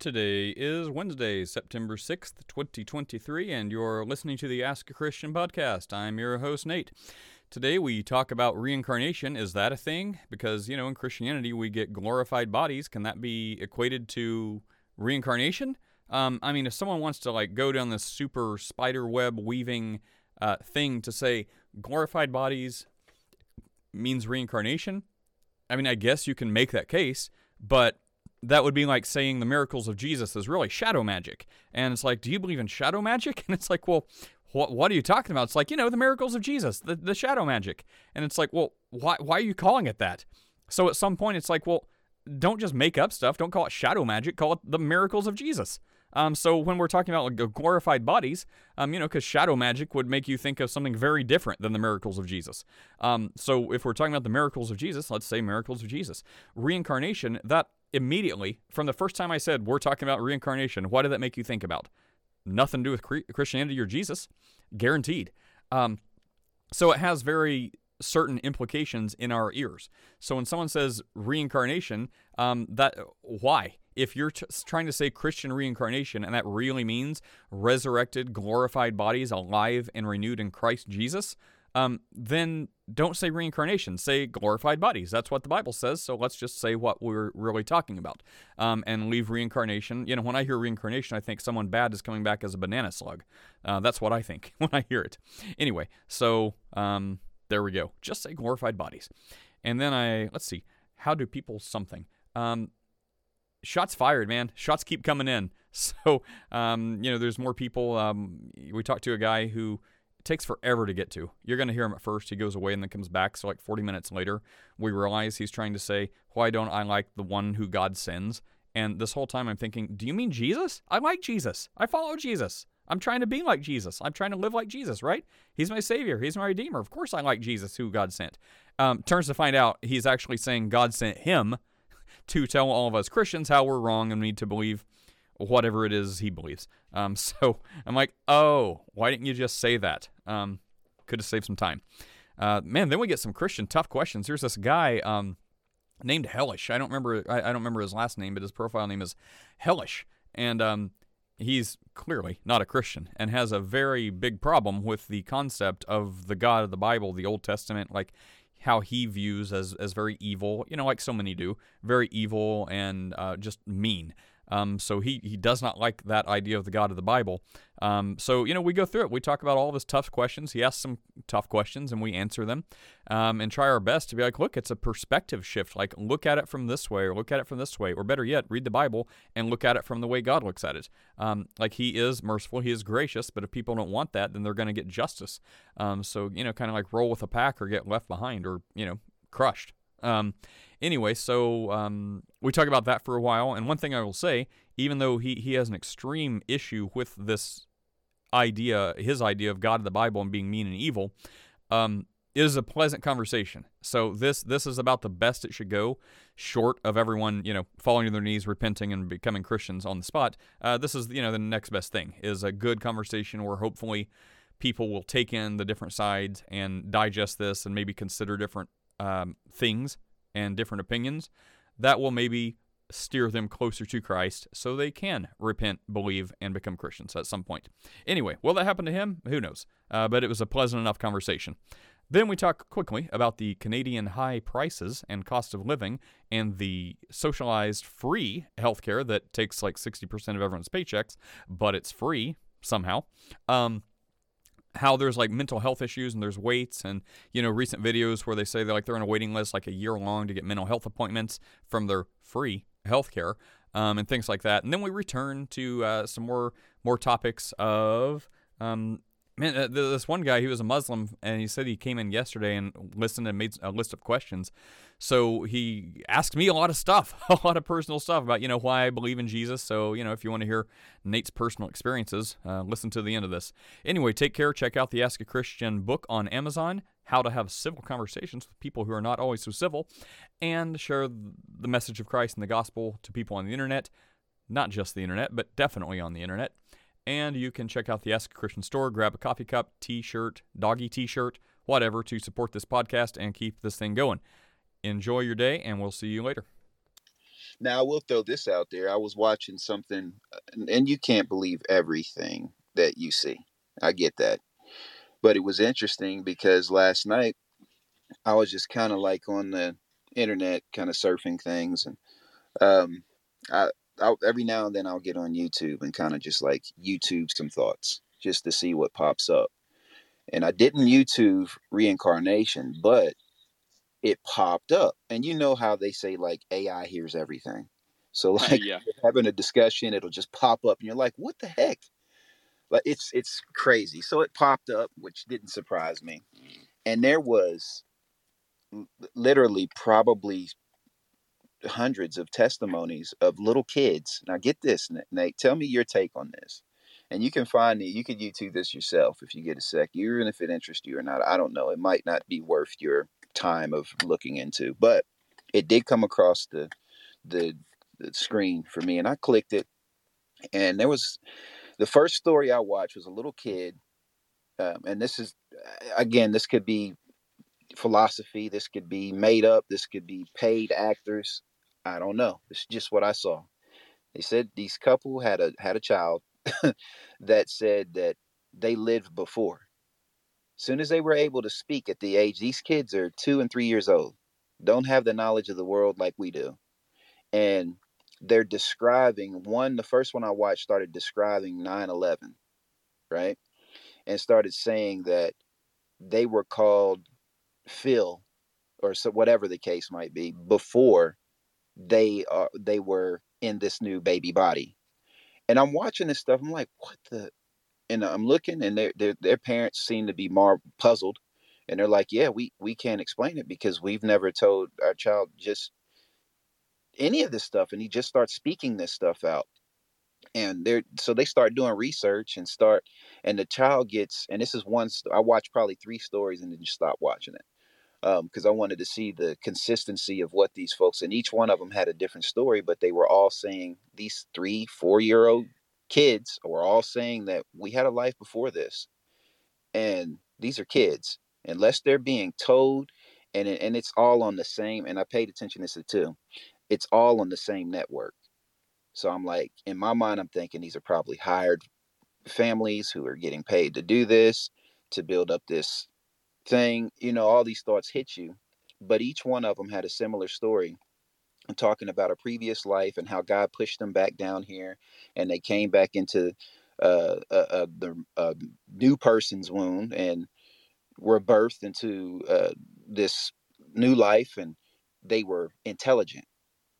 Today is Wednesday, September 6th, 2023, and you're listening to the Ask a Christian podcast. I'm your host, Nate. Today we talk about reincarnation. Is that a thing? Because, you know, in Christianity we get glorified bodies. Can that be equated to reincarnation? Um, I mean, if someone wants to like go down this super spider web weaving uh, thing to say glorified bodies means reincarnation, I mean, I guess you can make that case, but that would be like saying the miracles of Jesus is really shadow magic. And it's like, do you believe in shadow magic? And it's like, well, what, what are you talking about? It's like, you know, the miracles of Jesus, the, the shadow magic. And it's like, well, why, why are you calling it that? So at some point, it's like, well, don't just make up stuff. Don't call it shadow magic. Call it the miracles of Jesus. Um, so when we're talking about like, glorified bodies, um, you know, because shadow magic would make you think of something very different than the miracles of Jesus. Um, so if we're talking about the miracles of Jesus, let's say miracles of Jesus. Reincarnation, that immediately, from the first time I said we're talking about reincarnation, what did that make you think about? Nothing to do with Christianity or Jesus, guaranteed. Um, so it has very certain implications in our ears. So when someone says reincarnation, um, that why? If you're t- trying to say Christian reincarnation and that really means resurrected, glorified bodies alive and renewed in Christ Jesus, um, then don't say reincarnation, say glorified bodies. That's what the Bible says. So let's just say what we're really talking about um, and leave reincarnation. You know, when I hear reincarnation, I think someone bad is coming back as a banana slug. Uh, that's what I think when I hear it. Anyway, so um, there we go. Just say glorified bodies. And then I, let's see, how do people something? Um, shots fired, man. Shots keep coming in. So, um, you know, there's more people. Um, we talked to a guy who it takes forever to get to. You're going to hear him at first. He goes away and then comes back. So, like 40 minutes later, we realize he's trying to say, Why don't I like the one who God sends? And this whole time I'm thinking, Do you mean Jesus? I like Jesus. I follow Jesus. I'm trying to be like Jesus. I'm trying to live like Jesus, right? He's my Savior. He's my Redeemer. Of course, I like Jesus, who God sent. Um, turns to find out he's actually saying God sent him to tell all of us Christians how we're wrong and need to believe whatever it is he believes. Um, so I'm like, oh, why didn't you just say that? Um, could have saved some time. Uh, man, then we get some Christian tough questions. Here's this guy um, named Hellish. I don't remember. I, I, don't remember his last name, but his profile name is Hellish, and um, he's clearly not a Christian and has a very big problem with the concept of the God of the Bible, the Old Testament, like how he views as as very evil. You know, like so many do, very evil and uh, just mean. Um, so he, he does not like that idea of the God of the Bible. Um, so, you know, we go through it. We talk about all of his tough questions. He asks some tough questions and we answer them um, and try our best to be like, look, it's a perspective shift. Like, look at it from this way or look at it from this way. Or better yet, read the Bible and look at it from the way God looks at it. Um, like, he is merciful, he is gracious, but if people don't want that, then they're going to get justice. Um, so, you know, kind of like roll with a pack or get left behind or, you know, crushed. Um, anyway, so um, we talk about that for a while. And one thing I will say, even though he, he has an extreme issue with this idea, his idea of God of the Bible and being mean and evil, um, is a pleasant conversation. So this this is about the best it should go, short of everyone you know falling to their knees, repenting, and becoming Christians on the spot. Uh, this is you know the next best thing is a good conversation where hopefully people will take in the different sides and digest this and maybe consider different um, things and different opinions, that will maybe steer them closer to Christ so they can repent, believe, and become Christians at some point. Anyway, will that happen to him? Who knows? Uh, but it was a pleasant enough conversation. Then we talk quickly about the Canadian high prices and cost of living and the socialized free healthcare that takes like 60% of everyone's paychecks, but it's free somehow. Um, how there's like mental health issues and there's waits and you know recent videos where they say they're like they're on a waiting list like a year long to get mental health appointments from their free healthcare um, and things like that. And then we return to uh, some more more topics of um, man uh, this one guy he was a muslim and he said he came in yesterday and listened and made a list of questions so he asked me a lot of stuff, a lot of personal stuff about, you know, why I believe in Jesus. So, you know, if you want to hear Nate's personal experiences, uh, listen to the end of this. Anyway, take care. Check out the Ask a Christian book on Amazon, How to Have Civil Conversations with People Who Are Not Always So Civil, and share the message of Christ and the gospel to people on the internet. Not just the internet, but definitely on the internet. And you can check out the Ask a Christian store, grab a coffee cup, t shirt, doggy t shirt, whatever to support this podcast and keep this thing going. Enjoy your day, and we'll see you later. Now I will throw this out there. I was watching something, uh, and you can't believe everything that you see. I get that, but it was interesting because last night I was just kind of like on the internet, kind of surfing things, and um, I, I every now and then I'll get on YouTube and kind of just like YouTube some thoughts just to see what pops up. And I didn't YouTube reincarnation, but it popped up. And you know how they say like AI hears everything. So like yeah. having a discussion, it'll just pop up and you're like, what the heck? Like it's it's crazy. So it popped up, which didn't surprise me. And there was literally probably hundreds of testimonies of little kids. Now get this, Nate, tell me your take on this. And you can find it, you could YouTube this yourself if you get a sec, even if it interests you or not. I don't know. It might not be worth your time of looking into, but it did come across the the, the screen for me, and I clicked it, and there was the first story I watched was a little kid, um, and this is again, this could be philosophy, this could be made up, this could be paid actors. I don't know. It's just what I saw. They said these couple had a had a child that said that they lived before soon as they were able to speak at the age, these kids are two and three years old, don't have the knowledge of the world like we do. And they're describing one, the first one I watched started describing 9 11, right? And started saying that they were called Phil or so whatever the case might be before they are they were in this new baby body. And I'm watching this stuff. I'm like, what the and I'm looking, and their their parents seem to be more puzzled, and they're like, "Yeah, we we can't explain it because we've never told our child just any of this stuff," and he just starts speaking this stuff out, and they're so they start doing research and start, and the child gets, and this is one I watched probably three stories and then just stopped watching it because um, I wanted to see the consistency of what these folks, and each one of them had a different story, but they were all saying these three, four year old kids were all saying that we had a life before this and these are kids unless they're being told and and it's all on the same and i paid attention to this too it's all on the same network. So i'm like in my mind i'm thinking these are probably hired families who are getting paid to do this to build up this thing you know all these thoughts hit you but each one of them had a similar story and talking about a previous life and how God pushed them back down here, and they came back into uh, uh, uh, the uh, new person's wound and were birthed into uh, this new life, and they were intelligent.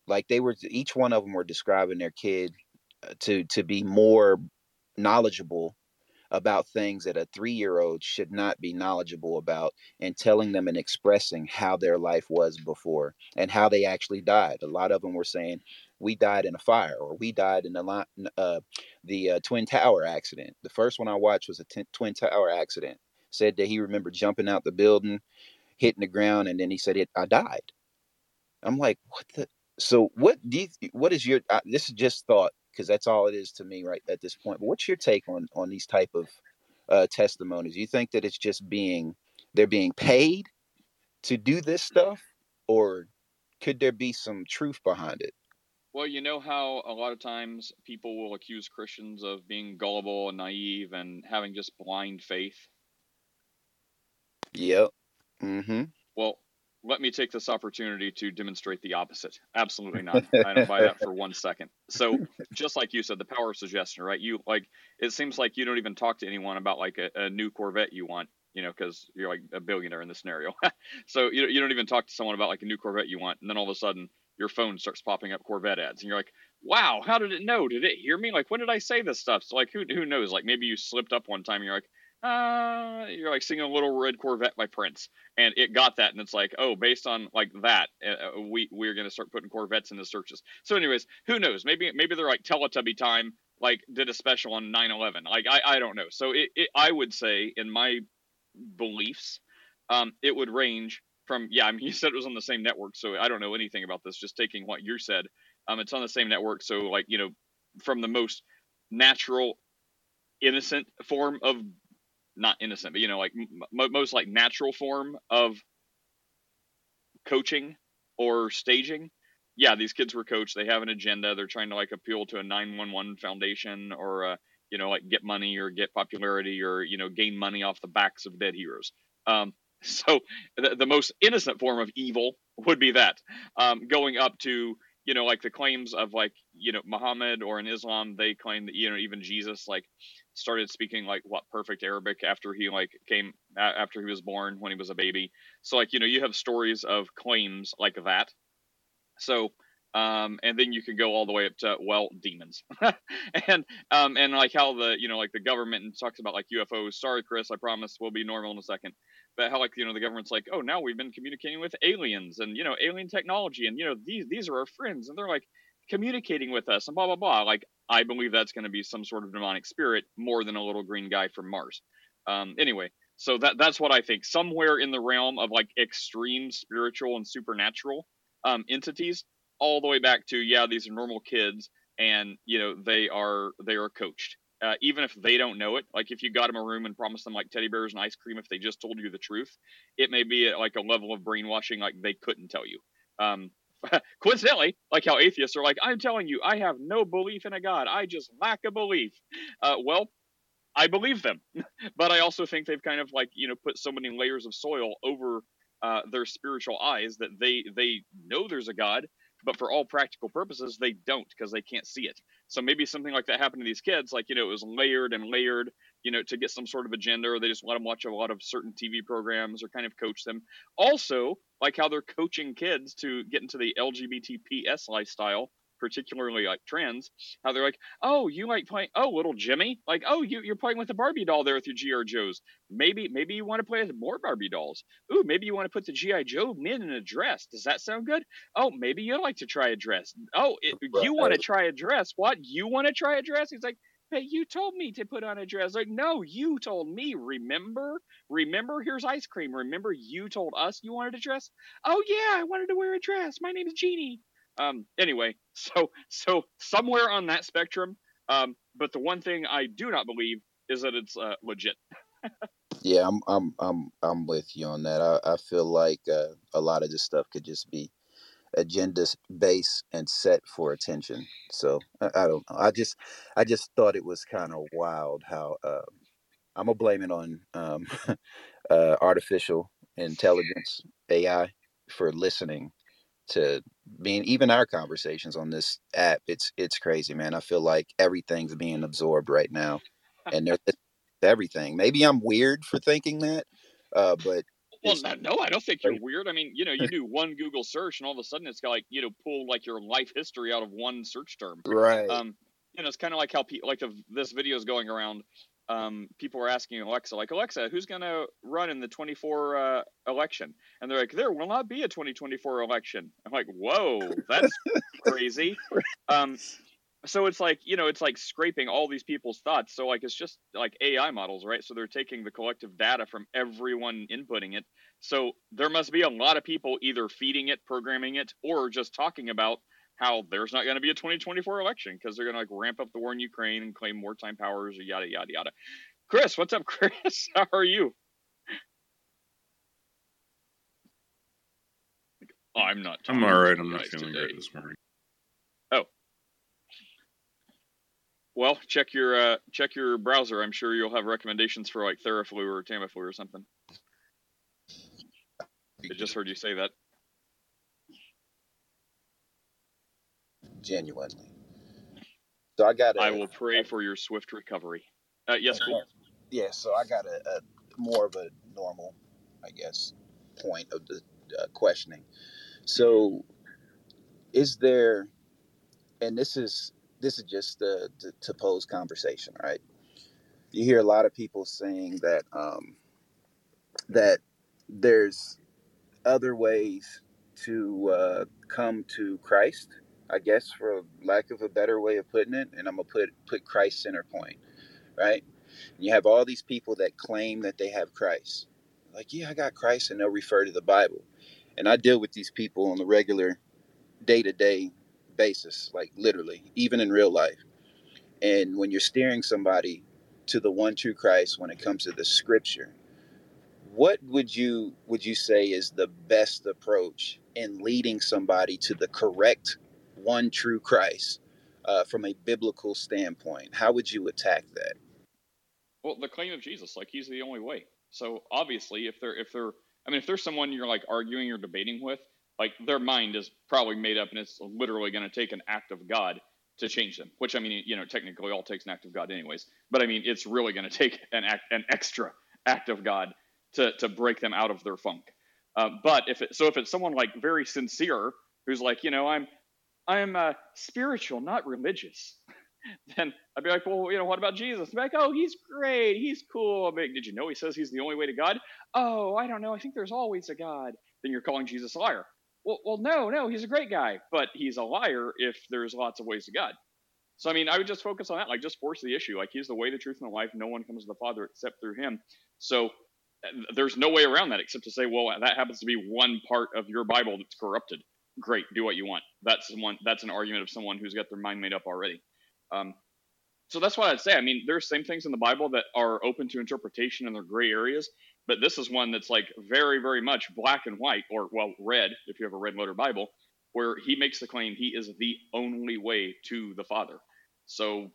Like they were, each one of them were describing their kid uh, to to be more knowledgeable about things that a three year old should not be knowledgeable about and telling them and expressing how their life was before and how they actually died. A lot of them were saying, we died in a fire or we died in the, uh, the uh, Twin Tower accident. The first one I watched was a t- Twin Tower accident. Said that he remembered jumping out the building, hitting the ground, and then he said, it, I died. I'm like, what the? So what do you, what is your, uh, this is just thought because that's all it is to me right at this point. But what's your take on on these type of uh, testimonies? You think that it's just being they're being paid to do this stuff, or could there be some truth behind it? Well, you know how a lot of times people will accuse Christians of being gullible and naive and having just blind faith. Yep. Mm-hmm. Well, let me take this opportunity to demonstrate the opposite. Absolutely not. I don't buy that for one second. So, just like you said, the power of suggestion, right? You like it seems like you don't even talk to anyone about like a, a new Corvette you want, you know, because you're like a billionaire in this scenario. so you you don't even talk to someone about like a new Corvette you want, and then all of a sudden your phone starts popping up Corvette ads, and you're like, "Wow, how did it know? Did it hear me? Like, when did I say this stuff?" So like, who who knows? Like maybe you slipped up one time, and you're like, uh, you're like singing a little red Corvette by Prince, and it got that, and it's like, oh, based on like that, uh, uh we we're gonna start putting Corvettes in the searches. So, anyways, who knows? Maybe maybe they're like Teletubby time, like did a special on 9/11. Like I I don't know. So it, it I would say in my beliefs, um, it would range from yeah. I mean, you said it was on the same network, so I don't know anything about this. Just taking what you said, um, it's on the same network, so like you know, from the most natural innocent form of not innocent, but you know, like m- most like natural form of coaching or staging, yeah, these kids were coached. They have an agenda. They're trying to like appeal to a 911 foundation or, uh, you know, like get money or get popularity or, you know, gain money off the backs of dead heroes. Um, so the, the most innocent form of evil would be that um, going up to, you know, like the claims of like, you know, Muhammad or in Islam, they claim that, you know, even Jesus, like, started speaking like what perfect Arabic after he like came after he was born when he was a baby. So like you know you have stories of claims like that. So um, and then you can go all the way up to well demons and um, and like how the you know like the government talks about like UFOs. Sorry, Chris, I promise we'll be normal in a second. But how like you know the government's like oh now we've been communicating with aliens and you know alien technology and you know these these are our friends and they're like communicating with us and blah blah blah. Like I believe that's going to be some sort of demonic spirit more than a little green guy from Mars. Um, anyway, so that that's what I think. Somewhere in the realm of like extreme spiritual and supernatural um, entities, all the way back to yeah, these are normal kids, and you know they are they are coached. Uh, even if they don't know it, like if you got them a room and promised them like teddy bears and ice cream, if they just told you the truth, it may be at like a level of brainwashing like they couldn't tell you. Um, coincidentally, like how atheists are like, I'm telling you, I have no belief in a God. I just lack a belief. Uh, well, I believe them, but I also think they've kind of like you know put so many layers of soil over uh, their spiritual eyes that they they know there's a God, but for all practical purposes they don't because they can't see it. So maybe something like that happened to these kids, like you know it was layered and layered, you know, to get some sort of agenda, or they just let them watch a lot of certain TV programs or kind of coach them. Also, like how they're coaching kids to get into the LGBTPS lifestyle, particularly like trans, how they're like, oh, you like playing, oh, little Jimmy, like, oh, you, you're playing with the Barbie doll there with your GI Joes. Maybe, maybe you want to play with more Barbie dolls. Ooh, maybe you want to put the GI Joe men in a dress. Does that sound good? Oh, maybe you'd like to try a dress. Oh, it, you want to try a dress? What? You want to try a dress? He's like, Hey, you told me to put on a dress. Like, no, you told me. Remember? Remember? Here's ice cream. Remember? You told us you wanted a dress. Oh yeah, I wanted to wear a dress. My name is Jeannie. Um. Anyway, so so somewhere on that spectrum. Um. But the one thing I do not believe is that it's uh, legit. yeah, I'm I'm I'm I'm with you on that. I I feel like uh, a lot of this stuff could just be agenda base and set for attention. So I, I, don't know. I just I just thought it was kind of wild how uh, I'm gonna blame it on um, uh, artificial intelligence AI for listening to being even our conversations on this app. It's it's crazy, man. I feel like everything's being absorbed right now, and they're everything. Maybe I'm weird for thinking that, uh, but well, no, no, I don't think you're weird. I mean, you know, you do one Google search, and all of a sudden, it's got like you know, pull like your life history out of one search term. Right. Um, you know, it's kind of like how people like the, this video is going around. Um, people are asking Alexa, like Alexa, who's going to run in the 24 uh, election? And they're like, there will not be a 2024 election. I'm like, whoa, that's crazy. Um, so it's like you know it's like scraping all these people's thoughts so like it's just like ai models right so they're taking the collective data from everyone inputting it so there must be a lot of people either feeding it programming it or just talking about how there's not going to be a 2024 election because they're going to like ramp up the war in ukraine and claim wartime powers or yada yada yada chris what's up chris how are you i'm not i'm all right i'm not feeling today. great this morning Oh. Well, check your uh, check your browser. I'm sure you'll have recommendations for like Theraflu or Tamiflu or something. I just heard you say that. Genuinely. So I got. I will pray for your swift recovery. Uh, yes, cool. Yeah. So I got a, a, more of a normal, I guess, point of the uh, questioning. So, is there, and this is this is just the, the, to pose conversation, right? You hear a lot of people saying that um, that there's other ways to uh, come to Christ, I guess, for lack of a better way of putting it. And I'm gonna put put Christ center point, right? And you have all these people that claim that they have Christ, like, yeah, I got Christ, and they'll refer to the Bible. And I deal with these people on the regular, day to day basis, like literally, even in real life. And when you're steering somebody to the one true Christ when it comes to the scripture, what would you would you say is the best approach in leading somebody to the correct one true Christ uh, from a biblical standpoint? How would you attack that? Well, the claim of Jesus, like he's the only way. So obviously, if they're if they're, I mean, if there's someone you're like arguing or debating with, like their mind is probably made up and it's literally going to take an act of God to change them. Which I mean, you know, technically all takes an act of God, anyways. But I mean, it's really going to take an act, an extra act of God to to break them out of their funk. Uh, but if it, so, if it's someone like very sincere who's like, you know, I'm I'm uh, spiritual, not religious. then I'd be like, well, you know, what about Jesus? Like, oh, he's great, he's cool. I'd like, did you know he says he's the only way to God? Oh, I don't know. I think there's always a God. Then you're calling Jesus a liar. Well, well, no, no, he's a great guy, but he's a liar if there's lots of ways to God. So I mean, I would just focus on that, like just force the issue. Like he's the way, the truth, and the life. No one comes to the Father except through him. So uh, there's no way around that except to say, well, that happens to be one part of your Bible that's corrupted. Great, do what you want. That's one. That's an argument of someone who's got their mind made up already. Um, so that's what I'd say. I mean, there's same things in the Bible that are open to interpretation and they're gray areas, but this is one that's like very, very much black and white, or well, red if you have a red letter Bible, where he makes the claim he is the only way to the Father. So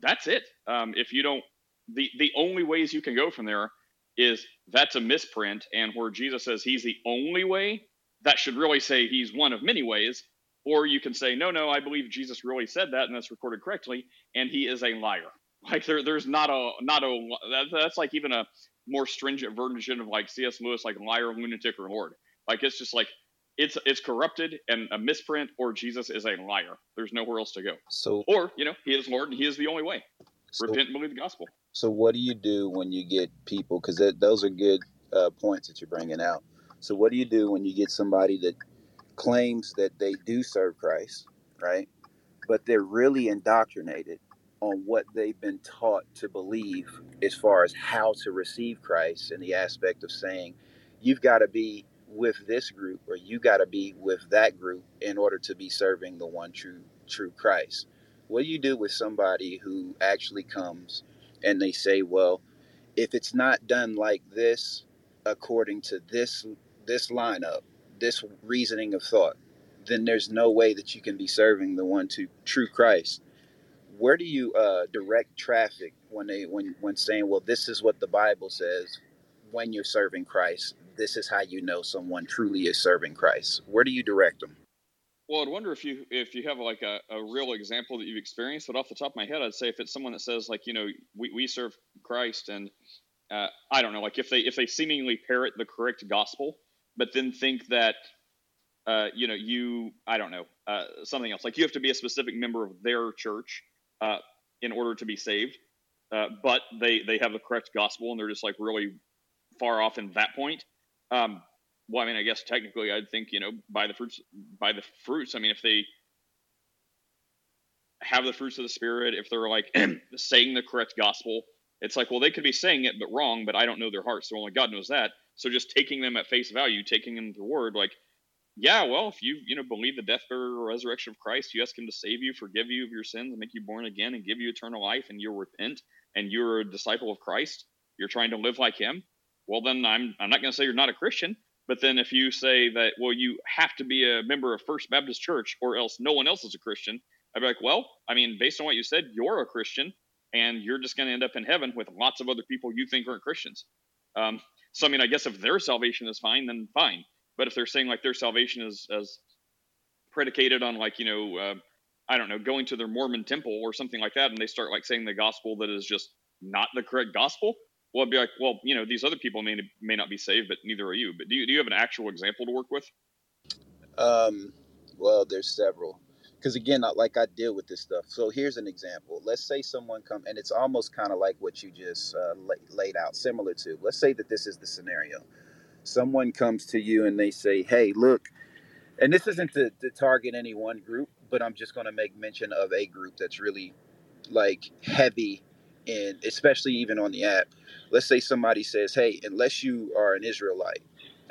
that's it. Um, if you don't, the the only ways you can go from there is that's a misprint, and where Jesus says he's the only way, that should really say he's one of many ways, or you can say, no, no, I believe Jesus really said that, and that's recorded correctly, and he is a liar. Like there, there's not a not a that, that's like even a more stringent version of like C.S. Lewis, like liar, lunatic, or Lord. Like it's just like it's it's corrupted and a misprint, or Jesus is a liar. There's nowhere else to go. So, or you know, he is Lord and he is the only way. So, Repent and believe the gospel. So, what do you do when you get people? Because those are good uh, points that you're bringing out. So, what do you do when you get somebody that claims that they do serve Christ, right? But they're really indoctrinated on what they've been taught to believe as far as how to receive Christ and the aspect of saying, you've got to be with this group or you got to be with that group in order to be serving the one true true Christ. What do you do with somebody who actually comes and they say, well, if it's not done like this according to this this lineup, this reasoning of thought, then there's no way that you can be serving the one to true Christ. Where do you uh, direct traffic when they when when saying, well, this is what the Bible says when you're serving Christ? This is how you know someone truly is serving Christ. Where do you direct them? Well, I'd wonder if you if you have like a, a real example that you've experienced. But off the top of my head, I'd say if it's someone that says like you know we, we serve Christ and uh, I don't know like if they if they seemingly parrot the correct gospel but then think that uh, you know you I don't know uh, something else like you have to be a specific member of their church uh, in order to be saved, uh, but they they have the correct gospel and they're just like really far off in that point. Um, well, I mean, I guess technically, I'd think you know by the fruits by the fruits. I mean, if they have the fruits of the spirit, if they're like saying the correct gospel, it's like, well, they could be saying it but wrong, but I don't know their hearts, so only God knows that. So just taking them at face value, taking them to word, like, yeah, well, if you you know believe the death, burial, resurrection of Christ, you ask Him to save you, forgive you of your sins, make you born again, and give you eternal life, and you repent, and you're a disciple of Christ. You're trying to live like Him. Well, then I'm I'm not going to say you're not a Christian, but then if you say that, well, you have to be a member of First Baptist Church, or else no one else is a Christian, I'd be like, well, I mean, based on what you said, you're a Christian, and you're just going to end up in heaven with lots of other people you think aren't Christians. Um, so I mean, I guess if their salvation is fine, then fine. But if they're saying like their salvation is as predicated on like you know, uh, I don't know, going to their Mormon temple or something like that, and they start like saying the gospel that is just not the correct gospel, well, I'd be like, well, you know, these other people may may not be saved, but neither are you. But do you do you have an actual example to work with? Um, well, there's several because again like i deal with this stuff. So here's an example. Let's say someone come and it's almost kind of like what you just uh, laid out similar to let's say that this is the scenario. Someone comes to you and they say hey look and this isn't to, to target any one group but i'm just going to make mention of a group that's really like heavy and especially even on the app. Let's say somebody says hey unless you are an israelite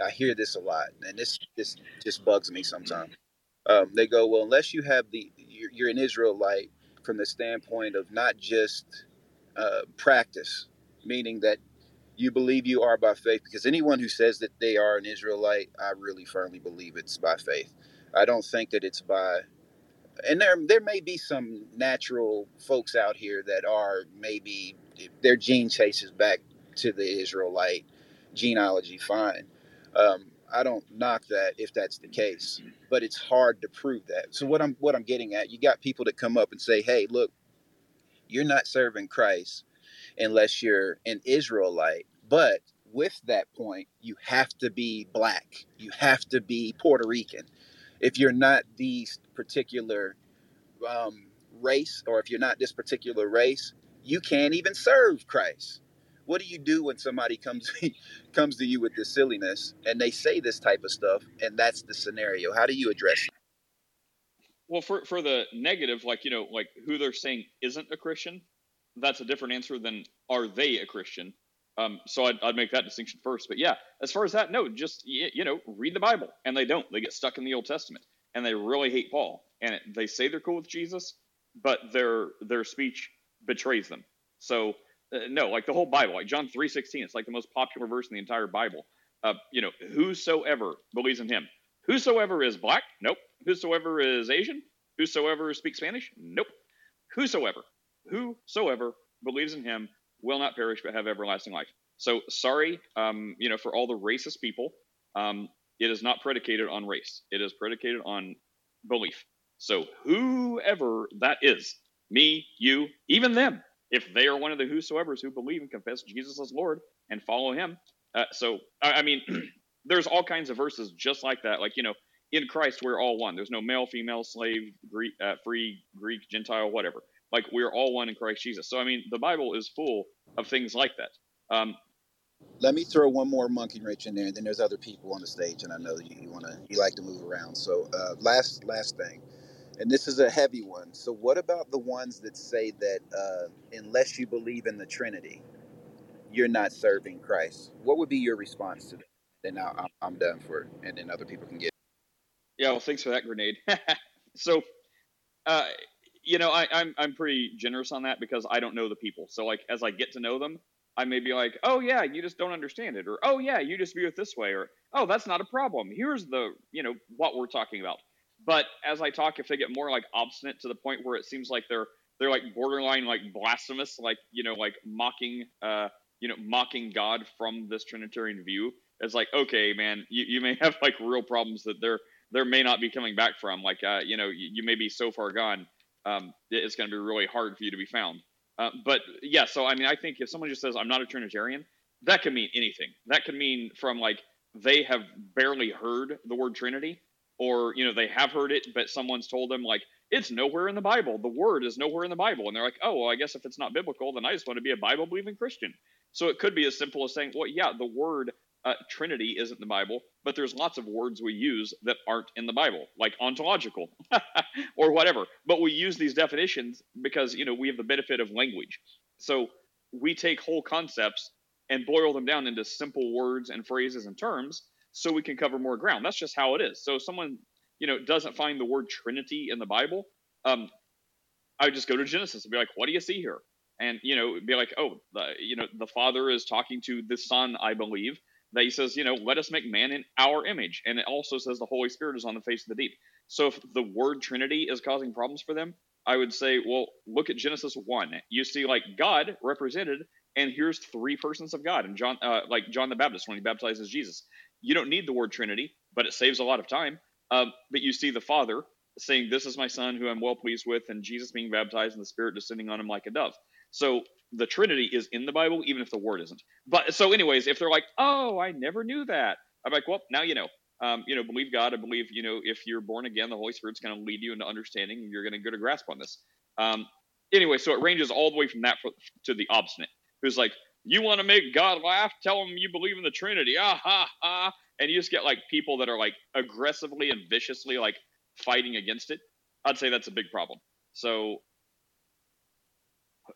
i hear this a lot and this this just bugs me sometimes um, they go, well, unless you have the, you're, you're, an Israelite from the standpoint of not just uh, practice, meaning that you believe you are by faith because anyone who says that they are an Israelite, I really firmly believe it's by faith. I don't think that it's by and there there may be some natural folks out here that are maybe their gene chases back to the Israelite genealogy. Fine, um, I don't knock that if that's the case, but it's hard to prove that. So what I'm what I'm getting at, you got people that come up and say, "Hey, look, you're not serving Christ unless you're an Israelite. But with that point, you have to be black, you have to be Puerto Rican. If you're not these particular um, race, or if you're not this particular race, you can't even serve Christ. What do you do when somebody comes comes to you with this silliness and they say this type of stuff, and that's the scenario? How do you address it? Well, for for the negative, like you know, like who they're saying isn't a Christian, that's a different answer than are they a Christian. Um, so I'd, I'd make that distinction first. But yeah, as far as that, no, just you know, read the Bible, and they don't. They get stuck in the Old Testament, and they really hate Paul, and it, they say they're cool with Jesus, but their their speech betrays them. So uh, no, like the whole Bible, like John three sixteen, it's like the most popular verse in the entire Bible. Uh, you know, whosoever believes in Him, whosoever is black, nope. Whosoever is Asian, whosoever speaks Spanish, nope. Whosoever whosoever believes in him will not perish but have everlasting life. So sorry, um, you know, for all the racist people, um, it is not predicated on race. It is predicated on belief. So whoever that is, me, you, even them, if they are one of the whosoever's who believe and confess Jesus as Lord and follow Him. Uh, so I, mean, there's all kinds of verses just like that. Like you know, in Christ we're all one. There's no male, female, slave, Greek, uh, free, Greek, Gentile, whatever. Like we're all one in Christ Jesus. So I mean, the Bible is full of things like that. Um, Let me throw one more monkey wrench in there, and then there's other people on the stage, and I know you, you want to you like to move around. So uh, last last thing, and this is a heavy one. So what about the ones that say that uh, unless you believe in the Trinity, you're not serving Christ? What would be your response to that? Then I'm, I'm done for, and then other people can get. Yeah, well, thanks for that grenade. so, uh, you know, I, I'm I'm pretty generous on that because I don't know the people. So like as I get to know them, I may be like, oh yeah, you just don't understand it, or oh yeah, you just view it this way, or oh that's not a problem. Here's the you know what we're talking about. But as I talk, if they get more like obstinate to the point where it seems like they're they're like borderline like blasphemous, like you know like mocking uh you know mocking God from this Trinitarian view, it's like okay man, you, you may have like real problems that there there may not be coming back from. Like uh you know you, you may be so far gone um, it's going to be really hard for you to be found. Uh, but yeah, so I mean, I think if someone just says I'm not a Trinitarian, that could mean anything. That could mean from like they have barely heard the word Trinity, or you know they have heard it, but someone's told them like it's nowhere in the Bible. The word is nowhere in the Bible, and they're like, oh well, I guess if it's not biblical, then I just want to be a Bible believing Christian. So it could be as simple as saying, well, yeah, the word uh, Trinity isn't in the Bible, but there's lots of words we use that aren't in the Bible, like ontological or whatever. But we use these definitions because you know we have the benefit of language. So we take whole concepts and boil them down into simple words and phrases and terms so we can cover more ground. That's just how it is. So if someone you know doesn't find the word Trinity in the Bible, um, I would just go to Genesis and be like, "What do you see here?" And you know, be like, "Oh, the, you know, the Father is talking to the Son, I believe." that he says, you know, let us make man in our image. And it also says the Holy Spirit is on the face of the deep. So if the word Trinity is causing problems for them, I would say, well, look at Genesis 1. You see, like, God represented, and here's three persons of God. And John, uh, like John the Baptist, when he baptizes Jesus, you don't need the word Trinity, but it saves a lot of time. Um, but you see the Father saying, This is my Son who I'm well pleased with, and Jesus being baptized and the Spirit descending on him like a dove. So the Trinity is in the Bible, even if the word isn't. But so, anyways, if they're like, "Oh, I never knew that," I'm like, "Well, now you know." Um, you know, believe God. I believe you know if you're born again, the Holy Spirit's going to lead you into understanding. And you're going to get a grasp on this. Um, anyway, so it ranges all the way from that to the obstinate, who's like, "You want to make God laugh? Tell him you believe in the Trinity." Ah ha ha! And you just get like people that are like aggressively and viciously like fighting against it. I'd say that's a big problem. So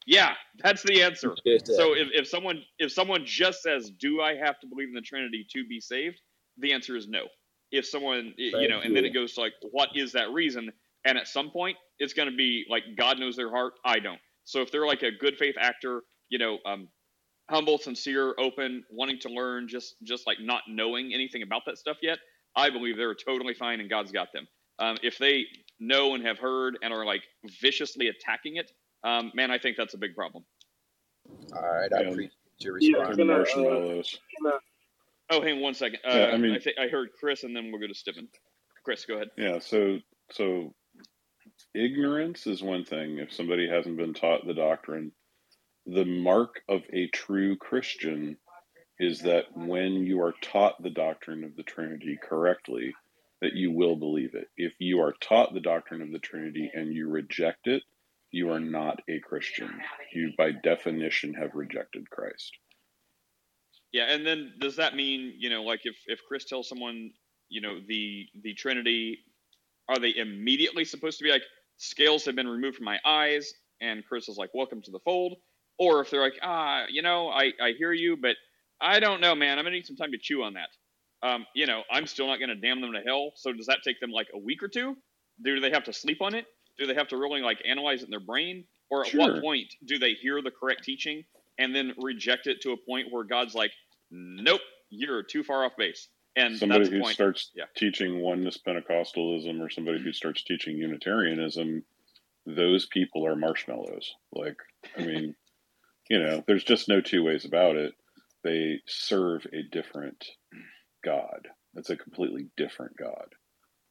yeah, that's the answer. So if, if someone if someone just says, "Do I have to believe in the Trinity to be saved?" the answer is no. If someone Thank you know, and then it goes to like, "What is that reason?" And at some point, it's going to be like God knows their heart. I don't. So if they're like a good faith actor, you know, um, humble, sincere, open, wanting to learn, just just like not knowing anything about that stuff yet, I believe they're totally fine and God's got them. Um, if they know and have heard and are like viciously attacking it, um, man, I think that's a big problem. All right, I Yeah. appreciate your Yeah, response. can I, uh, marshmallows. can Oh, hang on one second. Uh, Yeah, I mean- I think I heard Chris, and then we'll go to Stephen. Chris, go ahead. Yeah, so so ignorance is one thing. If somebody hasn't been taught the doctrine, the mark of a true Christian is that when you are taught the doctrine of the Trinity correctly, that you will believe it. If you are taught the doctrine of the Trinity and you reject it, you are not a Christian. You, by definition, have rejected Christ. Yeah, and then does that mean you know, like if if Chris tells someone, you know, the the Trinity, are they immediately supposed to be like scales have been removed from my eyes, and Chris is like, welcome to the fold, or if they're like, ah, you know, I I hear you, but I don't know, man, I'm gonna need some time to chew on that. Um, you know, I'm still not gonna damn them to hell. So does that take them like a week or two? Do they have to sleep on it? Do they have to really like analyze it in their brain? Or at what point do they hear the correct teaching and then reject it to a point where God's like, nope, you're too far off base. And somebody that's the who point. starts Yeah. teaching oneness Pentecostalism or somebody who starts teaching Unitarianism, those people are marshmallows. Like, I mean, you know, there's just no two ways about it. They serve a different God. It's a completely different God.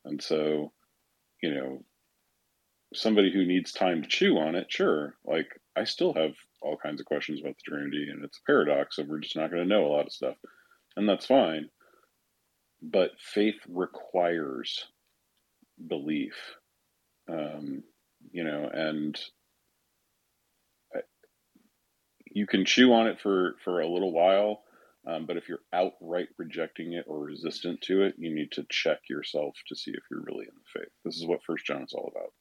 And so, you know, somebody who needs time to chew on it, sure. Like, I still have all kinds of questions about the Trinity, and it's a paradox, and we're just not going to know a lot of stuff. And that's fine but faith requires belief um, you know and you can chew on it for for a little while um, but if you're outright rejecting it or resistant to it you need to check yourself to see if you're really in the faith this is what first john is all about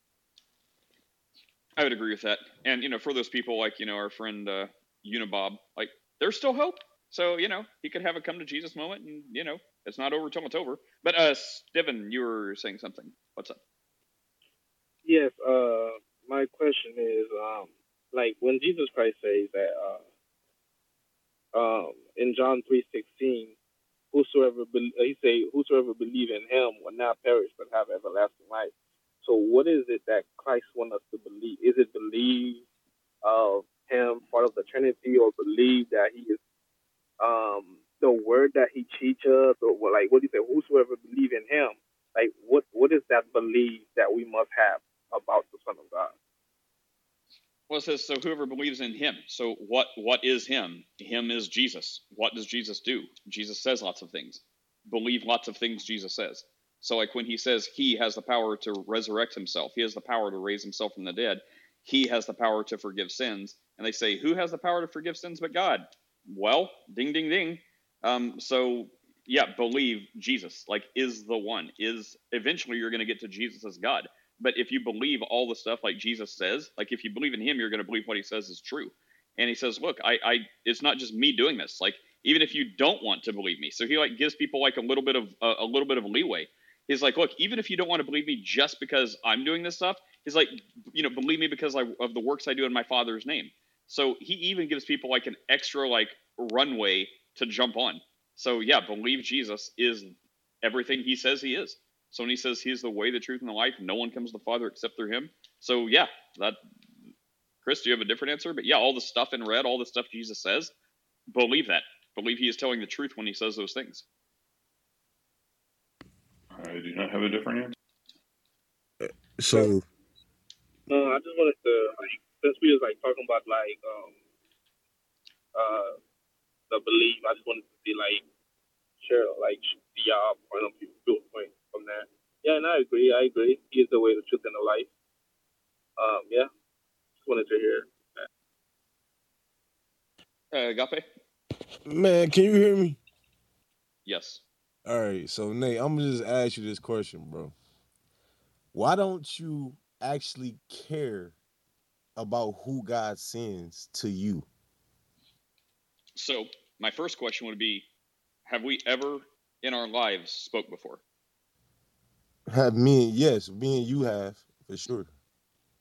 I would agree with that. And, you know, for those people like, you know, our friend uh, Unibob, like, there's still hope. So, you know, he could have a come to Jesus moment and, you know, it's not over till it's over. But, uh, Steven, you were saying something. What's up? Yes, uh, my question is, um, like when Jesus Christ says that, uh, um, in John three sixteen, whosoever be- he say, whosoever believe in Him will not perish but have everlasting life. So, what is it that Christ wants us to believe? Is it believe of Him, part of the Trinity, or believe that He is um, the Word that He teaches, or what, like what do you say? Whosoever believe in Him, like what what is that belief that we must have about the Son of God? Well, it says, so whoever believes in him. So what what is him? Him is Jesus. What does Jesus do? Jesus says lots of things. Believe lots of things Jesus says. So like when he says he has the power to resurrect himself, he has the power to raise himself from the dead, he has the power to forgive sins. And they say, who has the power to forgive sins but God? Well, ding ding ding. Um, so yeah, believe Jesus, like is the one. Is eventually you're gonna get to Jesus as God. But if you believe all the stuff like Jesus says, like if you believe in him, you're going to believe what he says is true. And he says, look, I, I, it's not just me doing this. Like even if you don't want to believe me, so he like gives people like a little bit of a little bit of leeway. He's like, look, even if you don't want to believe me just because I'm doing this stuff, he's like, you know, believe me because I, of the works I do in my Father's name. So he even gives people like an extra like runway to jump on. So yeah, believe Jesus is everything he says he is. So when he says he's the way, the truth, and the life, no one comes to the Father except through him. So yeah, that Chris, do you have a different answer? But yeah, all the stuff in red, all the stuff Jesus says, believe that. Believe he is telling the truth when he says those things. i do not have a different answer So No, I just wanted to like since we was like talking about like um uh the belief, I just wanted to see like share like see y'all point of view viewpoint from there. Yeah, and I agree. I agree. He is the way, the truth, and the life. Um, yeah, just wanted to hear. Uh, Agape? man, can you hear me? Yes. All right, so Nate, I'm gonna just ask you this question, bro. Why don't you actually care about who God sends to you? So my first question would be, have we ever in our lives spoke before? Have me, yes, me and you have for sure.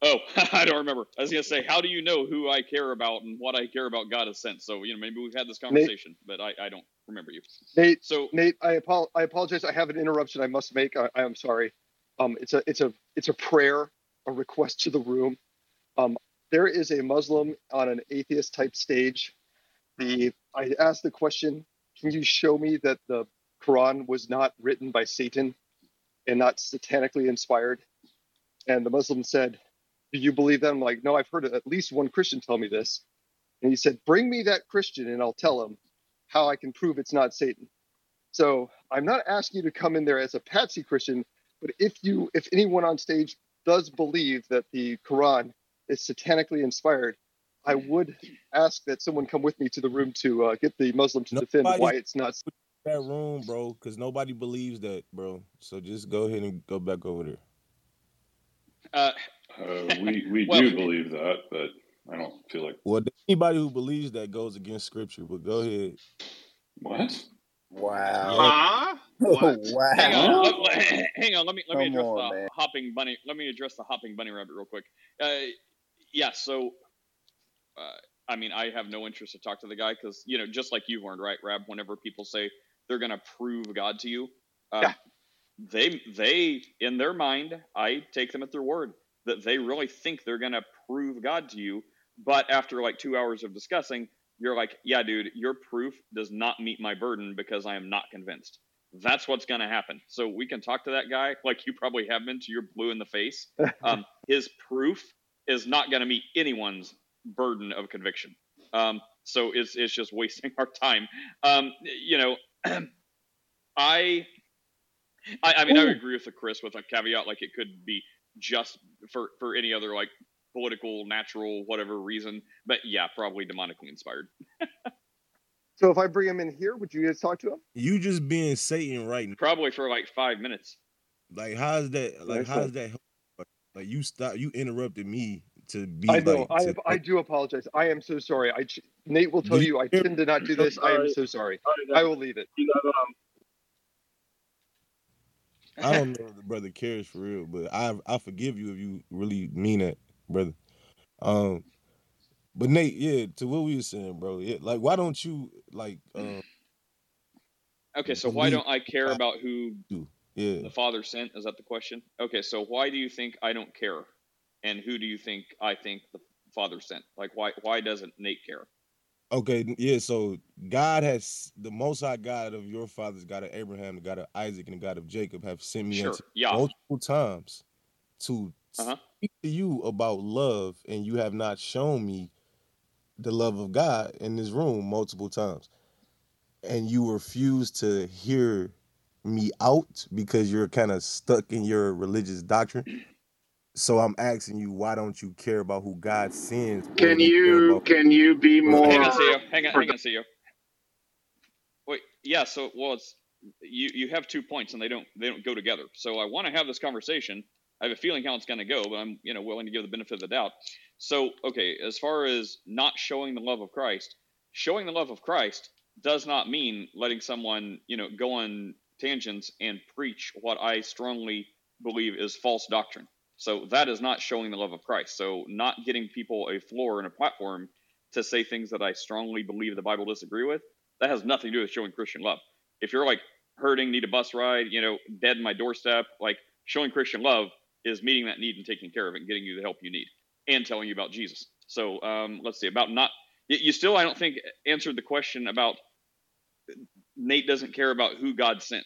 Oh, I don't remember. I was gonna say, how do you know who I care about and what I care about God has sent? So you know, maybe we've had this conversation, Nate, but I, I don't remember you. Nate. So Nate, I, apo- I apologize. I have an interruption I must make. I, I am sorry. Um, it's a it's a it's a prayer, a request to the room. Um, there is a Muslim on an atheist type stage. The I asked the question, can you show me that the Quran was not written by Satan and not satanically inspired? And the Muslim said, Do you believe that? I'm like, No, I've heard at least one Christian tell me this. And he said, Bring me that Christian and I'll tell him how I can prove it's not Satan. So I'm not asking you to come in there as a patsy Christian, but if you if anyone on stage does believe that the Quran is satanically inspired, I would ask that someone come with me to the room to uh, get the Muslim to defend why it's not. That room, bro, because nobody believes that, bro. So just go ahead and go back over there. Uh, uh, we we well, do believe that, but I don't feel like. Well, anybody who believes that goes against scripture. But go ahead. What? Wow. Huh? What? wow. Hang on. Let, hang on. Let me let me address on, the man. hopping bunny. Let me address the hopping bunny rabbit real quick. Uh, yeah. So, uh, I mean, I have no interest to talk to the guy because you know, just like you've learned, right, Rab? Whenever people say they're going to prove God to you, uh, yeah they they in their mind, I take them at their word that they really think they're going to prove God to you. But after like two hours of discussing, you're like, yeah, dude, your proof does not meet my burden because I am not convinced. That's what's going to happen. So we can talk to that guy like you probably have been to your blue in the face. Um, his proof is not going to meet anyone's burden of conviction. Um, so it's it's just wasting our time. Um, you know, I I, I mean, Ooh. I agree with the Chris with a caveat, like it could be just for for any other like political, natural, whatever reason. But yeah, probably demonically inspired. so if I bring him in here, would you guys talk to him? You just being Satan right now. Probably for like five minutes. Like how's that? Like how's that? Like you stop. You interrupted me to be. I know. Like, to, I I do apologize. I am so sorry. I Nate will tell you. I tend to not do this. I am so sorry. I will leave it. You got um, I don't know if the brother cares for real, but I I forgive you if you really mean it, brother. Um, but Nate, yeah, to what we were saying, bro. Yeah, like why don't you like? Um, okay, so why don't I care about who yeah. the father sent? Is that the question? Okay, so why do you think I don't care, and who do you think I think the father sent? Like why why doesn't Nate care? Okay, yeah. So God has the Most High God of your fathers, God of Abraham, the God of Isaac, and the God of Jacob, have sent me sure. yeah. multiple times to uh-huh. speak to you about love, and you have not shown me the love of God in this room multiple times, and you refuse to hear me out because you're kind of stuck in your religious doctrine. So I'm asking you, why don't you care about who God sends? Can you can you be more? Hang on, CEO. Hang on, hang on, CEO. Wait, yeah. So, well, it's you. You have two points, and they don't they don't go together. So I want to have this conversation. I have a feeling how it's going to go, but I'm you know willing to give the benefit of the doubt. So, okay, as far as not showing the love of Christ, showing the love of Christ does not mean letting someone you know go on tangents and preach what I strongly believe is false doctrine. So that is not showing the love of Christ. So not getting people a floor and a platform to say things that I strongly believe the Bible disagree with, that has nothing to do with showing Christian love. If you're like hurting, need a bus ride, you know, dead in my doorstep, like showing Christian love is meeting that need and taking care of it and getting you the help you need and telling you about Jesus. So um, let's see about not you still I don't think answered the question about Nate doesn't care about who God sent.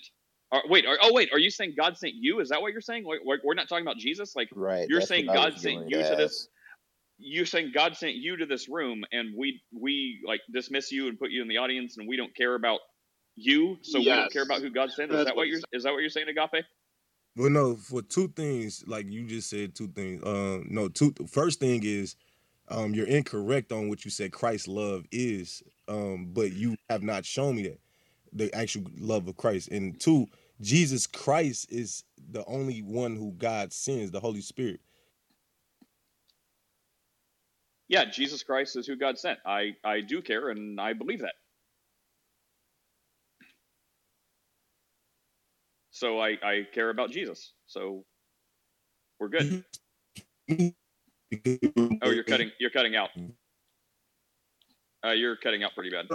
Are, wait, are, oh wait, are you saying God sent you? Is that what you're saying? We're, we're not talking about Jesus. Like, right? You're saying God sent you to, to this. You're saying God sent you to this room, and we we like dismiss you and put you in the audience, and we don't care about you, so yes. we don't care about who God sent. Is That's that what you're? Is that what you're saying, Agape? Well, no. For two things, like you just said, two things. Um, no, two. First thing is, um, you're incorrect on what you said. Christ's love is, um, but you have not shown me that the actual love of Christ. And two, Jesus Christ is the only one who God sends, the Holy Spirit. Yeah, Jesus Christ is who God sent. I, I do care and I believe that. So I, I care about Jesus. So we're good. Oh, you're cutting. You're cutting out. Uh, you're cutting out pretty bad.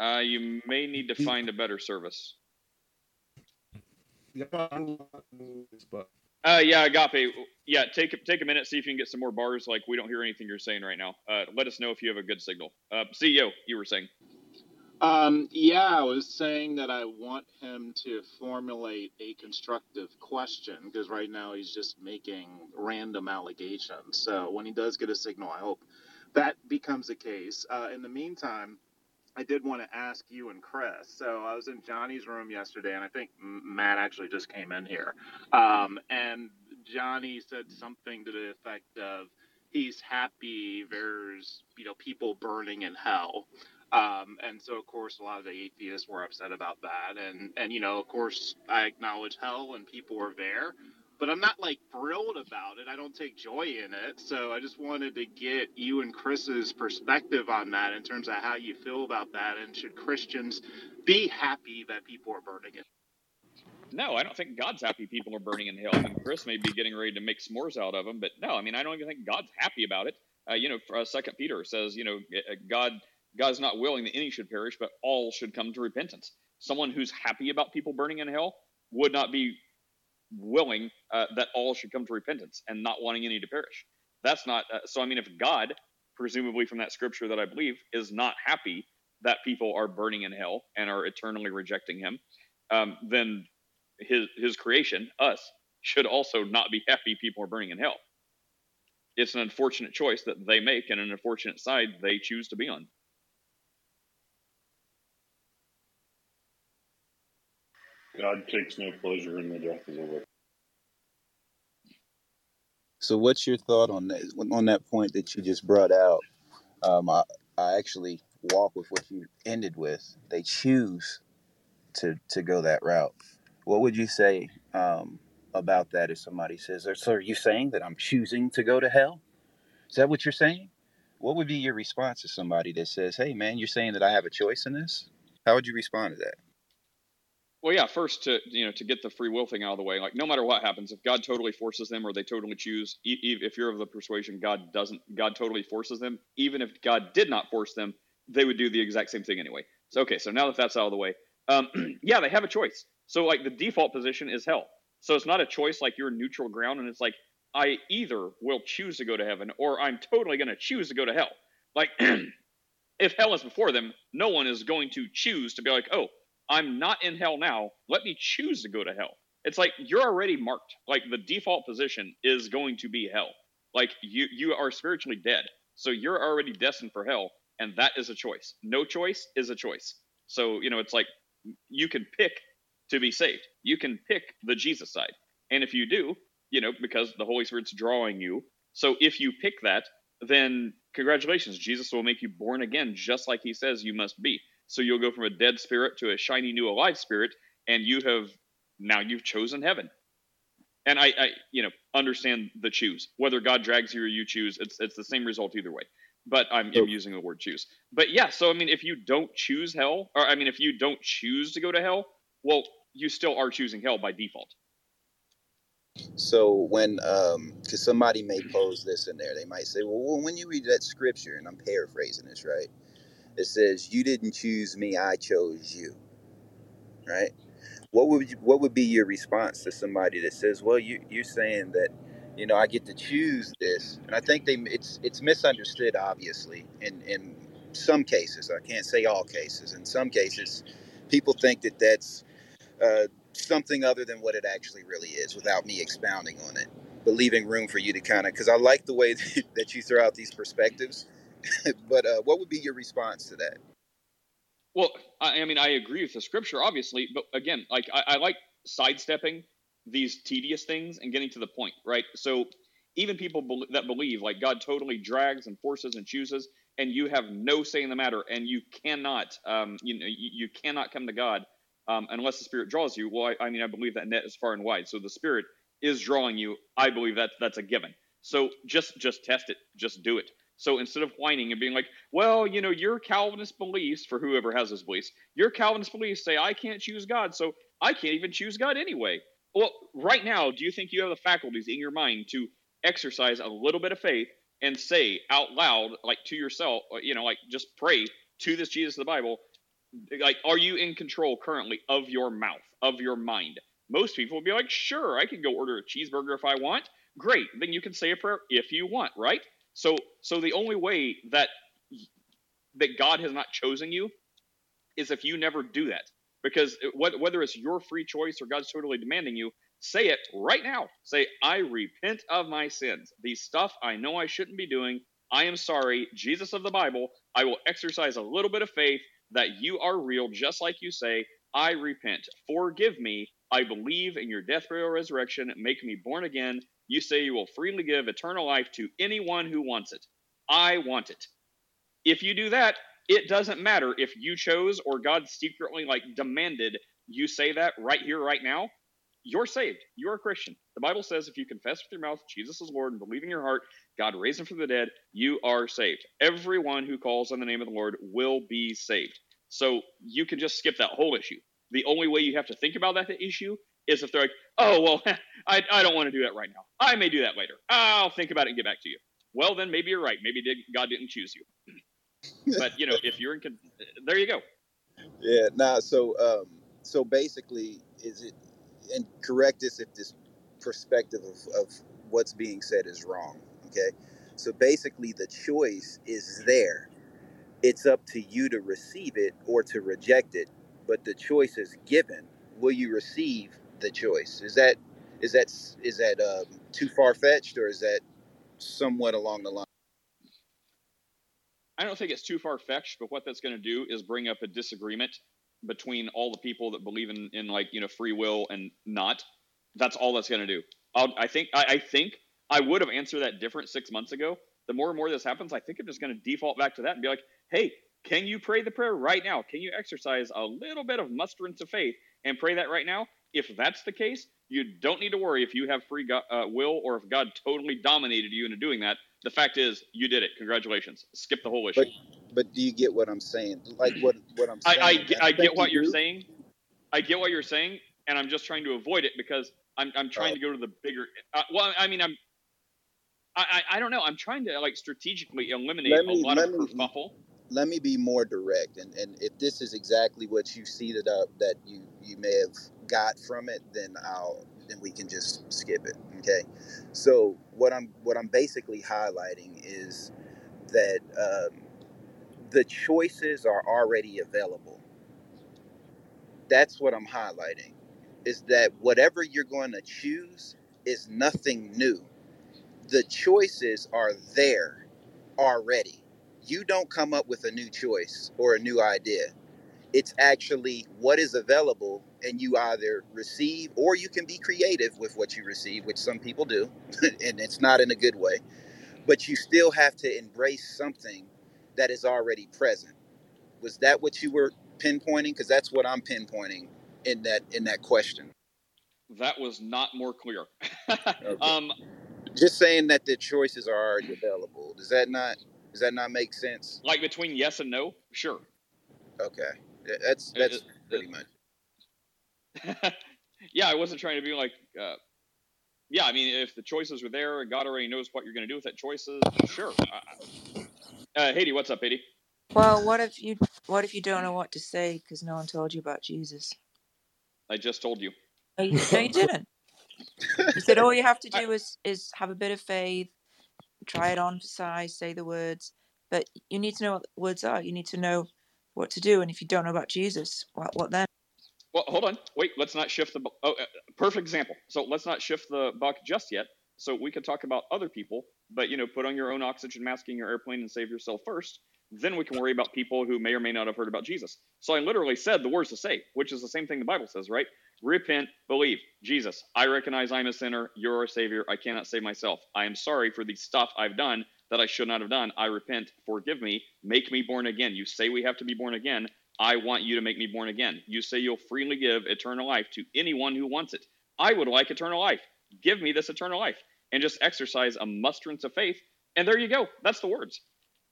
Uh, you may need to find a better service. Uh, yeah, Agape. Yeah, take take a minute, see if you can get some more bars. Like we don't hear anything you're saying right now. Uh, let us know if you have a good signal. Uh, CEO, you were saying. Um, yeah, I was saying that I want him to formulate a constructive question because right now he's just making random allegations. So when he does get a signal, I hope that becomes the case. Uh, in the meantime, I did want to ask you and Chris. So I was in Johnny's room yesterday, and I think Matt actually just came in here. Um, and Johnny said something to the effect of, "He's happy there's you know people burning in hell." Um, and so, of course, a lot of the atheists were upset about that. And, and, you know, of course, I acknowledge hell and people are there but I'm not like thrilled about it. I don't take joy in it. So I just wanted to get you and Chris's perspective on that in terms of how you feel about that. And should Christians be happy that people are burning it? No, I don't think God's happy people are burning in hell. I mean, Chris may be getting ready to make s'mores out of them, but no, I mean, I don't even think God's happy about it. Uh, you know, uh, Second Peter says, you know, uh, God God's not willing that any should perish, but all should come to repentance. Someone who's happy about people burning in hell would not be willing uh, that all should come to repentance and not wanting any to perish. That's not uh, so. I mean, if God, presumably from that scripture that I believe, is not happy that people are burning in hell and are eternally rejecting Him, um, then His His creation, us, should also not be happy people are burning in hell. It's an unfortunate choice that they make and an unfortunate side they choose to be on. God takes no pleasure in the death of the wicked. So, what's your thought on that? On that point that you just brought out, um, I, I actually walk with what you ended with. They choose to to go that route. What would you say um, about that? If somebody says, "So, are you saying that I'm choosing to go to hell?" Is that what you're saying? What would be your response to somebody that says, "Hey, man, you're saying that I have a choice in this"? How would you respond to that? Well, yeah. First, to you know, to get the free will thing out of the way, like no matter what happens, if God totally forces them or they totally choose, if you're of the persuasion God doesn't, God totally forces them, even if God did not force them, they would do the exact same thing anyway. So okay, so now that that's out of the way, um, yeah, they have a choice. So like the default position is hell. So it's not a choice like you're neutral ground, and it's like I either will choose to go to heaven or I'm totally going to choose to go to hell. Like if hell is before them, no one is going to choose to be like, oh I'm not in hell now. Let me choose to go to hell. It's like you're already marked. Like the default position is going to be hell. Like you you are spiritually dead. So you're already destined for hell and that is a choice. No choice is a choice. So, you know, it's like you can pick to be saved. You can pick the Jesus side. And if you do, you know, because the Holy Spirit's drawing you. So if you pick that, then congratulations, Jesus will make you born again just like he says you must be. So you'll go from a dead spirit to a shiny new alive spirit, and you have now you've chosen heaven. And I, I you know, understand the choose. Whether God drags you or you choose, it's it's the same result either way. But I'm, I'm using the word choose. But yeah, so I mean, if you don't choose hell, or I mean, if you don't choose to go to hell, well, you still are choosing hell by default. So when, um, because somebody may pose this in there, they might say, well, when you read that scripture, and I'm paraphrasing this, right? It says, "You didn't choose me; I chose you." Right? What would you, what would be your response to somebody that says, "Well, you you're saying that, you know, I get to choose this," and I think they it's it's misunderstood, obviously, in in some cases. I can't say all cases. In some cases, people think that that's uh, something other than what it actually really is, without me expounding on it but leaving room for you to kind of because I like the way that you throw out these perspectives but uh, what would be your response to that? Well, I, I, mean, I agree with the scripture, obviously, but again, like I, I like sidestepping these tedious things and getting to the point, right? So even people be- that believe like God totally drags and forces and chooses, and you have no say in the matter, and you cannot, um, you know, you, you cannot come to God um, unless the Spirit draws you. Well, I, I mean, I believe that net is far and wide, so the Spirit is drawing you. I believe that that's a given. So just just test it, just do it. So instead of whining and being like, well, you know, your Calvinist beliefs, for whoever has those beliefs, your Calvinist beliefs say I can't choose God, so I can't even choose God anyway. well, right now, do you think you have the faculties in your mind to exercise a little bit of faith and say out loud, like to yourself, uh, you know, like just pray to this Jesus of the Bible, like, are you in control currently of your mouth, of your mind? Most people will be like, sure, I can go order a cheeseburger if I want. Great, then you can say a prayer if you want, right? So, so the only way that that God has not chosen you is if you never do that. Because whether it's your free choice or God's totally demanding you, say it right now. Say, I repent of my sins. The stuff I know I shouldn't be doing. I am sorry. Jesus of the Bible, I will exercise a little bit of faith that you are real, just like you say. I repent. Forgive me. I believe in your death, burial, resurrection. Make me born again. You say you will freely give eternal life to anyone who wants it. I want it. If you do that, it doesn't matter if you chose or God secretly like demanded you say that right here, right now. You're saved. You're a Christian. The Bible says if you confess with your mouth Jesus is Lord and believe in your heart God raised him from the dead, you are saved. Everyone who calls on the name of the Lord will be saved. So you can just skip that whole issue. The only way you have to think about that issue is if they're like, oh, well, I, I don't want to do that right now. I may do that later. I'll think about it and get back to you. Well, then maybe you're right. Maybe God didn't choose you but you know, if you're in, con- there you go. Yeah. Nah. So, um, so basically, is it and correct this if this perspective of, of what's being said is wrong. Okay. So basically, the choice is there. It's up to you to receive it or to reject it. But the choice is given. Will you receive the choice? Is that is that is that um, too far fetched, or is that somewhat along the line? I don't think it's too far fetched, but what that's going to do is bring up a disagreement between all the people that believe in, in like you know free will and not. That's all that's going to do. I'll, i think I, I, think I would have answered that different six months ago. The more and more this happens, I think I'm just going to default back to that and be like, hey, can you pray the prayer right now? Can you exercise a little bit of musterance of faith and pray that right now? If that's the case, you don't need to worry if you have free go- uh, will or if God totally dominated you into doing that the fact is, you did it. Congratulations. Skip the whole issue. But, but do you get what I'm saying? Like what what I'm saying? I, I, I get what you are saying. I get what you're saying, and I'm just trying to avoid it because I'm I'm trying oh. to go to the bigger. Uh, well, I mean, I'm. I, I, I don't know. I'm trying to like strategically eliminate me, a lot of me, kerfuffle. Let me be more direct, and, and if this is exactly what you see that uh, that you you may have got from it, then I'll then we can just skip it. Okay. So what I'm what I'm basically highlighting is that um, the choices are already available. That's what I'm highlighting. Is that whatever you're going to choose is nothing new. The choices are there already. You don't come up with a new choice or a new idea it's actually what is available and you either receive or you can be creative with what you receive which some people do and it's not in a good way but you still have to embrace something that is already present. Was that what you were pinpointing? Because that's what i'm pinpointing in that in that question. That was not more clear. Okay. um, just saying that the choices are already available. Does that not does that not make sense? Like between yes and no? Sure. Okay that's that's it, pretty much. yeah, I wasn't trying to be like. Uh, yeah, I mean, if the choices were there and God already knows what you're going to do with that choices, sure. Uh, uh, Haiti, what's up, Haiti? Well, what if you what if you don't know what to say because no one told you about Jesus? I just told you. No, you, no, you didn't. you said all you have to do I, is is have a bit of faith, try it on for size, say the words, but you need to know what the words are. You need to know what to do. And if you don't know about Jesus, what, what then? Well, hold on. Wait, let's not shift the. Oh, uh, perfect example. So let's not shift the buck just yet. So we could talk about other people, but you know, put on your own oxygen mask in your airplane and save yourself first. Then we can worry about people who may or may not have heard about Jesus. So I literally said the words to say, which is the same thing the Bible says, right? Repent, believe. Jesus, I recognize I'm a sinner. You're a savior. I cannot save myself. I am sorry for the stuff I've done that I should not have done. I repent. Forgive me. Make me born again. You say we have to be born again. I want you to make me born again. You say you'll freely give eternal life to anyone who wants it. I would like eternal life. Give me this eternal life. And just exercise a musterance of faith. And there you go. That's the words.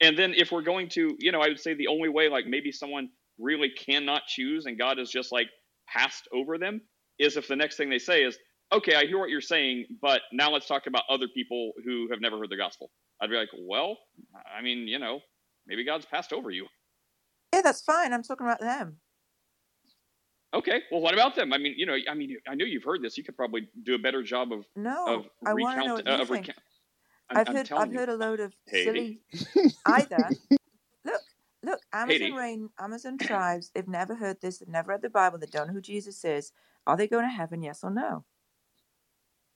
And then if we're going to, you know, I would say the only way, like maybe someone really cannot choose and God is just like passed over them, is if the next thing they say is, okay, I hear what you're saying, but now let's talk about other people who have never heard the gospel. I'd be like, well, I mean, you know, maybe God's passed over you. Yeah, that's fine. I'm talking about them. Okay, well, what about them? I mean, you know, I mean, I know you've heard this. You could probably do a better job of no. Of I want to know what you uh, think. Recount- I've I'm, heard I've you. heard a load of Haiti. silly either. look, look, Amazon Haiti. Rain, Amazon tribes, they've never heard this, they've never read the Bible, they don't know who Jesus is. Are they going to heaven, yes or no?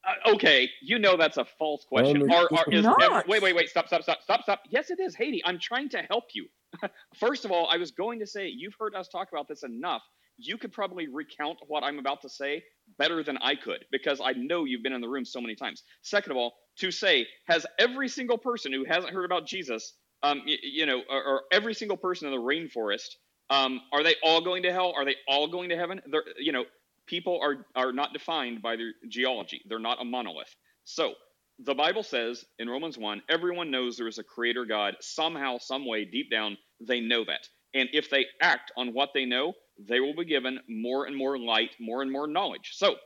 Uh, okay, you know that's a false question. Are, are, is, wait, wait, wait! Stop, stop, stop, stop, stop! Yes, it is, Haiti. I'm trying to help you. First of all, I was going to say you've heard us talk about this enough. You could probably recount what I'm about to say better than I could because I know you've been in the room so many times. Second of all, to say has every single person who hasn't heard about Jesus, um, y- you know, or, or every single person in the rainforest, um, are they all going to hell? Are they all going to heaven? They're, you know, people are are not defined by their geology. They're not a monolith. So the Bible says in Romans 1, everyone knows there is a creator God. Somehow, some way, deep down, they know that. And if they act on what they know, they will be given more and more light, more and more knowledge. So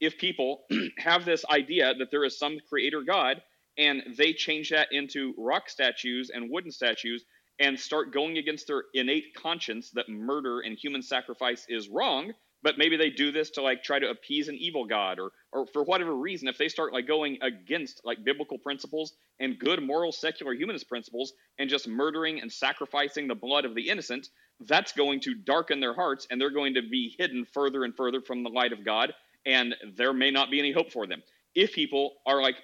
if people have this idea that there is some creator God and they change that into rock statues and wooden statues and start going against their innate conscience that murder and human sacrifice is wrong, but maybe they do this to like try to appease an evil god or or for whatever reason if they start like going against like biblical principles and good moral secular humanist principles and just murdering and sacrificing the blood of the innocent that's going to darken their hearts and they're going to be hidden further and further from the light of god and there may not be any hope for them. If people are like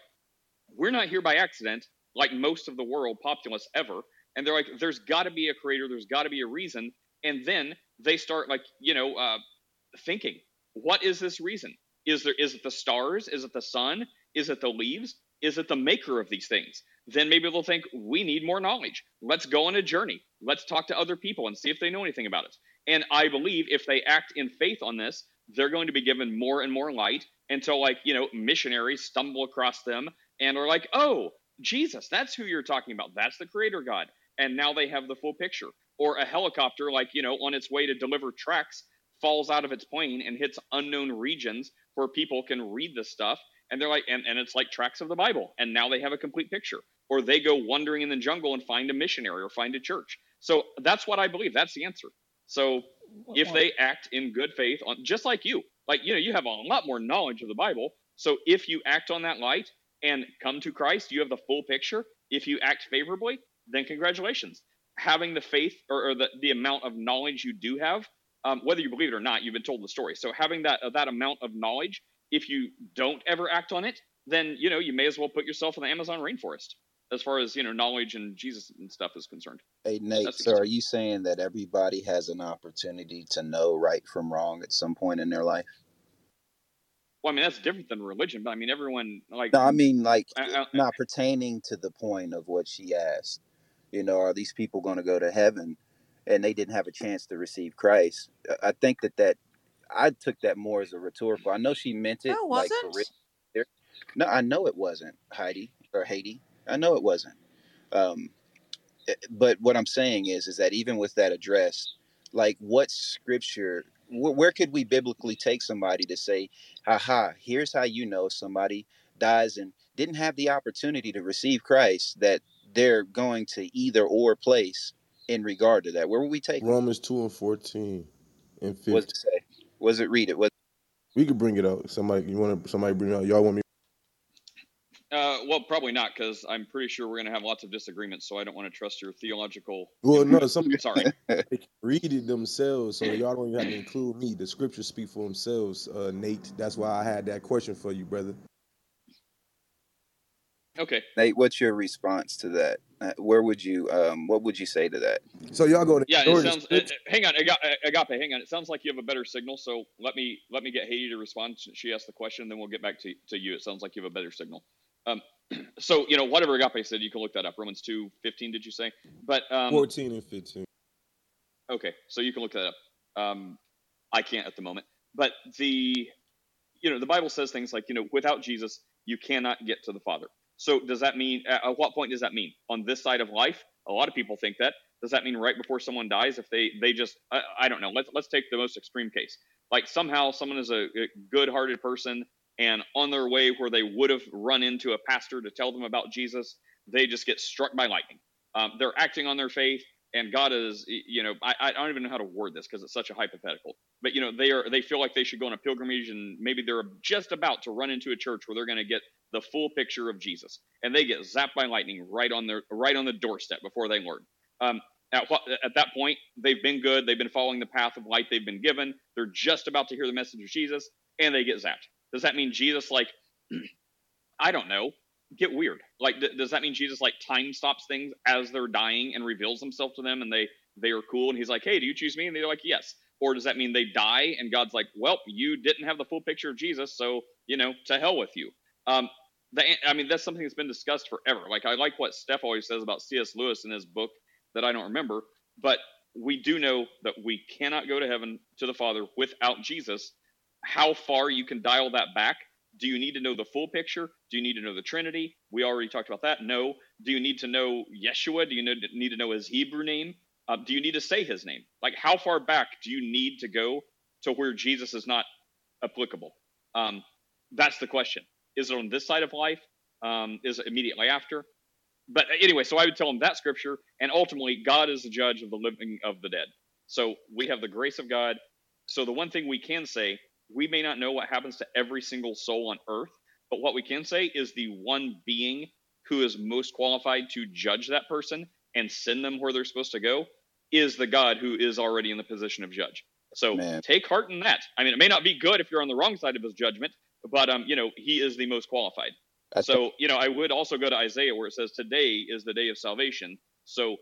we're not here by accident like most of the world populace ever and they're like there's got to be a creator there's got to be a reason and then they start like you know uh, thinking what is this reason? Is there is it the stars? Is it the sun? Is it the leaves? Is it the maker of these things? Then maybe they'll think we need more knowledge. Let's go on a journey. Let's talk to other people and see if they know anything about it and i believe if they act in faith on this they're going to be given more and more light. Until like you know missionaries stumble across them and are like oh jesus that's who you're talking about. That's the creator god. And now they have the full picture. Or a helicopter like you know on its way to deliver tracts falls out of its plane and hits unknown regions where people can read this stuff. And they're like and, and it's like tracts of the bible. And now they have a complete picture. Or they go wandering in the jungle and find a missionary or find a church. So that's what i believe. That's the answer. So if they act in good faith on just like you like you know you have a lot more knowledge of the bible. So if you act on that light and come to christ you have the full picture. If you act favorably then congratulations. Having the faith or, or the, the amount of knowledge you do have um, whether you believe it or not you've been told the story so having that uh, that amount of knowledge if you don't ever act on it then you know you may as well put yourself in the amazon rainforest as far as you know knowledge and jesus and stuff is concerned Hey Nate, so are you saying that everybody has an opportunity to know right from wrong at some point in their life? well i mean that's different than religion but i mean everyone like No, I mean like I- I- not pertaining to the point of what she asked. You know, are these people going to go to heaven and they didn't have a chance to receive Christ? I- I think that that I took that more as a rhetorical. I know she meant it No, like for wasn't. real. No, I know it wasn't Heidi or Haiti. I know it wasn't. Um, eh, but what I'm saying is, is that even with that address, like what scripture, wh- where could we biblically take somebody to say, "Haha, here's how you know somebody dies and didn't have the opportunity to receive Christ that they're going to either or place in regard to that." Where would we take? Romans two and fourteen and What's fifteen. it say? Was it read it? Was We could bring it out. Somebody, you want to? Somebody bring it out. Y'all want me? uh, well probably not because i'm pretty sure we're going to have lots of disagreements so i don't want to trust your theological Well, no. Somebody sorry they can read it themselves, so y'all don't even have to include me. The scriptures speak for themselves, uh, Nate. That's why I had that question for you, brother. Okay Nate? What's your response to that? Uh, where would you? Um, what would you say to that? So y'all go to Yeah, it sounds. Uh, uh, hang on, Agape. Hang on. It sounds like you have a better signal. So let me let me get Haiti to respond. She asked the question, then we'll get back to to you. It sounds like you have a better signal. Um, so you know whatever Agape said, you can look that up. Romans two fifteen. Did you say? But um, fourteen and fifteen. Okay, so you can look that up. Um, I can't at the moment, but the you know the Bible says things like you know without Jesus you cannot get to the Father. So does that mean at at what point does that mean on this side of life? A lot of people think that. Does that mean right before someone dies if they they just I, I don't know. Let's let's take the most extreme case. Like somehow someone is a, a good-hearted person and on their way where they would have run into a pastor to tell them about Jesus, they just get struck by lightning. Um, they're acting on their faith, and God is, you know, I, I don't even know how to word this because it's such a hypothetical. But you know, they are they feel like they should go on a pilgrimage, and maybe they're just about to run into a church where they're going to get the full picture of Jesus, and they get zapped by lightning right on their right on the doorstep before they learn. Um, at, at that point, they've been good. They've been following the path of light they've been given. They're just about to hear the message of Jesus, and they get zapped. Does that mean Jesus, like, I don't know, get weird? Like, th- does that mean Jesus, like, time stops things as they're dying and reveals himself to them, and they they are cool, and he's like, hey, do you choose me? And they're like, yes. Or does that mean they die, and God's like, well, you didn't have the full picture of Jesus, so you know, to hell with you. Um, the, I mean, that's something that's been discussed forever. Like, I like what Steph always says about C.S. Lewis in his book that I don't remember, but we do know that we cannot go to heaven to the Father without Jesus. How far you can dial that back? Do you need to know the full picture? Do you need to know the Trinity? We already talked about that. No. Do you need to know Yeshua? Do you need to know his Hebrew name? Uh, do you need to say his name? Like, how far back do you need to go to where Jesus is not applicable? Um, that's the question. Is it on this side of life? Um, is it immediately after? but anyway, so I would tell him that scripture, and ultimately, God is the judge of the living of the dead. So we have the grace of God. So the one thing we can say, we may not know what happens to every single soul on earth, but what we can say is the one being who is most qualified to judge that person and send them where they're supposed to go is the God who is already in the position of judge. So Man. take heart in that. I mean, it may not be good if you're on the wrong side of his judgment, but um, you know, he is the most qualified so, you know, I would also go to Isaiah where it says, Today is the day of salvation. So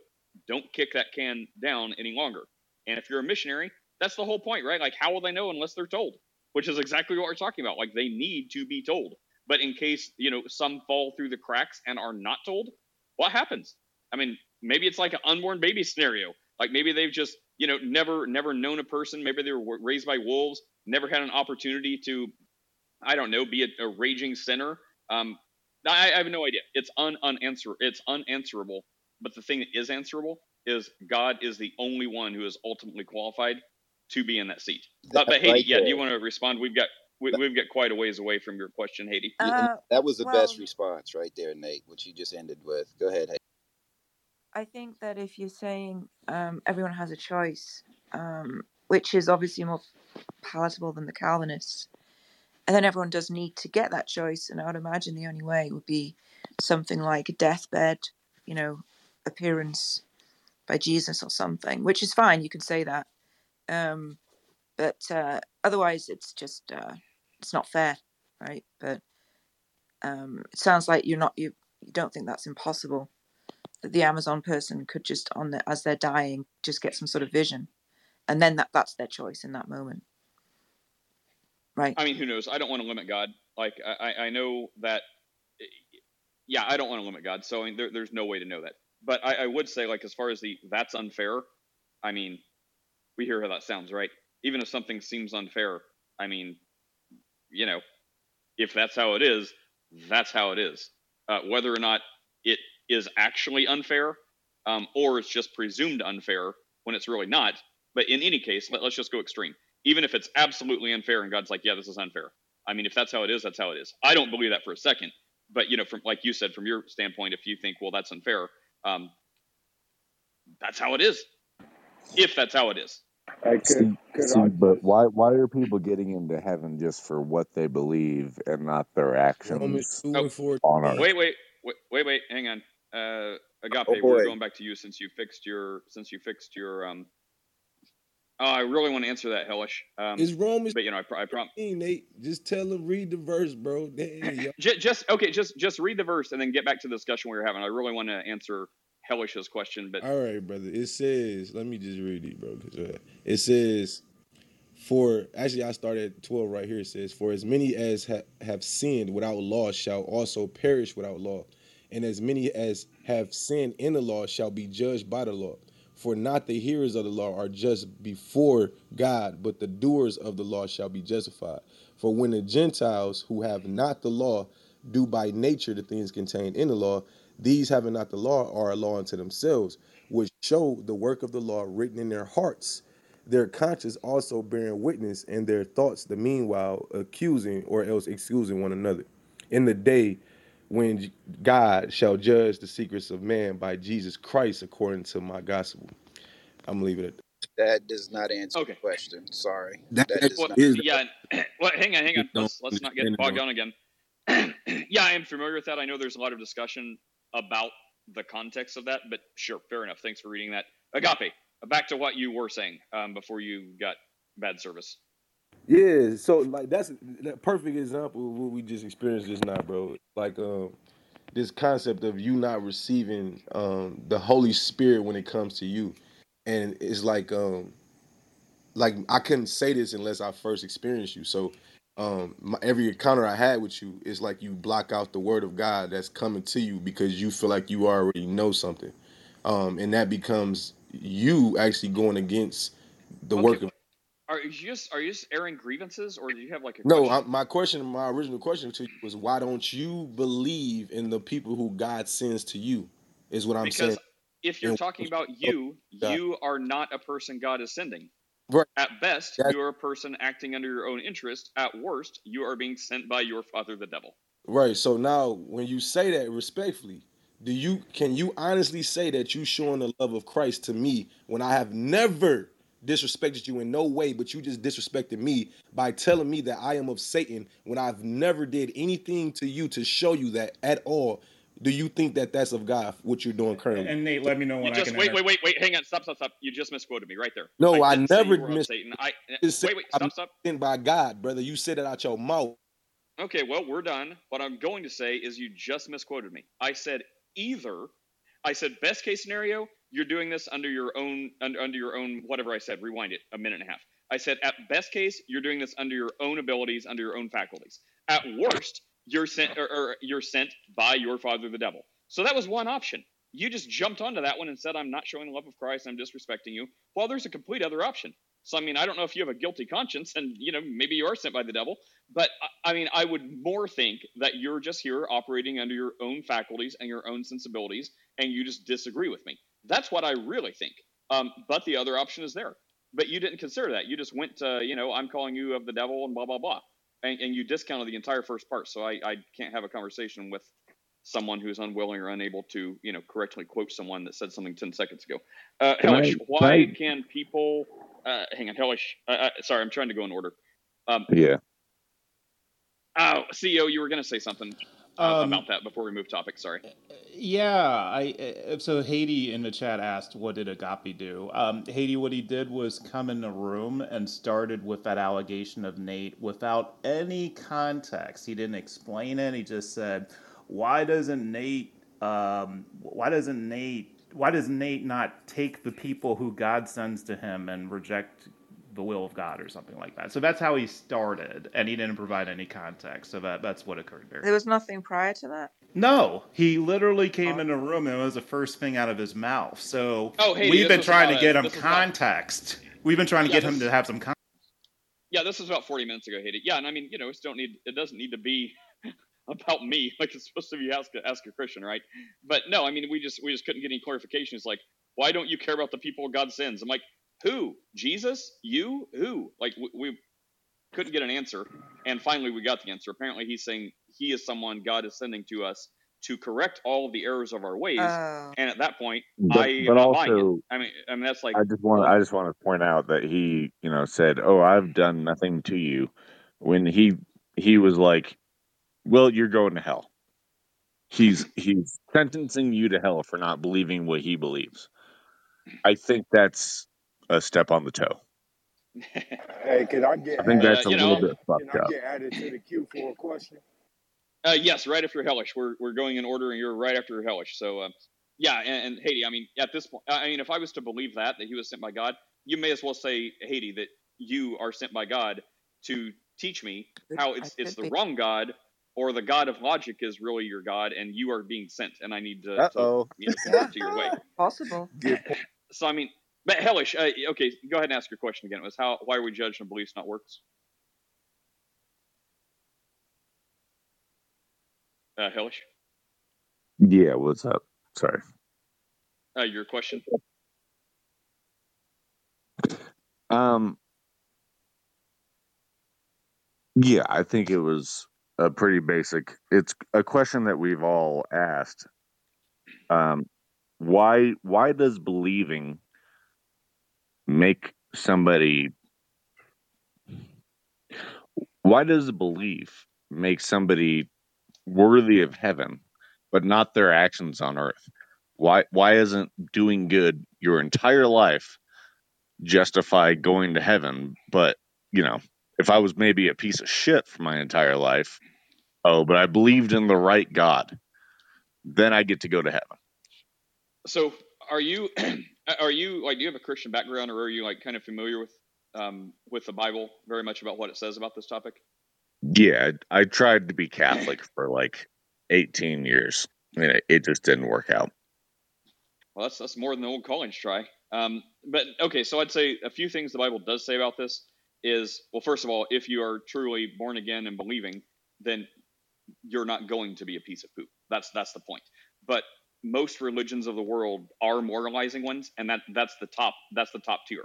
don't kick that can down any longer. And if you're a missionary, that's the whole point, right? Like, how will they know unless they're told? Which is exactly what we're talking about. Like, they need to be told. But in case, you know, some fall through the cracks and are not told, what happens? I mean, maybe it's like an unborn baby scenario. Like maybe they've just, you know, never, never known a person. Maybe they were raised by wolves, never had an opportunity to, I don't know, be a, a raging sinner um, I, I have no idea. It's un unanswer. It's unanswerable. But the thing that is answerable is God is the only one who is ultimately qualified to be in that seat. But, but Haiti, yeah, do you want to respond? We've got we, have got quite a ways away from your question, Haiti. Uh, that was the well, best response right there, Nate, which you just ended with. Go ahead, Haiti. I think that if you're saying um, everyone has a choice, um, which is obviously more palatable than the Calvinists, and then everyone does need to get that choice. And I would imagine the only way would be something like a deathbed, you know, appearance by Jesus or something, which is fine. You can say that. Um, but uh, otherwise, it's just uh, it's not fair, right? But um, it sounds like you're not you, you don't think that's impossible. That the Amazon person could just on the, as they're dying just get some sort of vision, and then that that's their choice in that moment. Right. I mean, who knows? I don't want to limit God. Like, I, I know that, yeah, I don't want to limit God. So I mean, there, there's no way to know that. But I, I would say, like, as far as the that's unfair, I mean, we hear how that sounds, right? Even if something seems unfair, I mean, you know, if that's how it is, that's how it is. Uh, whether or not it is actually unfair um, or it's just presumed unfair when it's really not. But in any case, let, us just go extreme even if it's absolutely unfair and God's like, yeah, this is unfair. I mean, if that's how it is, that's how it is. I don't believe that for a second. But you know, from like you said, from your standpoint, if you think, well, that's unfair, um, that's how it is. If that's how it is. I could, see, could see, but why why are people getting into heaven just for what they believe and not their actions oh, on earth? Wait, wait, wait, wait, wait, hang on. Uh, Agape, oh we're going back to you since you fixed your since you fixed your um Oh, I really want to answer that, Hellish. Um, it's Romans, but you know, I, I promise. Nate, just tell him read the verse, bro. Damn, just, just okay, just just read the verse and then get back to the discussion we were having. I really want to answer Hellish's question, but all right, brother. It says, let me just read it, bro. Uh, it says, for actually, I started twelve right here. It says, for as many as ha- have sinned without law shall also perish without law, and as many as have sinned in the law shall be judged by the law. For not the hearers of the law are just before God, but the doers of the law shall be justified. For when the Gentiles who have not the law do by nature the things contained in the law, these having not the law are a law unto themselves, which show the work of the law written in their hearts, their conscience also bearing witness, and their thoughts the meanwhile accusing or else excusing one another. In the day when God shall judge the secrets of man by Jesus Christ according to my gospel. I'm leaving it. That does not answer Okay. the question. Sorry. That- That, that Well, not. is- yeah. Well, hang on, hang on. Let's let's not get bogged down again. yeah, I am familiar with that. I know there's a lot of discussion about the context of that, but sure, fair enough. Thanks for reading that. Agape, back to what you were saying um, before you got bad service. Yeah, so like that's that perfect example of what we just experienced just now, bro. Like um this concept of you not receiving um the Holy Spirit when it comes to you. And it's like um like I couldn't say this unless I first experienced you. So um my, every encounter I had with you is like you block out the word of God that's coming to you because you feel like you already know something. Um and that becomes you actually going against the Okay, work of Are you just are you just airing grievances, or do you have like a No, question? I, my question, my original question to you was, why don't you believe in the people who God sends to you? Is what I'm because saying. if you're And- talking about you, God. you are not a person God is sending. Right. At best, That's- you are a person acting under your own interest. At worst, you are being sent by your father, the devil. Right. So now, when you say that respectfully, do you can you honestly say that you showing the love of Christ to me when I have never disrespected you in no way, but you just disrespected me by telling me that I am of Satan when I've never did anything to you to show you that at all? Do you think that that's of God? What you're doing currently? And Nate, let me know You when I just can. wait, enter. wait, wait, wait. Hang on. Stop, stop, stop. You just misquoted me right there. No, I didn't never you were of mis- Satan. I Just said wait, wait. I'm Stop, stop. sent by God, brother. You said it out your mouth. Okay, well, we're done. What I'm going to say is you just misquoted me. I said either. I said best case scenario, you're doing this under your own under, under your own whatever I said. Rewind it a minute and a half. I said at best case, you're doing this under your own abilities, under your own faculties. At worst, you're sent or, or you're sent by your father, the devil. So that was one option. You just jumped onto that one and said, "I'm not showing the love of Christ. I'm disrespecting you." Well, there's a complete other option. So I mean, I don't know if you have a guilty conscience, and you know maybe you are sent by the devil. But I- I mean, I would more think that you're just here operating under your own faculties and your own sensibilities, and you just disagree with me. That's what I really think. Um, but the other option is there. But you didn't consider that. You just went to, you know, I'm calling you of the devil and blah blah blah, and, and you discounted the entire first part. So I, I can't have a conversation with someone who's unwilling or unable to, you know, correctly quote someone that said something ten seconds ago. Uh, Can I- Hellish, can why I- can people? Uh, hang on, Hellish. Uh, uh, sorry, I'm trying to go in order. Um, Yeah. Oh, CEO, you were going to say something Um, about that before we move topic. Sorry. Yeah, I uh, so Haiti in the chat asked, "What did Agape do?" Um, Haiti, what he did was come in the room and started with that allegation of Nate without any context. He didn't explain it. He just said, "Why doesn't Nate? Um, why doesn't Nate? Why does Nate not take the people who God sends to him and reject the will of God or something like that?" So that's how he started, and he didn't provide any context. So that that's what occurred there. There was nothing prior to that. No, he literally came oh. in the room and it was the first thing out of his mouth. So Oh, Haiti, we've been trying to get him this was about- context. We've been trying to Yeah, get him to have some context. Yeah, this was about 40 minutes ago, Haiti. Yeah, and I mean, you know, it's don't need it doesn't need to be about me like it's supposed to be ask a, ask a Christian, right? But no, I mean, we just we just couldn't get any clarification. It's like, why don't you care about the people God sends? I'm like, who? Jesus? You? Who? Like we, we couldn't get an answer, and finally we got the answer. Apparently, he's saying he is someone God is sending to us to correct all of the errors of our ways. Oh. and at that point, But- I but not buying it. also- I mean, I mean that's like I just want I just want to point out that he, you know, said, "Oh, I've done nothing to you," when he he was like, "Well, you're going to hell." He's he's sentencing you to hell for not believing what he believes. I think that's a step on the toe. Hey, can I get I think Uh, that's a you little know- bit can I up. get added to the queue for a question? Uh, yes, right after Hellish. We're we're going in order, and you're right after Hellish. So, uh, yeah, and, and Haiti. I mean, at this point, I mean, if I was to believe that that he was sent by God, you may as well say Haiti that you are sent by God to teach me how it's it's the wrong God, or the God of logic is really your God, and you are being sent, and I need to, to you know, convert to your way. Possible. So, I mean, but Hellish, uh, okay, go ahead and ask your question again. It was how why are we judged on beliefs, not works? Uh, Hellish, Yeah, what's up? Sorry. uh, your question. Um, yeah, I think it was a pretty basic. It's a question that we've all asked. Um, why why does believing make somebody why does a belief make somebody worthy of heaven but not their actions on earth? Why why isn't doing good your entire life justify going to heaven? But you know if i was maybe a piece of shit for my entire life oh but i believed in the right god then i get to go to heaven. So, are you are you like do you have a Christian background, or are you like kind of familiar with um, with the Bible very much about what it says about this topic? yeah i, I tried to be catholic for like 18 years and it, it just didn't work out Well, that's that's more than the old college try. Um, but okay, so I'd say a few things the Bible does say about this is well, first of all, if you are truly born again and believing, then you're not going to be a piece of poop. That's that's the point. But most religions of the world are moralizing ones, and that that's the top that's the top tier.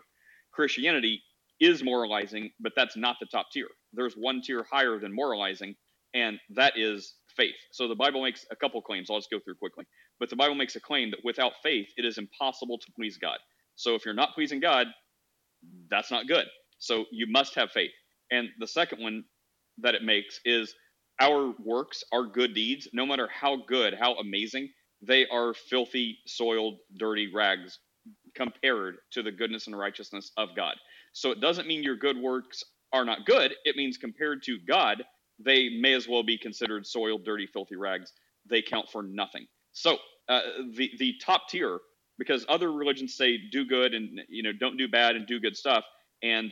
Christianity is moralizing, but that's not the top tier. There's one tier higher than moralizing, and that is faith. So the Bible makes a couple claims. I'll just go through quickly. But the Bible makes a claim that without faith, it is impossible to please God. So if you're not pleasing God, that's not good. So you must have faith. And the second one that it makes is our works, our good deeds, no matter how good, how amazing, they are filthy, soiled, dirty rags compared to the goodness and righteousness of God. So it doesn't mean your good works are not good. It means compared to God, they may as well be considered soiled, dirty, filthy rags. They count for nothing. So uh, the the top tier, because other religions say do good and you know don't do bad and do good stuff, and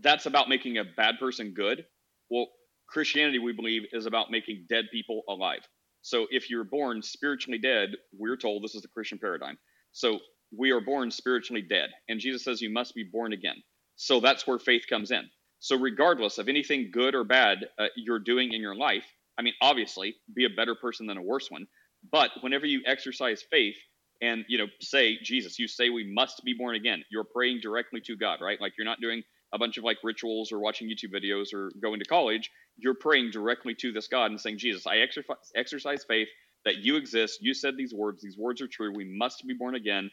that's about making a bad person good. Well, Christianity, we believe, is about making dead people alive. So if you're born spiritually dead, we're told this is the Christian paradigm. So we are born spiritually dead, and Jesus says you must be born again. So that's where faith comes in. So regardless of anything good or bad uh, you're doing in your life, I mean, obviously, be a better person than a worse one. But whenever you exercise faith and you know say Jesus, you say we must be born again. You're praying directly to God, right? Like you're not doing a bunch of like rituals or watching YouTube videos or going to college. You're praying directly to this God and saying, Jesus, I exercise, exercise faith that you exist. You said these words. These words are true. We must be born again.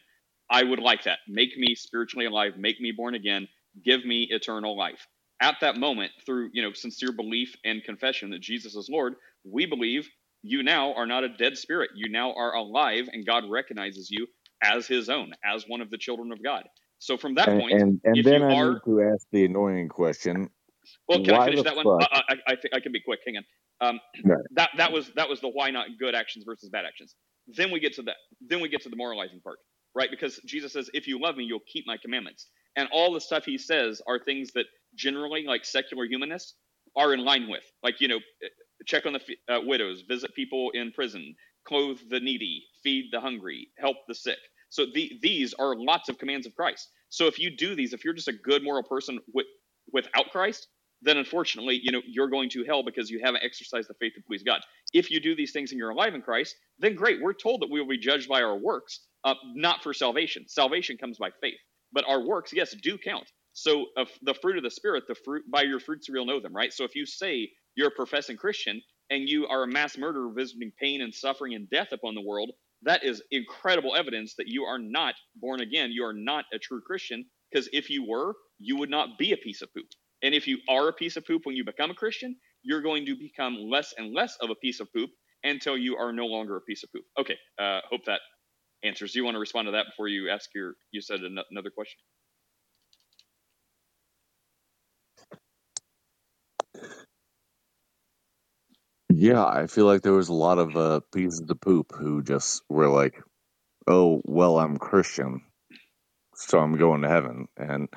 I would like that. Make me spiritually alive. Make me born again. Give me eternal life. At that moment, through you know sincere belief and confession that Jesus is Lord, we believe you now are not a dead spirit. You now are alive, and God recognizes you as His own, as one of the children of God. So from that and point, and, and if then you i are need to ask the annoying question well, can I finish that one? fuck I, I, I think I can be quick. Hang on. Um, no. that that was that was the why not good actions versus bad actions. Then we get to that. Then we get to the moralizing part, right? Because Jesus says, "If you love me, you'll keep my commandments." And all the stuff he says are things that generally, like secular humanists, are in line with. Like you know, check on the uh, widows, visit people in prison, clothe the needy, feed the hungry, help the sick. So the, these are lots of commands of Christ. So if you do these, if you're just a good moral person with, without Christ, then unfortunately, you know, you're going to hell because you haven't exercised the faith to please God. If you do these things and you're alive in Christ, then great. We're told that we will be judged by our works, uh, not for salvation. Salvation comes by faith, but our works, yes, do count. So uh, the fruit of the spirit, the fruit by your fruits you'll know them, right? So if you say you're a professing Christian and you are a mass murderer visiting pain and suffering and death upon the world, that is incredible evidence that you are not born again. You are not a true Christian because if you were, you would not be a piece of poop. And if you are a piece of poop when you become a Christian, you're going to become less and less of a piece of poop until you are no longer a piece of poop. Okay, uh, hope that answers. Do you want to respond to that before you ask your? You said another question. Yeah, I feel like there was a lot of uh, pieces of the poop who just were like, "Oh, well, I'm Christian, so I'm going to heaven." And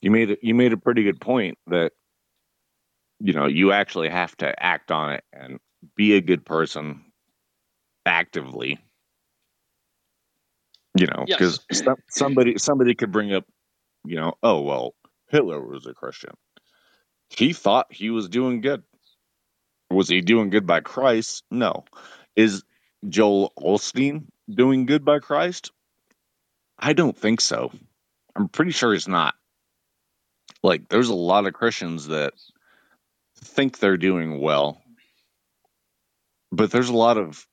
you made it. You made a pretty good point that you know you actually have to act on it and be a good person actively. You know, because Yes. somebody somebody could bring up, you know, oh well, Hitler was a Christian. He thought he was doing good. Was he doing good by Christ? No. Is Joel Osteen doing good by Christ? I don't think so. I'm pretty sure he's not. like there's a lot of Christians that think they're doing well, but there's a lot of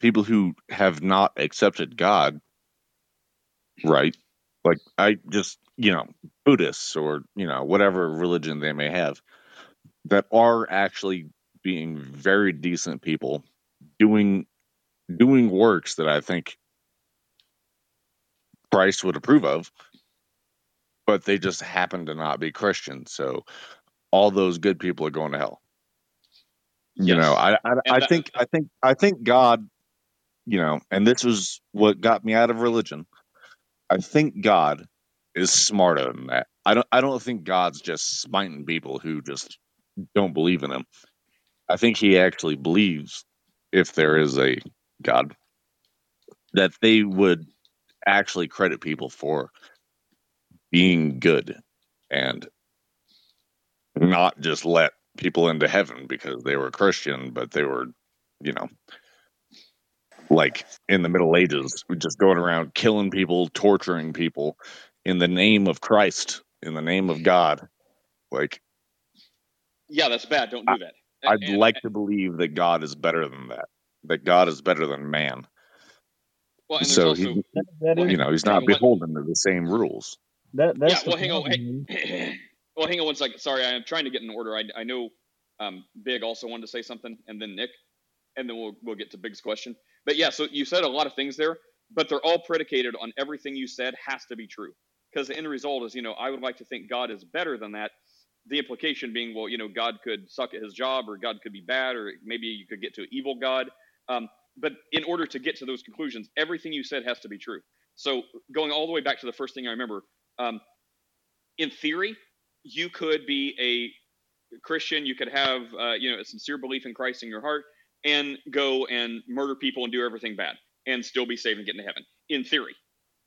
people who have not accepted God, right? Like I just, you know, Buddhists or, you know, whatever religion they may have that are actually being very decent people doing doing works that I think Christ would approve of, but they just happen to not be Christian. So all those good people are going to hell. You know. I I, I that, think I think I think God, you know, and this was what got me out of religion. I think God is smarter than that. I don't I don't think God's just smiting people who just don't believe in him. I think he actually believes if there is a God that they would actually credit people for being good and not just let people into heaven because they were Christian, but they were, you know, like in the Middle Ages, just going around killing people, torturing people in the name of Christ, in the name of God. Like, yeah, that's bad. Don't do that. A- I'd And, like to believe that God is better than that, that God is better than man. well, and So also he, That, that well, you know, he's not on beholden to the same rules. that Yeah, that's the well, hang on. problem. man. Hey, well, hang on one second. Sorry, I'm trying to get in order. I, I know um, Big also wanted to say something, and then Nick, and then we'll we'll get to Big's question. But yeah, so you said a lot of things there, but they're all predicated on everything you said has to be true. Because the end result is, you know, I would like to think God is better than that. The implication being, well, you know, God could suck at his job, or God could be bad, or maybe you could get to an evil God. Um, but in order to get to those conclusions, everything you said has to be true. So going all the way back to the first thing I remember, um, in theory, you could be a Christian, you could have uh, you know a sincere belief in Christ in your heart, and go and murder people and do everything bad, and still be saved and get into heaven. In theory,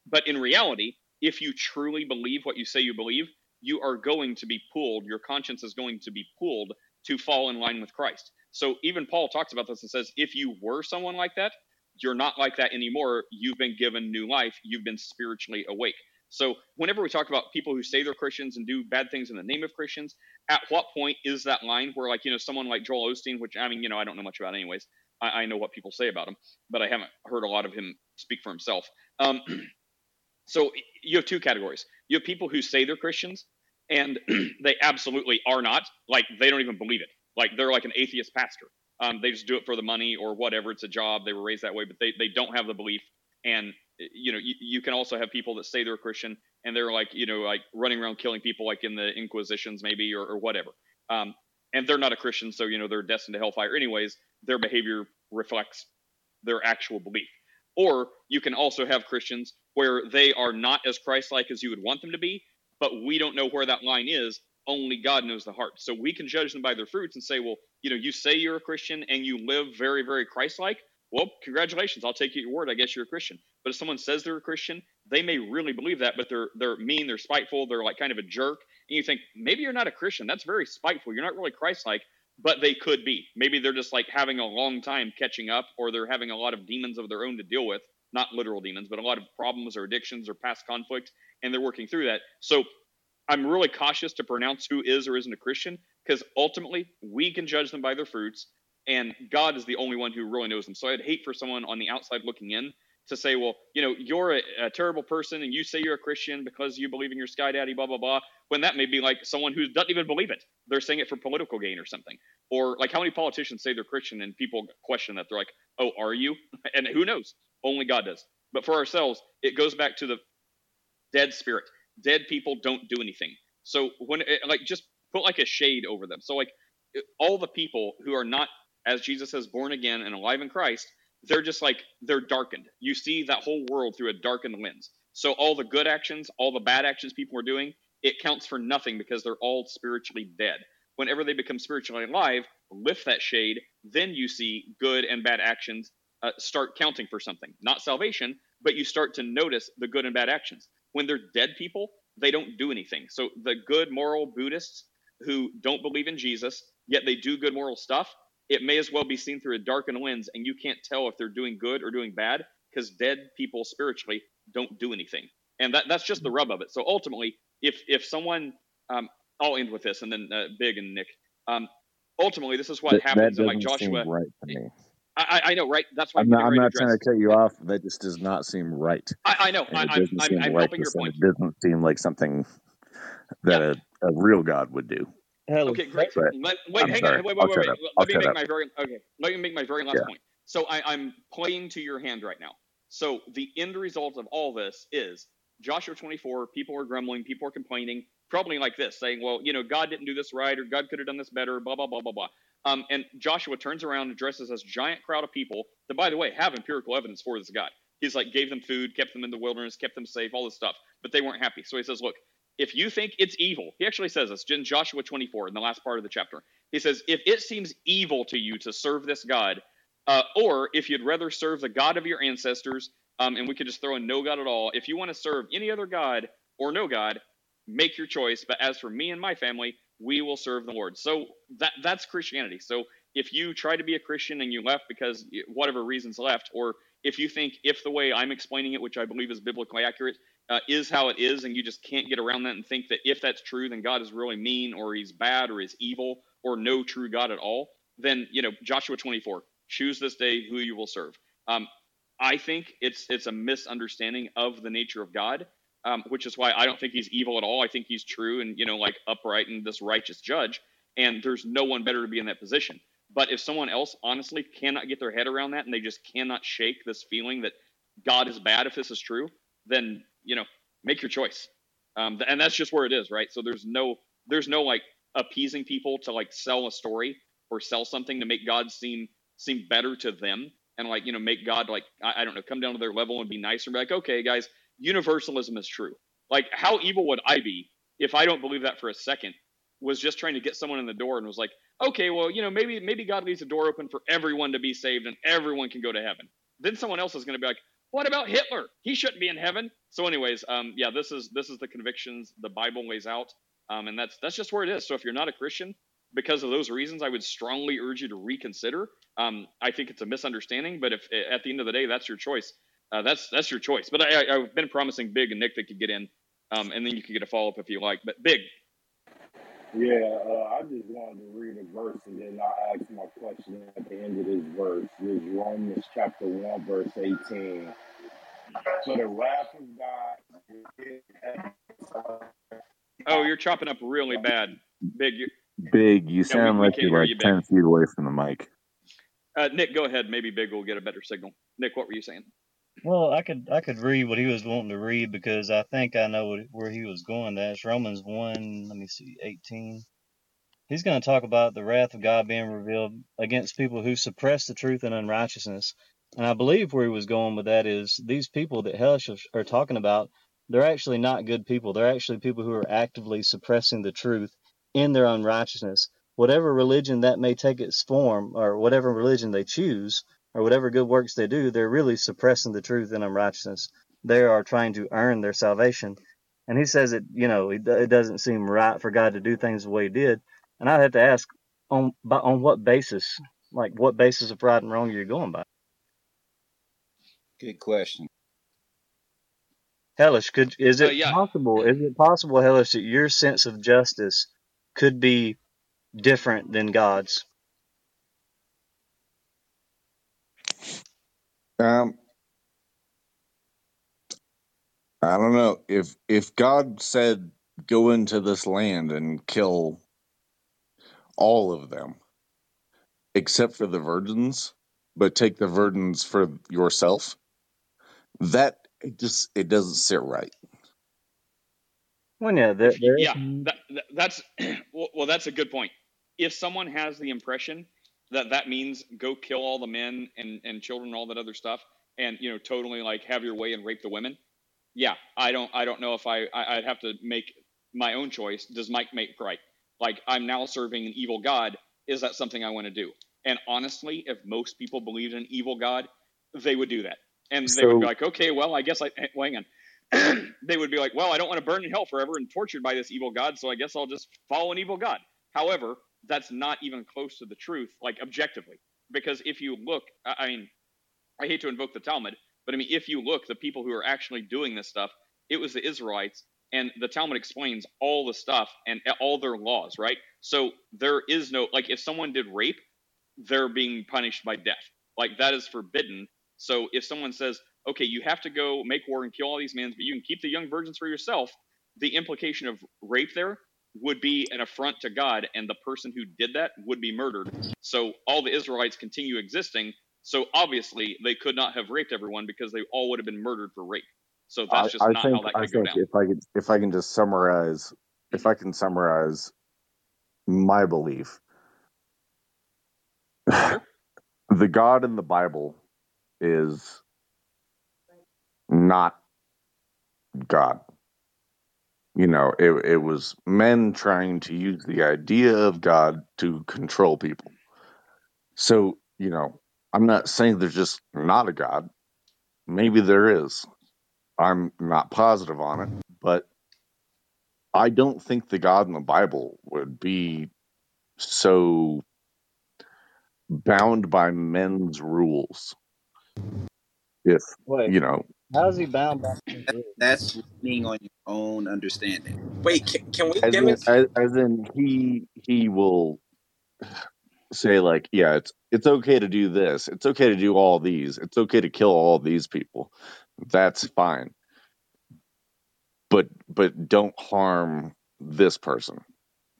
but in reality, if you truly believe what you say you believe, you are going to be pulled. Your conscience is going to be pulled to fall in line with Christ. So even Paul talks about this and says, if you were someone like that, you're not like that anymore. You've been given new life. You've been spiritually awake. So whenever we talk about people who say they're Christians and do bad things in the name of Christians, at what point is that line where like, you know, someone like Joel Osteen, which I mean, you know, I don't know much about anyways. I, I know what people say about him, but I haven't heard a lot of him speak for himself. Um, so you have two categories. You have people who say they're Christians and they absolutely are not. Like they don't even believe it. Like they're like an atheist pastor. Um, they just do it for the money or whatever. It's a job. They were raised that way, but they, they don't have the belief. And you know, you, you can also have people that say they're a Christian and they're like, you know, like running around killing people, like in the Inquisitions maybe or, or whatever. Um, and they're not a Christian, so you know they're destined to hellfire anyways. Their behavior reflects their actual belief. Or you can also have Christians where they are not as Christ-like as you would want them to be, but we don't know where that line is. Only God knows the heart. So we can judge them by their fruits and say, well, you know, you say you're a Christian and you live very, very Christ-like. Well, congratulations. I'll take you your word. I guess you're a Christian. But if someone says they're a Christian, they may really believe that, but they're they're mean, they're spiteful, they're like kind of a jerk. And you think maybe you're not a Christian. That's very spiteful. You're not really Christ-like, but they could be. Maybe they're just like having a long time catching up, or they're having a lot of demons of their own to deal with. Not literal demons, but a lot of problems or addictions or past conflict, and they're working through that. So I'm really cautious to pronounce who is or isn't a Christian because ultimately we can judge them by their fruits, and God is the only one who really knows them. So I'd hate for someone on the outside looking in to say, well, you know, you're a, a terrible person and you say you're a Christian because you believe in your sky daddy, blah, blah, blah, when that may be like someone who doesn't even believe it. They're saying it for political gain or something. Or like how many politicians say they're Christian and people question that? They're like, oh, are you? And who knows? Only God does. But for ourselves, it goes back to the dead spirit. Dead people don't do anything. So when it, like just put like a shade over them. So like eh, all the people who are not as Jesus says born again and alive in Christ, they're just like they're darkened. You see that whole world through a darkened lens. So all the good actions, all the bad actions people are doing, it counts for nothing because they're all spiritually dead. Whenever they become spiritually alive, lift that shade, then you see good and bad actions uh, start counting for something. Not salvation, but you start to notice the good and bad actions. When they're dead people, they don't do anything. So the good moral Buddhists who don't believe in Jesus, yet they do good moral stuff, it may as well be seen through a darkened lens, and you can't tell if they're doing good or doing bad because dead people spiritually don't do anything. And that, that's just the rub of it. So ultimately, if if someone Um, I'll end with this, and then uh, Big and Nick. Um, ultimately, this is what That, that happens in like Joshua. right to me. I, I I know, right? That's why I'm I'm not. I'm not trying to cut you off. That just does not seem right, I, I know. and I, it I'm doesn't I'm seem I'm helping your point. it doesn't seem like something that a, a real God would do. Okay, great. But Let, wait, I'm hang sorry. on. Wait, I'll wait, wait, shut wait. up. Let me make up. my very okay. Let me make my very last Yeah. point. So I, I'm playing to your hand right now. So the end result of all this is Joshua 24. People are grumbling. People are complaining. Probably like this, saying, "Well, you know, God didn't do this right, or God could have done this better." Blah blah blah blah blah. Um, and Joshua turns around and addresses this giant crowd of people that, by the way, have empirical evidence for this God. He's like gave them food, kept them in the wilderness, kept them safe, all this stuff, but they weren't happy. So he says, "Look, if you think it's evil, he actually says this in Joshua 24 in the last part of the chapter. He says, if it seems evil to you to serve this God, uh, or if you'd rather serve the God of your ancestors, um, and we could just throw in no God at all, if you want to serve any other God or no God, make your choice. But as for me and my family, we will serve the Lord. So that that's Christianity. So if you try to be a Christian and you left because whatever reasons left, or if you think if the way I'm explaining it, which I believe is biblically accurate, uh, is how it is, and you just can't get around that and think that if that's true, then God is really mean, or He's bad, or He's evil, or no true God at all. Then you know Joshua 24. Choose this day who you will serve. Um, I think it's it's a misunderstanding of the nature of God, um, which is why I don't think He's evil at all. I think He's true and you know like upright and this righteous judge. And there's no one better to be in that position. But if someone else honestly cannot get their head around that and they just cannot shake this feeling that God is bad if this is true, then you know make your choice. Um, and that's just where it is, right? So there's no there's no like appeasing people to like sell a story or sell something to make God seem seem better to them and like you know make God like I, I don't know come down to their level and be nicer and be like okay guys universalism is true. Like how evil would I be if I don't believe that for a second? Was just trying to get someone in the door and was like, okay, well, you know, maybe maybe God leaves the door open for everyone to be saved and everyone can go to heaven. Then someone else is going to be like, what about Hitler? He shouldn't be in heaven. So, anyways, um, yeah, this is this is the convictions the Bible lays out, um, and that's that's just where it is. So, if you're not a Christian, because of those reasons, I would strongly urge you to reconsider. Um, I think it's a misunderstanding, but if at the end of the day that's your choice, uh, that's that's your choice. But I, I, I've been promising Big and Nick that could get in, um, and then you could get a follow up if you like. But Big, Yeah, uh, I just wanted to read a verse and then I'll ask my question at the end of this verse. This is Romans chapter 1, verse 18. For the wrath of God oh, you're chopping up really bad. Big, you, Big, you yeah, we, sound we like can't you're like you, Big. ten feet away from the mic. Uh, Nick, go ahead. Maybe Big will get a better signal. Nick, what were you saying? Well, I could I could read what he was wanting to read because I think I know what, where he was going. That's Romans one. Let me see, eighteen. He's going to talk about the wrath of God being revealed against people who suppress the truth and unrighteousness. And I believe where he was going with that is these people that Hellish are talking about. They're actually not good people. They're actually people who are actively suppressing the truth in their unrighteousness. Whatever religion that may take its form, or whatever religion they choose, or whatever good works they do, they're really suppressing the truth in unrighteousness. They are trying to earn their salvation. And he says it, you know, it, it doesn't seem right for God to do things the way he did. And I'd have to ask, on by, on what basis, like what basis of right and wrong are you're going by? Good question. Hellish, could is Uh, it yeah. possible? Is it possible, Hellish, that your sense of justice could be different than God's? Um, I don't know if if God said go into this land and kill all of them except for the virgins, but take the virgins for yourself. That it just it doesn't sit right. Well, yeah, there, there is Yeah, that, that, that's well, well, that's a good point. If someone has the impression that that means go kill all the men and, and children and all that other stuff, and you know totally like have your way and rape the women, yeah, I don't I don't know if I, I I'd have to make my own choice. Does Mike make right? Like I'm now serving an evil god. Is that something I want to do? And honestly, if most people believed in an evil god, they would do that, and they would be like, okay, well, I guess I well, hang on. they would be like, well, I don't want to burn in hell forever and tortured by this evil god, so I guess I'll just follow an evil god. However, that's not even close to the truth, like objectively, because if you look, I mean, I hate to invoke the Talmud, but I mean, if you look, the people who are actually doing this stuff, it was the Israelites and the Talmud explains all the stuff and all their laws, right? So there is no like if someone did rape, they're being punished by death. Like that is forbidden. So if someone says, okay, you have to go make war and kill all these men, but you can keep the young virgins for yourself, the implication of rape there would be an affront to God, and the person who did that would be murdered. So all the Israelites continue existing. So obviously they could not have raped everyone because they all would have been murdered for rape. So that's just I, I not think how that I could go think down. if I could if I can just summarize if I can summarize my belief, the God in the Bible is not God. You know, it it was men trying to use the idea of God to control people. So, you know, I'm not saying there's just not a God. Maybe there is. I'm not positive on it, but I don't think the God in the Bible would be so bound by men's rules. If Wait, you know, how is he bound by? That's leaning on your own understanding. Wait, can, can we as in, demonstrate? as, as in he he will say like, yeah, it's it's okay to do this. It's okay to do all these. It's okay to kill all these people. That's fine. But but don't harm this person.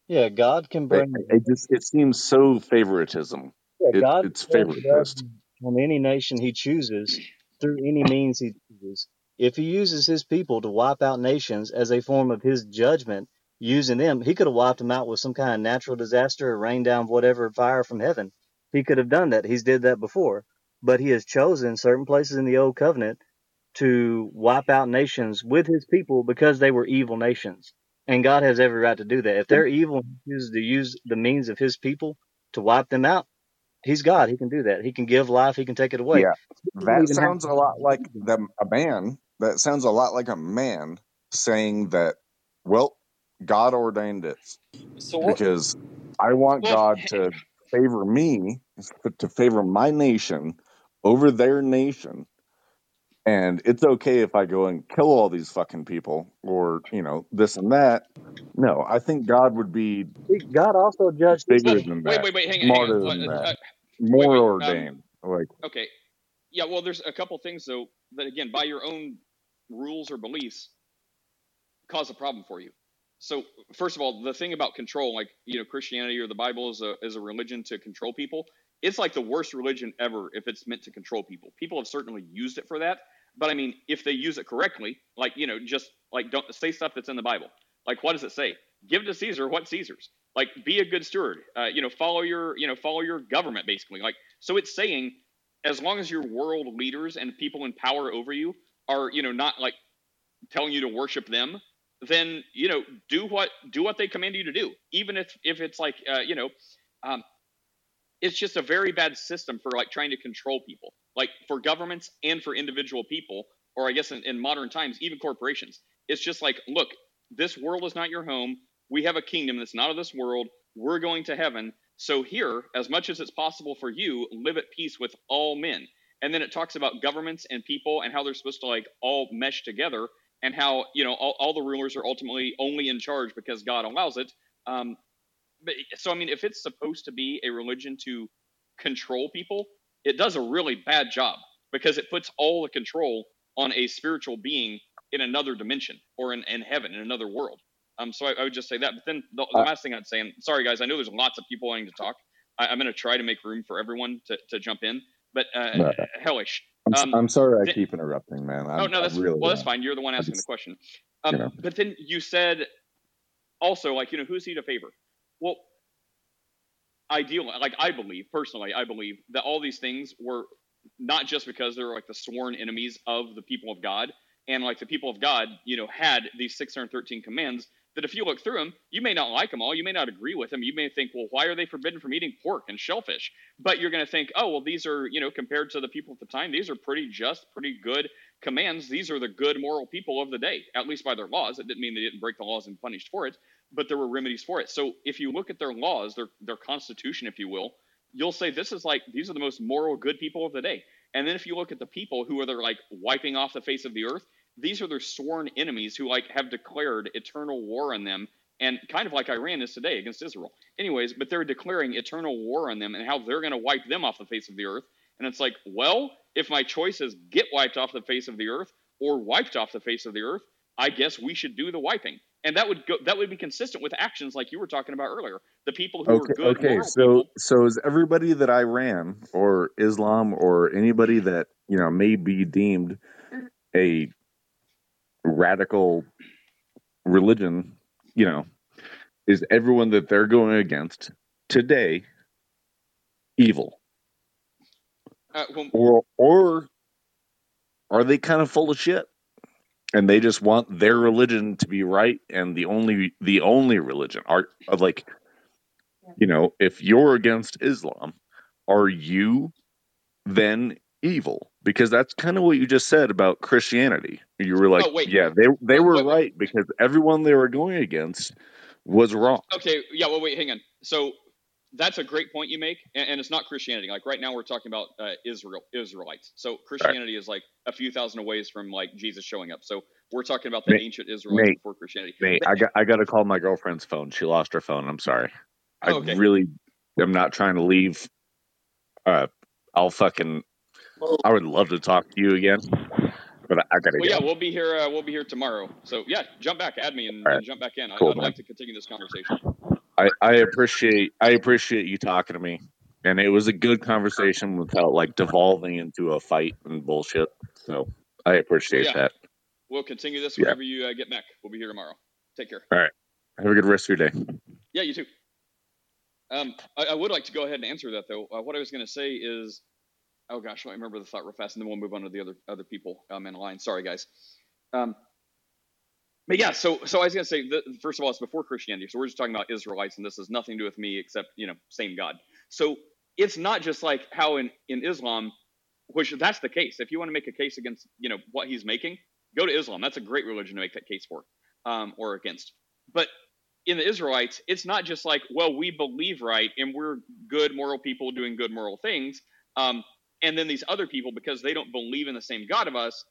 Yeah, God can bring it just it seems so favoritism. yeah, It God it's can bring favoritist. on any nation he chooses through any means he chooses. If he uses his people to wipe out nations as a form of his judgment, using them, he could have wiped them out with some kind of natural disaster or rained down whatever fire from heaven. He could have done that. He's did that before. But he has chosen certain places in the old covenant to wipe out nations with his people because they were evil nations. And God has every right to do that. If they're evil he chooses to use the means of his people to wipe them out, he's God. He can do that. He can give life, he can take it away. Yeah, that even have sounds a lot like them a man. That sounds a lot like a man saying that. Well, God ordained it So what? because I want Well, God to favor me, to favor my nation over their nation, and it's okay if I go and kill all these fucking people or you know this and that. No, I think God would be God also judged bigger well, than wait, that, wait, wait, hang on, hang smarter on. than Uh, uh, that, wait, more wait. Um, ordained. Like okay. Yeah, well, there's a couple things though that again, by your own rules or beliefs, cause a problem for you. So, first of all, the thing about control, like you know, Christianity or the Bible is a is a religion to control people. It's like the worst religion ever if it's meant to control people. People have certainly used it for that, but I mean, if they use it correctly, like you know, just like don't say stuff that's in the Bible. Like, what does it say? Give to Caesar what Caesar's. Like, be a good steward. Uh, you know, follow your you know follow your government basically. Like, so it's saying as long as your world leaders and people in power over you are you know not like telling you to worship them then you know do what do what they command you to do even if if it's like uh, you know um, it's just a very bad system for like trying to control people like for governments and for individual people or i guess in, in modern times even corporations. It's just like look this world is not your home. We have a kingdom that's not of this world. We're going to heaven. So here as much as it's possible for you live at peace with all men. And then it talks about governments and people and how they're supposed to like all mesh together and how you know all, all the rulers are ultimately only in charge because god allows it. Um, so i mean if it's supposed to be a religion to control people it does a really bad job because it puts all the control on a spiritual being in another dimension or in, in heaven in another world um, so I, I would just say that but then the, the uh, last thing i'd say and sorry guys i know there's lots of people wanting to talk I, i'm going to try to make room for everyone to, to jump in but uh, no, hellish I'm um, I'm sorry I keep interrupting, man. Oh I'm no, that's really well, that's fine. You're the one asking the just question. you Um, know but then you said also like you know who's he to favor? Well, ideally, like I believe personally, I believe that all these things were not just because they're like the sworn enemies of the people of God, and like the people of God, you know, had these 613 commands. That if you look through them, you may not like them all. You may not agree with them. You may think, well, why are they forbidden from eating pork and shellfish? But you're going to think, oh, well, these are, you know, compared to the people at the time, these are pretty just, pretty good commands. These are the good moral people of the day, at least by their laws. It didn't mean they didn't break the laws and punished for it, but there were remedies for it. So if you look at their laws, their their constitution, if you will, you'll say this is like these are the most moral good people of the day. And then if you look at the people who are they're like wiping off the face of the earth, these are their sworn enemies who like have declared eternal war on them and kind of like Iran is today against Israel. Anyways, but they're declaring eternal war on them and how they're going to wipe them off the face of the earth. And it's like, well, if my choice is get wiped off the face of the earth or wiped off the face of the earth, I guess we should do the wiping. And that would go that would be consistent with actions like you were talking about earlier. The people who Okay, are good okay. So, people. so is everybody that Iran or Islam or anybody that you know may be deemed a radical religion, you know, is everyone that they're going against today evil, Uh, well, or or are they kind of full of shit and they just want their religion to be right and the only the only religion are are like you know if you're against Islam, are you then evil? Because that's kind of what you just said about Christianity. You were like, oh wait, yeah, they they were wait, wait. right because everyone they were going against was wrong. Okay, yeah, well, wait, hang on. So that's a great point you make, and, and it's not Christianity. Like right now, we're talking about uh, Israel, Israelites. So Christianity is like a few thousand away from like Jesus showing up. So we're talking about the Nate, ancient Israelites Nate, before Christianity. But I got I got to call my girlfriend's phone. She lost her phone. I'm sorry. I oh, okay. really am not trying to leave. Uh, I'll fucking. I would love to talk to you again, but I, I gotta Well, yeah, we'll be here. Uh, we'll be here tomorrow. So yeah, jump back, add me, and, right, and jump back in. I, cool, I'd like to continue this conversation. I I appreciate I appreciate you talking to me, and it was a good conversation without like devolving into a fight and bullshit. So I appreciate yeah, that. we'll continue this Yeah. whenever you uh, get back. We'll be here tomorrow. Take care. All right. Have a good rest of your day. Yeah, you too. Um, I, I would like to go ahead and answer that though. Uh, what I was going to say is, oh gosh, me remember the thought real fast, and then we'll move on to the other other people um, in line. Sorry, guys. Um, but yeah, so so I was to say, the, first of all, it's before Christianity, so we're just talking about Israelites, and this has nothing to do with me except you know, same God. So it's not just like how in in Islam, which that's the case. If you want to make a case against you know what he's making, go to Islam. That's a great religion to make that case for, um, or against. But in the Israelites, it's not just like, well, we believe right and we're good moral people doing good moral things. Um, and then these other people, because they don't believe in the same God of us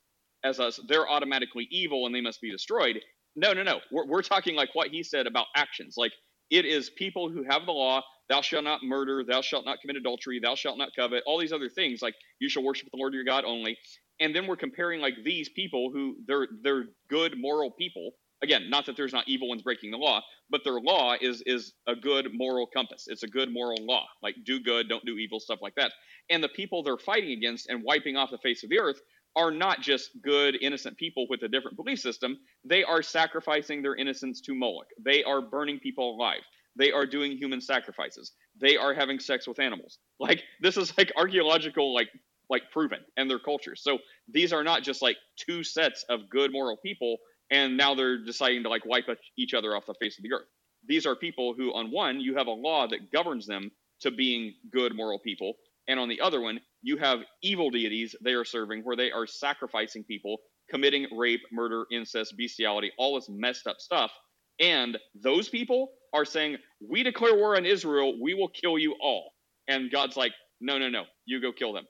as us, they're automatically evil and they must be destroyed. No, no, no. We're, we're talking like what he said about actions. Like it is people who have the law, thou shalt not murder, thou shalt not commit adultery, thou shalt not covet, all these other things. Like you shall worship the Lord your God only. And then we're comparing like these people who they're they're good moral people again not that there's not evil ones breaking the law but their law is is a good moral compass it's a good moral law like do good don't do evil stuff like that and the people they're fighting against and wiping off the face of the earth are not just good innocent people with a different belief system. They are sacrificing their innocence to moloch. They are burning people alive. They are doing human sacrifices. They are having sex with animals. Like this is like archaeological like like proven and their cultures so these are not just like two sets of good moral people and now they're deciding to like wipe each other off the face of the earth. These are people who, on one, you have a law that governs them to being good moral people, and on the other one, you have evil deities they are serving where they are sacrificing people, committing rape, murder, incest, bestiality, all this messed up stuff. And those people are saying, We declare war on Israel, we will kill you all. And God's like, No, no, no, you go kill them.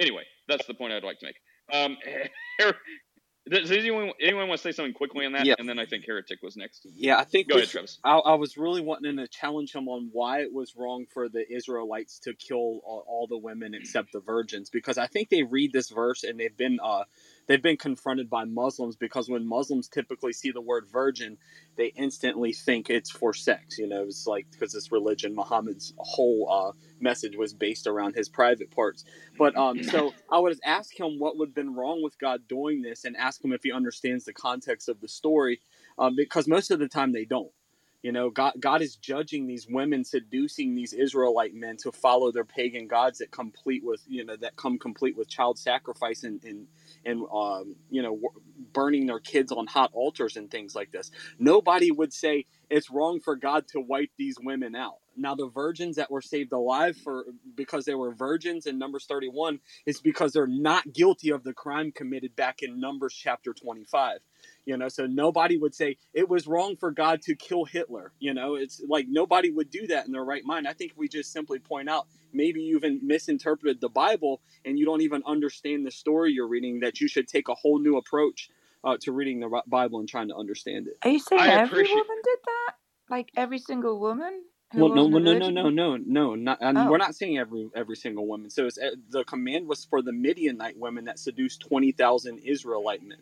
Anyway, that's the point I'd like to make. Um, does anyone anyone want to say something quickly on that? Yeah. And then I think Heretic was next. Yeah, I think Go ahead, Travis. I, I was really wanting to challenge him on why it was wrong for the Israelites to kill all, all the women except the virgins, because I think they read this verse and they've been uh, they've been confronted by Muslims because when Muslims typically see the word virgin, they instantly think it's for sex. You know, it's like because this religion, Muhammad's whole uh, message was based around his private parts. But um, so I would ask him what would have been wrong with God doing this, and ask him if he understands the context of the story, um, because most of the time they don't. You know, God God is judging these women seducing these Israelite men to follow their pagan gods that complete with you know that come complete with child sacrifice and and and um, you know burning their kids on hot altars and things like this. Nobody would say it's wrong for God to wipe these women out. Now the virgins that were saved alive for because they were virgins in Numbers 31 is because they're not guilty of the crime committed back in Numbers chapter 25 you know so nobody would say it was wrong for god to kill hitler you know it's like nobody would do that in their right mind i think we just simply point out maybe you even misinterpreted the bible and you don't even understand the story you're reading that you should take a whole new approach uh, to reading the Bible and trying to understand it. Are you saying I every appreciate... woman did that? Like every single woman? Well, no, no, no, no, no, no, no, not. Oh. We're not saying every every single woman. So it's, uh, the command was for the Midianite women that seduced twenty thousand Israelite men,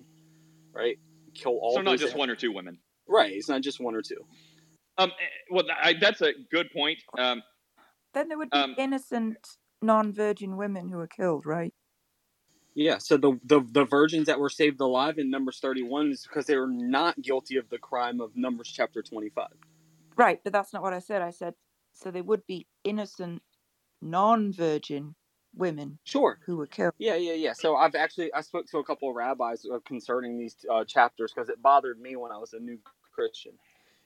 right? Kill all. So not just one or two women. Right. It's not just one or two. Um. Eh, well, I, that's a good point. Um. Then there would be um, innocent non-virgin women who were killed, right? Yeah, so the, the the virgins that were saved alive in Numbers 31 is because they were not guilty of the crime of Numbers chapter 25. Right, but that's not what I said. I said so they would be innocent non-virgin women sure. who were killed yeah yeah yeah. So i've actually i spoke to a couple of rabbis uh, concerning these uh, chapters because it bothered me when i was a new christian.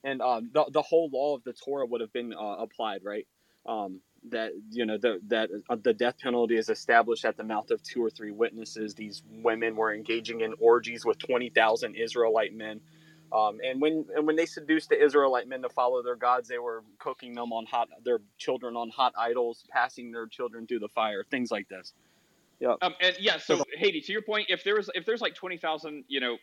And um, the, the whole law of the torah would have been uh, applied right? Um, that you know the, that uh, the death penalty is established at the mouth of two or three witnesses. These women were engaging in orgies with twenty thousand Israelite men, um, and when and when they seduced the Israelite men to follow their gods, they were cooking them on hot their children on hot idols, passing their children through the fire, things like this. Yeah. Um, and yeah. So Haiti, to your point, if there was if there's like twenty thousand, you know,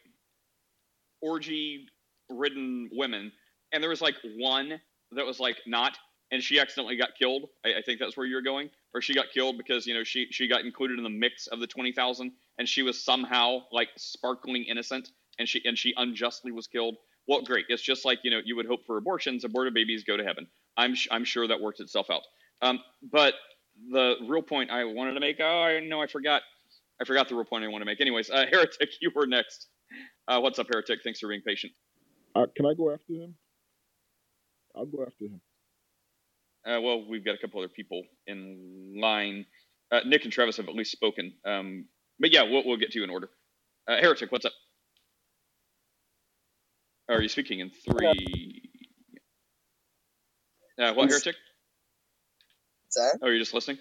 orgy ridden women, and there was like one that was like not and she accidentally got killed. I, I think that's where you're going, or she got killed because you know she she got included in the mix of the twenty thousand, and she was somehow like sparkling innocent, and she and she unjustly was killed. Well, great. It's just like you know you would hope for abortions. Aborted babies go to heaven. I'm I'm sure that works itself out. Um, but the real point I wanted to make. Oh, I know I forgot. I forgot the real point I want to make. Anyways, uh, heretic, you were next. Uh, what's up, heretic? Thanks for being patient. Uh, can I go after him? I'll go after him. Uh, well, we've got a couple other people in line. Uh, Nick and Travis have at least spoken. Um, but yeah, we'll, we'll get to you in order. Uh, Heretic, what's up? Are you speaking in three? Uh, what, Heretic? What's that? Oh, you're just listening?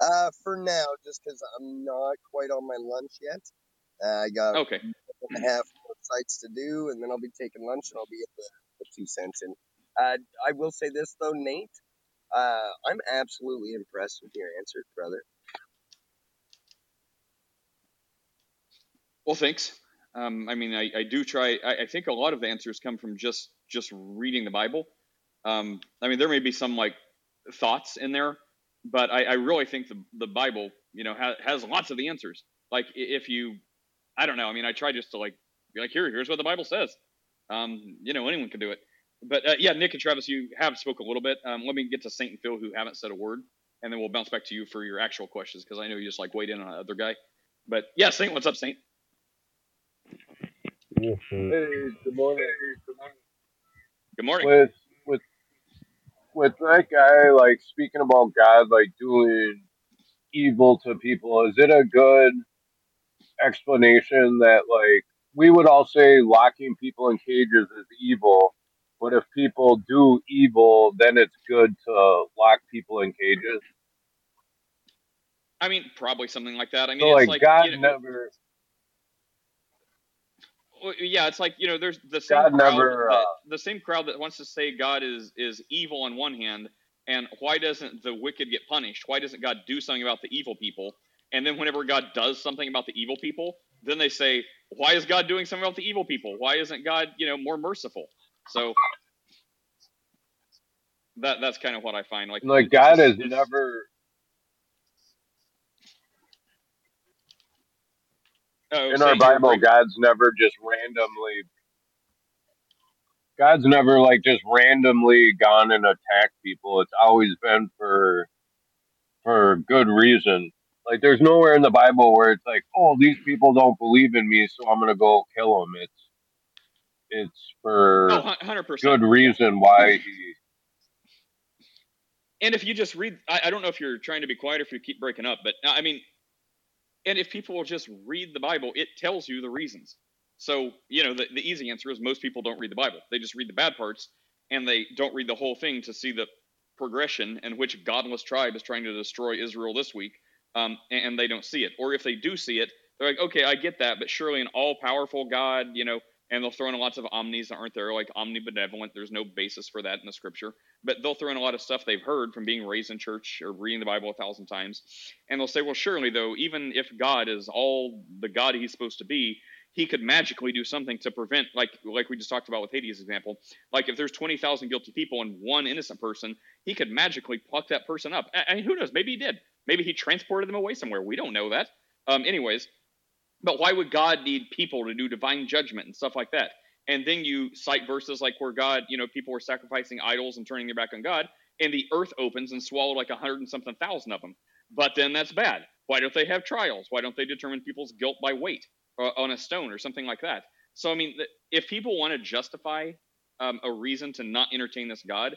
Uh, for now, just because I'm not quite on my lunch yet. Uh, I got okay. and a half more sites to do, and then I'll be taking lunch, and I'll be at the, the two cents in. Uh, I will say this though, Nate. Uh, I'm absolutely impressed with your answer, brother. Well, thanks. Um, I mean, I, I do try. I, I, think a lot of the answers come from just just reading the Bible. Um, I mean, there may be some like thoughts in there, but I, I really think the the Bible, you know, ha- has lots of the answers. Like if you, I don't know. I mean, I try just to like be like, here, here's what the Bible says. Um, you know, anyone can do it but uh, yeah, Nick and Travis, you have spoke a little bit. Um, let me get to Saint and Phil, who haven't said a word, and then we'll bounce back to you for your actual questions because I know you just like weighed in on other guy. But yeah, Saint, what's up, Saint? Mm-hmm. Hey, good morning. Good morning. With with with that guy like speaking about God like doing evil to people, is it a good explanation that like we would all say locking people in cages is evil, but if people do evil, then it's good to lock people in cages. I mean, probably something like that. I mean, so like, like, God you know, never. Well, yeah, it's like you know, there's the same God crowd, never, uh, the, the same crowd that wants to say God is is evil on one hand, and why doesn't the wicked get punished? Why doesn't God do something about the evil people? And then whenever God does something about the evil people, then they say, why is God doing something about the evil people? Why isn't God, you know, more merciful? So that that's kind of what I find. Like, like God has never. Oh, in our Bible, God's never just randomly. God's never like just randomly gone and attacked people. It's always been for for good reason. Like there's nowhere in the Bible where it's like, oh, these people don't believe in me, so I'm gonna go kill them. It's it's for oh, 100%. good reason why he. And if you just read, I, I don't know if you're trying to be quiet or if you keep breaking up, but I mean, and if people will just read the Bible, it tells you the reasons. So, you know, the, the easy answer is most people don't read the Bible. They just read the bad parts and they don't read the whole thing to see the progression in which godless tribe is trying to destroy Israel this week, um, and, and they don't see it. Or if they do see it, they're like, okay, I get that, but surely an all powerful God, you know, and they'll throw in lots of omnis that aren't there, like omnibenevolent. There's no basis for that in the scripture, but they'll throw in a lot of stuff they've heard from being raised in church or reading the Bible a thousand times, and they'll say, well, surely though, even if God is all the God He's supposed to be, he could magically do something to prevent, like like we just talked about with Hades' example. Like if there's twenty thousand guilty people and one innocent person, he could magically pluck that person up. I, mean, who knows? Maybe he did. Maybe he transported them away somewhere. We don't know that. Um, anyways, but why would God need people to do divine judgment and stuff like that? And then you cite verses like where God, you know, people were sacrificing idols and turning their back on God, and the earth opens and swallowed like a hundred and something thousand of them. But then that's bad. Why don't they have trials? Why don't they determine people's guilt by weight or on a stone or something like that? So I mean, if people want to justify um, a reason to not entertain this God,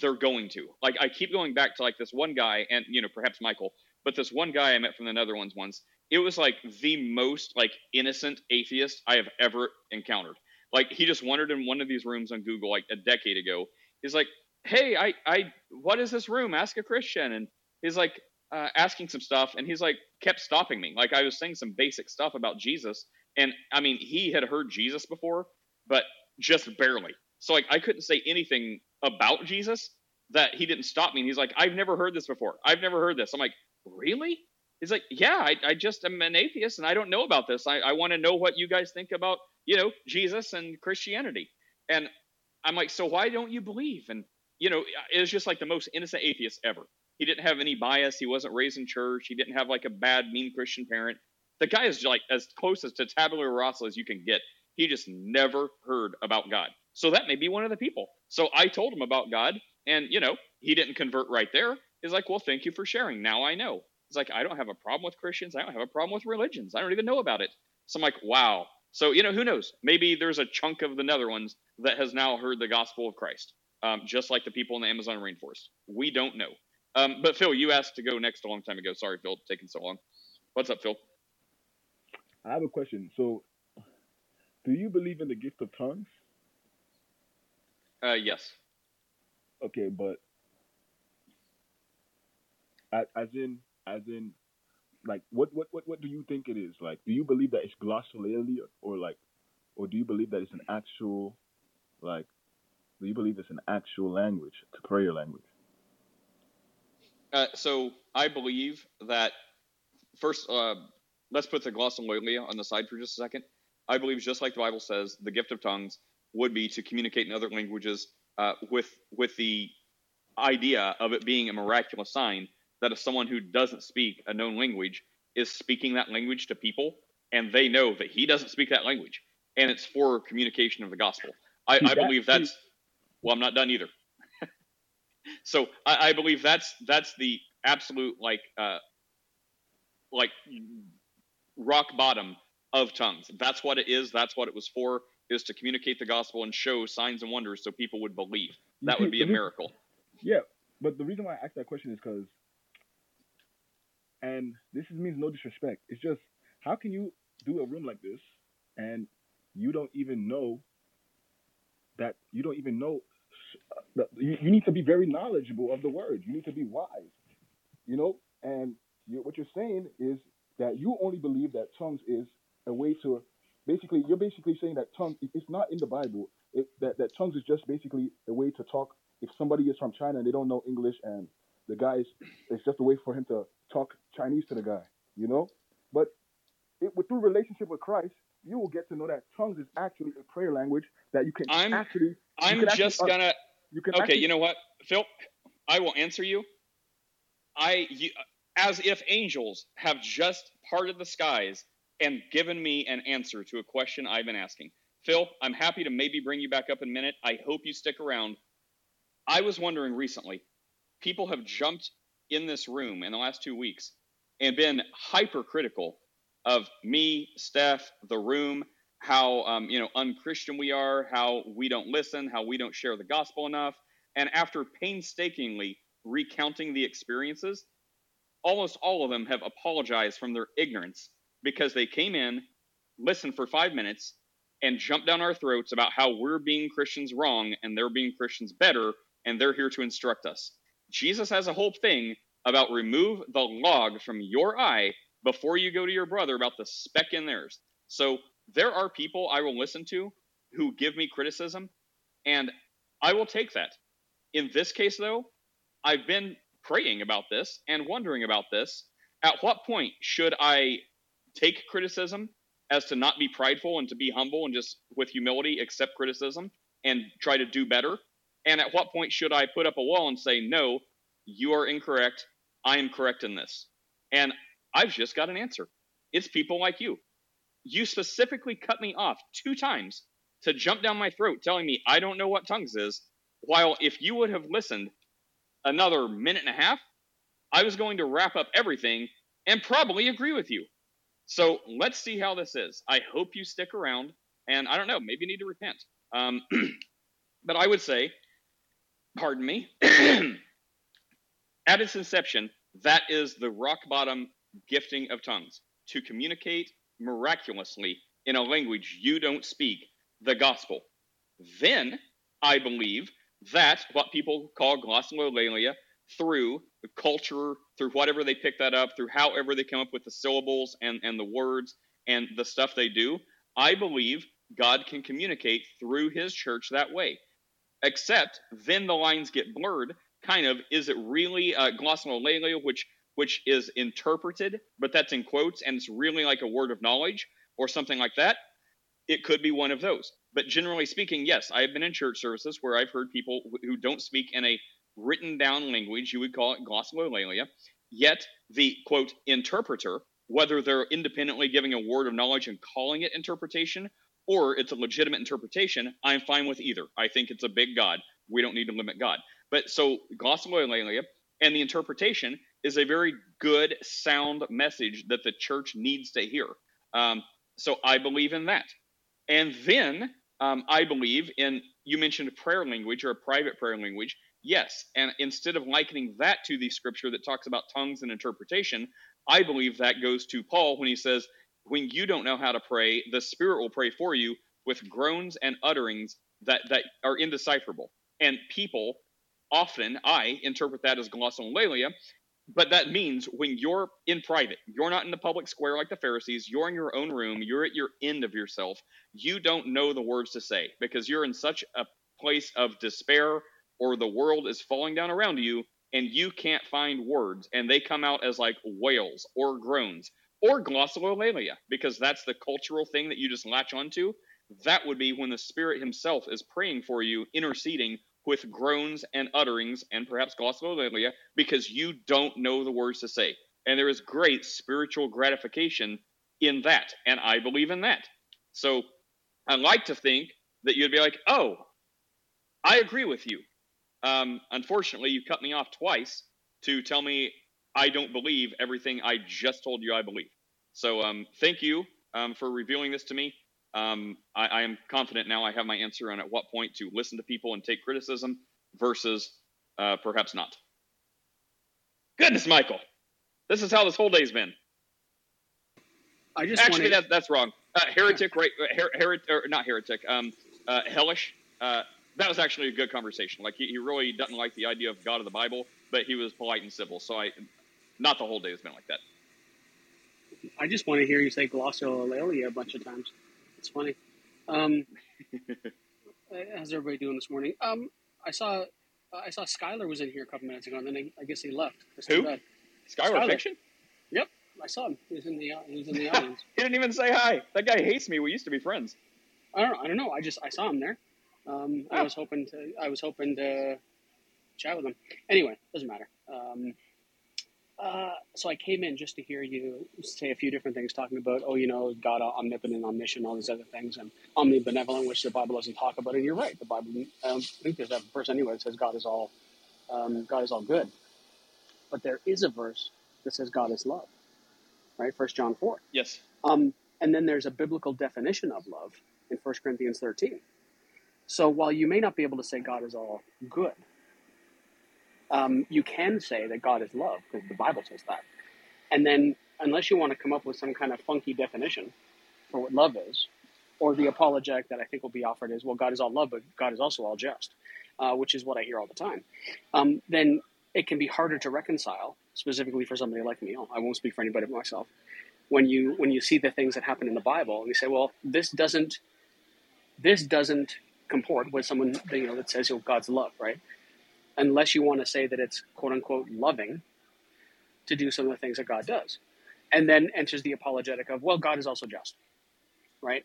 they're going to. Like I keep going back to like this one guy, and you know perhaps Michael, but this one guy I met from the Netherlands once. It was like the most like innocent atheist I have ever encountered. Like he just wandered in one of these rooms on Google like a decade ago. He's like, "Hey, I I what is this room? Ask a Christian." And he's like uh, asking some stuff, and he's like kept stopping me. Like I was saying some basic stuff about Jesus, and I mean he had heard Jesus before, but just barely. So like I couldn't say anything about Jesus that he didn't stop me. And he's like, I've never heard this before. I've never heard this. I'm like, really? He's like, yeah, I, I just am an atheist and I don't know about this. I, I want to know what you guys think about, you know, Jesus and Christianity. And I'm like, so why don't you believe? And, you know, it was just like the most innocent atheist ever. He didn't have any bias. He wasn't raised in church. He didn't have like a bad, mean Christian parent. The guy is like as close as to tabula rasa as you can get. He just never heard about God. So that may be one of the people. So I told him about God, and you know, he didn't convert right there. He's like, Well, thank you for sharing. Now I know. He's like, I don't have a problem with Christians. I don't have a problem with religions. I don't even know about it. So I'm like, wow. So, you know, who knows? Maybe there's a chunk of the Netherlands that has now heard the gospel of Christ, um, just like the people in the Amazon rainforest. We don't know. Um, but Phil, you asked to go next a long time ago. Sorry, Phil, taking so long. What's up, Phil? I have a question. So, do you believe in the gift of tongues? Uh, yes. Okay, but as in, as in, like, what, what, what, what do you think it is? Like, do you believe that it's glossolalia, or like, or do you believe that it's an actual, like, do you believe it's an actual language, it's a prayer language? Uh, so I believe that first, uh, let's put the glossolalia on the side for just a second. I believe, just like the Bible says, the gift of tongues would be to communicate in other languages uh, with with the idea of it being a miraculous sign that if someone who doesn't speak a known language is speaking that language to people and they know that he doesn't speak that language and it's for communication of the gospel i, I believe that's well i'm not done either so I, I, believe that's that's the absolute like uh like rock bottom of tongues that's what it is that's what it was for is to communicate the gospel and show signs and wonders so people would believe. That would be a miracle. Yeah, but the reason why I asked that question is because, and this means no disrespect. It's just how can you do a room like this and you don't even know that you don't even know uh, you, you need to be very knowledgeable of the word. You need to be wise, you know. And you, what you're saying is that you only believe that tongues is a way to basically you're basically saying that tongue it's not in the Bible. It, that that tongues is just basically a way to talk. If somebody is from China and they don't know English, and the guy is, it's just a way for him to talk Chinese to the guy, you know. But it, with through relationship with Christ, you will get to know that tongues is actually a prayer language that you can I'm, actually. I'm can just actually, gonna. you can okay, actually, you know what, Phil? I will answer you. I, you, as if angels have just parted the skies and given me an answer to a question I've been asking. Phil, I'm happy to maybe bring you back up in a minute. I hope you stick around. I was wondering recently, people have jumped in this room in the last two weeks and been hypercritical of me, Steph, the room, how um, you know unchristian we are, how we don't listen, how we don't share the gospel enough. And after painstakingly recounting the experiences, almost all of them have apologized from their ignorance because they came in, listened for five minutes, and jumped down our throats about how we're being Christians wrong and they're being Christians better, and they're here to instruct us. Jesus has a whole thing about remove the log from your eye before you go to your brother about the speck in theirs. So there are people I will listen to who give me criticism, and I will take that. In this case, though, I've been praying about this and wondering about this. At what point should I take criticism as to not be prideful and to be humble and just with humility accept criticism and try to do better? And at what point should I put up a wall and say, no, you are incorrect. I am correct in this? And I've just got an answer. It's people like you. You specifically cut me off two times to jump down my throat telling me I don't know what tongues is, while if you would have listened another minute and a half, I was going to wrap up everything and probably agree with you. So let's see how this is. I hope you stick around, and I don't know, maybe you need to repent. Um, but I would say, pardon me, at its inception, that is the rock bottom gifting of tongues to communicate miraculously in a language you don't speak the gospel. Then I believe that what people call glossolalia through the culture, through whatever they pick that up, through however they come up with the syllables and, and the words and the stuff they do, I believe God can communicate through his church that way. Except then the lines get blurred. Kind of, is it really uh, glossolalia, which which is interpreted, but that's in quotes, and it's really like a word of knowledge or something like that? It could be one of those. But generally speaking, yes, I've been in church services where I've heard people who don't speak in a written down language, you would call it glossolalia, yet the quote interpreter, whether they're independently giving a word of knowledge and calling it interpretation, or it's a legitimate interpretation, I'm fine with either. I think it's a big God. We don't need to limit God. But so glossolalia and the interpretation is a very good, sound message that the church needs to hear. Um, so I believe in that. And then um, I believe in, you mentioned prayer language or a private prayer language. Yes. And instead of likening that to the scripture that talks about tongues and interpretation, I believe that goes to Paul when he says, when you don't know how to pray, the Spirit will pray for you with groans and utterings that, that are indecipherable. And people often, I interpret that as glossolalia, but that means when you're in private, you're not in the public square like the Pharisees, you're in your own room, you're at your end of yourself, you don't know the words to say because you're in such a place of despair or the world is falling down around you and you can't find words and they come out as like wails or groans or glossolalia because that's the cultural thing that you just latch onto. That would be when the Spirit Himself is praying for you, interceding with groans and utterings and perhaps glossolalia because you don't know the words to say. And there is great spiritual gratification in that. And I believe in that. So I like to think that you'd be like, oh, I agree with you. Um, unfortunately, you cut me off twice to tell me I don't believe everything I just told you I believe. So um, thank you um, for revealing this to me um, I, I, am confident now I have my answer on at what point to listen to people and take criticism versus uh, perhaps not. Goodness, Michael, this is how this whole day's been. I just actually wanna... that, that's wrong. Uh, heretic, right? Uh, her, not heretic. Um, uh, hellish. Uh, that was actually a good conversation. Like he, he really doesn't like the idea of God of the Bible, but he was polite and civil. So I, not the whole day has been like that. I just want to hear you say glossolalia a bunch of times. It's funny. Um, how's everybody doing this morning? Um, I saw I saw Skylar was in here a couple minutes ago, and then I, I guess he left. That's Who? Skylar, Skylar Fiction? Yep, I saw him. He was in the uh, he was in the audience. he didn't even say hi. That guy hates me. We used to be friends. I don't know. I don't know. I just I saw him there. Um, oh. I was hoping to I was hoping to chat with him. Anyway, doesn't matter. Um, uh, so I came in just to hear you say a few different things, talking about, oh, you know, God omnipotent, omniscient, all these other things, and omnibenevolent, which the Bible doesn't talk about. And you're right, the Bible. I don't think there's a verse anywhere that says God is all, um, God is all good. But there is a verse that says God is love, right? First John four. Yes. Um, and then there's a biblical definition of love in 1 Corinthians 13. So while you may not be able to say God is all good, um, you can say that God is love because the Bible says that. And then, unless you want to come up with some kind of funky definition for what love is, or the apologetic that I think will be offered is, well, God is all love, but God is also all just, uh, which is what I hear all the time, um, then it can be harder to reconcile, specifically for somebody like me. I won't speak for anybody but myself. When you when you see the things that happen in the Bible, and you say, well, this doesn't this doesn't comport with someone you know that says, know, God's love, right? Unless you want to say that it's quote unquote loving to do some of the things that God does. And then enters the apologetic of, well, God is also just. right?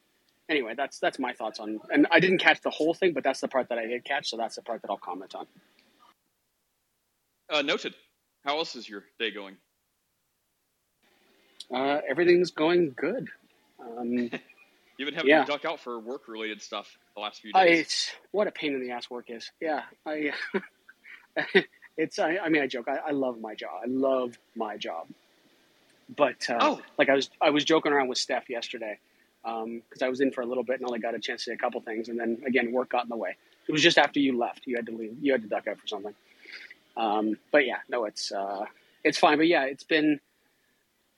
Anyway, that's that's my thoughts on, and I didn't catch the whole thing, but that's the part that I did catch, so that's the part that I'll comment on. Uh, noted. How else is your day going? Uh, everything's going good. Um, You've been having yeah. to duck out for work related stuff the last few I, days. it's what a pain in the ass work is. Yeah, I. it's. I, I mean, I joke. I, I love my job. I love my job. But uh, Oh. like I was, I was joking around with Steph yesterday because I was in for a little bit and only got a chance to say a couple things, and then again, work got in the way. It was just after you left. You had to leave. You had to duck out for something. Um, but yeah, no, it's uh, it's fine. But yeah, it's been.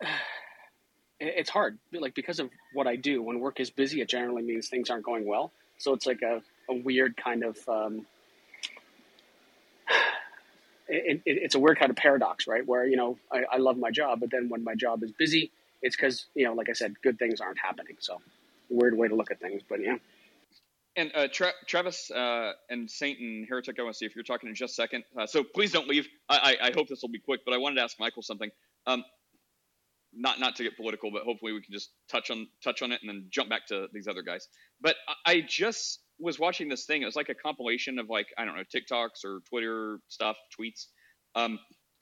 It's hard, like because of what I do. When work is busy, it generally means things aren't going well. So it's like a, a weird kind of um, it, it, it's a weird kind of paradox, right? Where you know I, I love my job, but then when my job is busy, it's because you know, like I said, good things aren't happening. So weird way to look at things, but yeah. And uh, Tra- Travis uh, and Saint and Heretic, I want to see if you're talking in just a second. Uh, so please don't leave. I, I, I hope this will be quick, but I wanted to ask Michael something. Um, not not to get political, but hopefully we can just touch on touch on it and then jump back to these other guys. But I, I just was watching this thing. It was like a compilation of like I don't know TikToks or Twitter stuff, tweets um,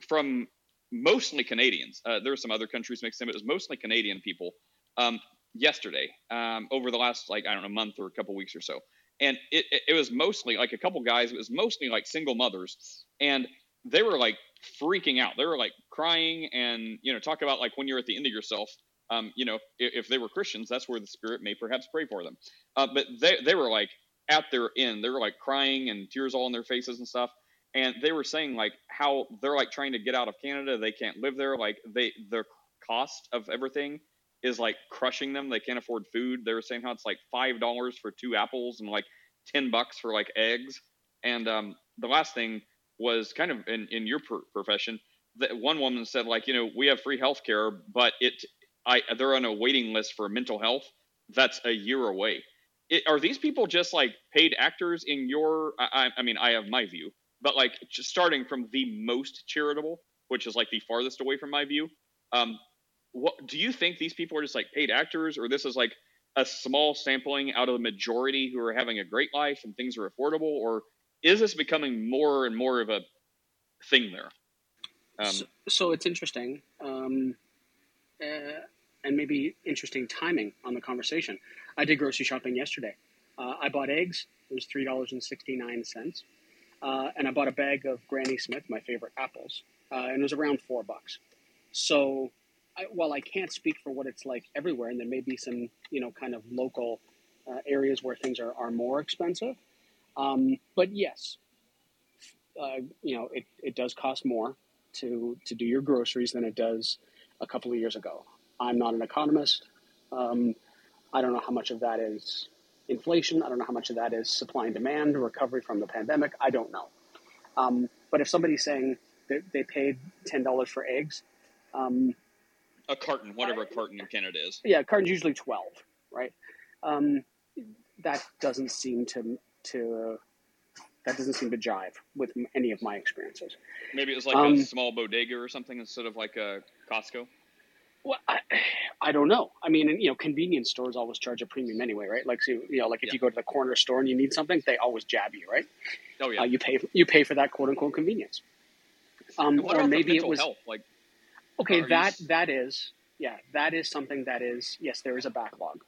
from mostly Canadians. Uh, there were some other countries mixed in, but it was mostly Canadian people. Um, yesterday, um, over the last like I don't know month or a couple weeks or so, and it, it, it was mostly like a couple guys. It was mostly like single mothers, and they were like freaking out. They were like crying, and you know, talk about like when you're at the end of yourself. Um, you know, if, if they were Christians, that's where the Spirit may perhaps pray for them. Uh, but they they were like at their end. They were like crying and tears all in their faces and stuff. And they were saying like how they're like trying to get out of Canada. They can't live there. Like they the cost of everything is like crushing them. They can't afford food. They were saying how it's like five dollars for two apples and like ten bucks for like eggs. And um, the last thing was kind of in, in your pr- profession. That one woman said like you know we have free health care, but it I they're on a waiting list for mental health. That's a year away. It, are these people just like paid actors in your? I, I mean, I have my view, but like starting from the most charitable, which is like the farthest away from my view. Um, what do you think these people are just like paid actors, or this is like a small sampling out of the majority who are having a great life and things are affordable, or is this becoming more and more of a thing there? Um, so, so it's interesting, um, uh, and maybe interesting timing on the conversation. I did grocery shopping yesterday. Uh, I bought eggs. It was three dollars and sixty nine cents, uh, and I bought a bag of Granny Smith, my favorite apples, uh, and it was around four bucks. So, I, while I can't speak for what it's like everywhere, and there may be some, you know, kind of local uh, areas where things are, are more expensive, um, but yes, uh, you know, it, it does cost more to to do your groceries than it does a couple of years ago. I'm not an economist. Um, I don't know how much of that is inflation. I don't know how much of that is supply and demand, recovery from the pandemic. I don't know. Um, but if somebody's saying that they paid ten dollars for eggs, um, a carton, whatever a carton in Canada is. yeah, a carton's usually twelve, right? Um, that doesn't seem to to that doesn't seem to jive with any of my experiences. Maybe it was like Um, a small bodega or something instead of like a Costco. Well, I, I don't know. I mean, you know, convenience stores always charge a premium anyway, right? Like, so, you know, like if you go to the corner store and you need something, they always jab you, right? Oh yeah. Uh, you pay you pay for that quote unquote convenience. Um, or maybe it was health? Like, okay. are you That that is yeah. That is something that is yes. There is a backlog.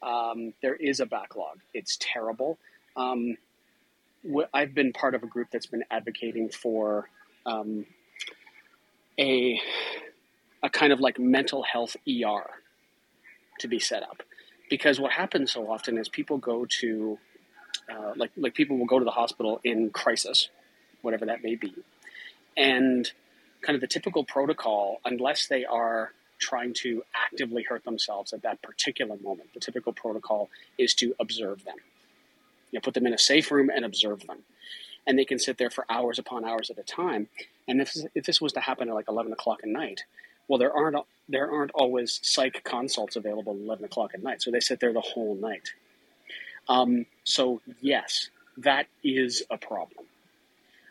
Um, there is a backlog. It's terrible. Um, wh- I've been part of a group that's been advocating for um, a a kind of like mental health ER to be set up, because what happens so often is people go to uh, like like people will go to the hospital in crisis, whatever that may be, and kind of the typical protocol, unless they are trying to actively hurt themselves at that particular moment, the typical protocol is to observe them. You know, put them in a safe room and observe them. And they can sit there for hours upon hours at a time. And if, if this was to happen at like 11 o'clock at night, well, there aren't, there aren't always psych consults available at 11 o'clock at night. So they sit there the whole night. Um, so, yes, that is a problem.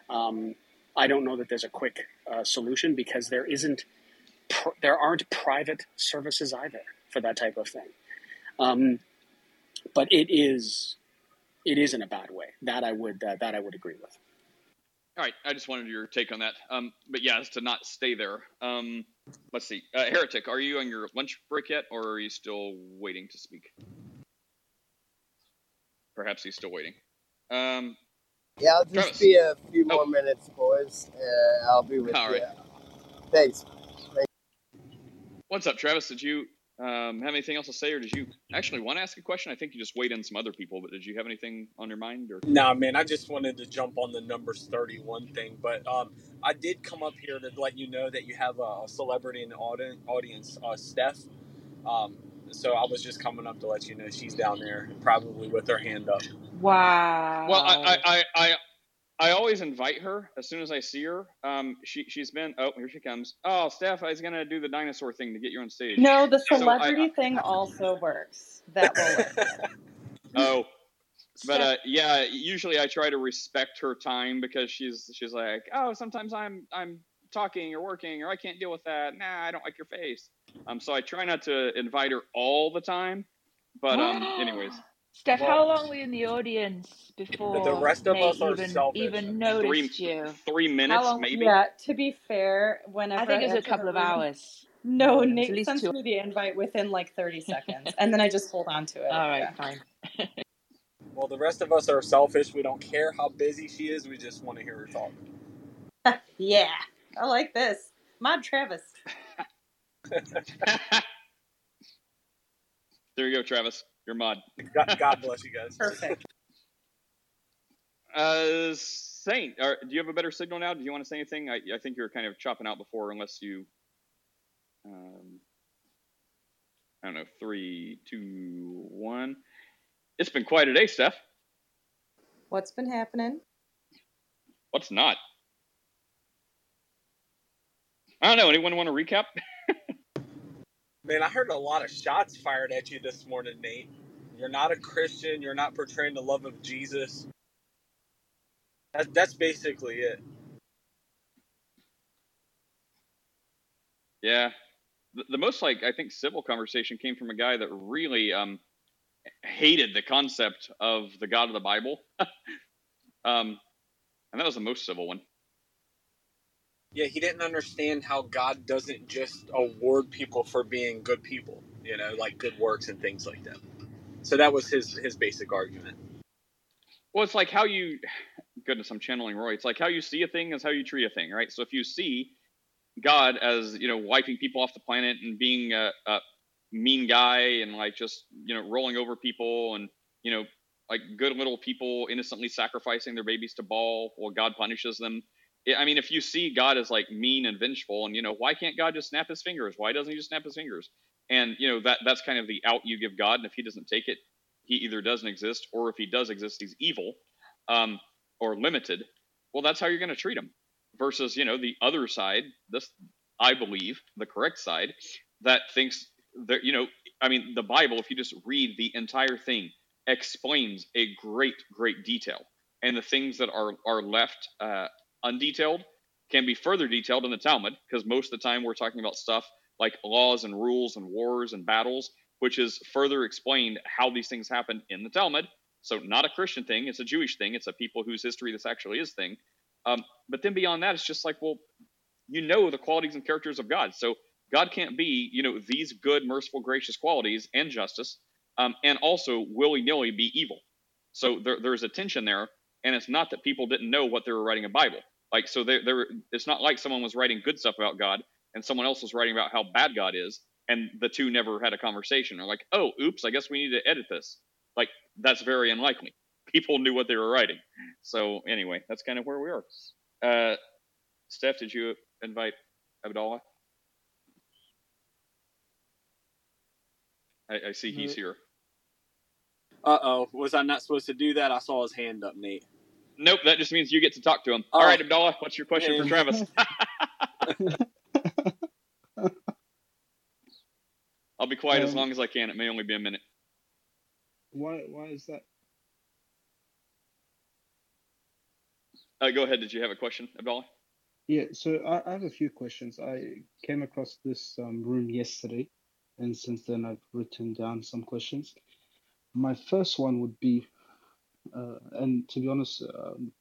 Um, I don't know that there's a quick uh, solution because there isn't, pr- there aren't private services either for that type of thing. Um, but it is it is in a bad way. That I would uh, that I would agree with. All right, I just wanted your take on that. Um, but yeah, as to not stay there. Um, let's see, uh, Heretic, are you on your lunch break yet, or are you still waiting to speak? Perhaps he's still waiting. Um, Yeah, I'll just Travis. be a few more minutes, boys. Uh, I'll be with All you. right. Thanks. What's up, Travis? Did you um, have anything else to say, or did you actually want to ask a question? I think you just weighed in some other people, but did you have anything on your mind? Or Nah, man, I just wanted to jump on the numbers 31 thing, but um, I did come up here to let you know that you have a, a celebrity in the audience, uh, Steph. Um, so I was just coming up to let you know she's down there, probably with her hand up. Wow. Well, I, I, I, I, I always invite her as soon as I see her. Um, she, she's been. Oh, here she comes. Oh, Steph, I was gonna do the dinosaur thing to get you on stage. No, the So I- celebrity thing also works. That will work. Oh, but uh, yeah, usually I try to respect her time because she's she's like, oh, sometimes I'm I'm talking or working or I can't deal with that. Nah, I don't like your face. Um, so I try not to invite her all the time. But um, anyways, Steph, Well- how long were you in the audience before The rest of Nate us are even, selfish. even noticed three you? three minutes long? maybe. Yeah. To be fair, whenever I think it was a couple of room- hours. No, At Nate least sends two. me the invite within like 30 seconds, and then I just hold on to it. All right, Yeah. fine. Well, the rest of us are selfish. We don't care how busy she is. We just want to hear her talk. Yeah, I like this. Mod Travis. There you go, Travis. Your mod. God, God bless you guys. Perfect. Uh, Saint, are, do you have a better signal now? Do you want to say anything? I, I think you were kind of chopping out before, unless you. Um, I don't know. Three, two, one. It's been quite a day, Steph. What's been happening? What's not? I don't know. Anyone want to recap? Man, I heard a lot of shots fired at you this morning, Nate. You're not a Christian. You're not portraying the love of Jesus. That, that's basically it. Yeah. The, the most like I think civil conversation came from a guy that really um hated the concept of the God of the Bible. um and that was the most civil one. Yeah, he didn't understand how God doesn't just award people for being good people, you know, like good works and things like that. So that was his his basic argument. Well, it's like how you goodness, I'm channeling Roy. It's like how you see a thing is how you treat a thing, right? So if you see God as, you know, wiping people off the planet and being a, a mean guy and like just, you know, rolling over people and, you know, like good little people innocently sacrificing their babies to Baal while God punishes them. I mean, if you see God as like mean and vengeful, and you know, why can't God just snap his fingers? Why doesn't he just snap his fingers? And you know that that's kind of the out you give God, and if he doesn't take it, he either doesn't exist, or if he does exist, he's evil, um, or limited. Well, that's how you're going to treat him. Versus, you know, the other side, this I believe the correct side, that thinks that you know, I mean, the Bible. If you just read the entire thing, explains a great, great detail, and the things that are are left. Uh, undetailed can be further detailed in the Talmud because most of the time we're talking about stuff like laws and rules and wars and battles, which is further explained how these things happen in the Talmud. So, not a Christian thing, it's a Jewish thing, it's a people whose history this actually is thing. Um, but then beyond that, it's just like, well, you know the qualities and characters of God. So, God can't be, you know, these good, merciful, gracious qualities and justice, um, and also willy nilly be evil. So, there, there's a tension there and it's not that people didn't know what they were writing a Bible. Like so, there, they it's not like someone was writing good stuff about God and someone else was writing about how bad God is, and the two never had a conversation. Or like, oh, oops, I guess we need to edit this. Like that's very unlikely. People knew what they were writing. So anyway, that's kind of where we are. Uh, Steph, did you invite Abdallah? I, I see he's here. Uh oh, was I not supposed to do that? I saw his hand up, Nate. Nope, that just means you get to talk to him. Oh. All right, Abdallah, what's your question for Travis? I'll be quiet as Um, long as I can. It may only be a minute. Why? Why is that? Uh, go ahead. Did you have a question, Abdallah? Yeah. So I, I have a few questions. I came across this um, room yesterday, and since then I've written down some questions. my first one would be, and to be honest, um,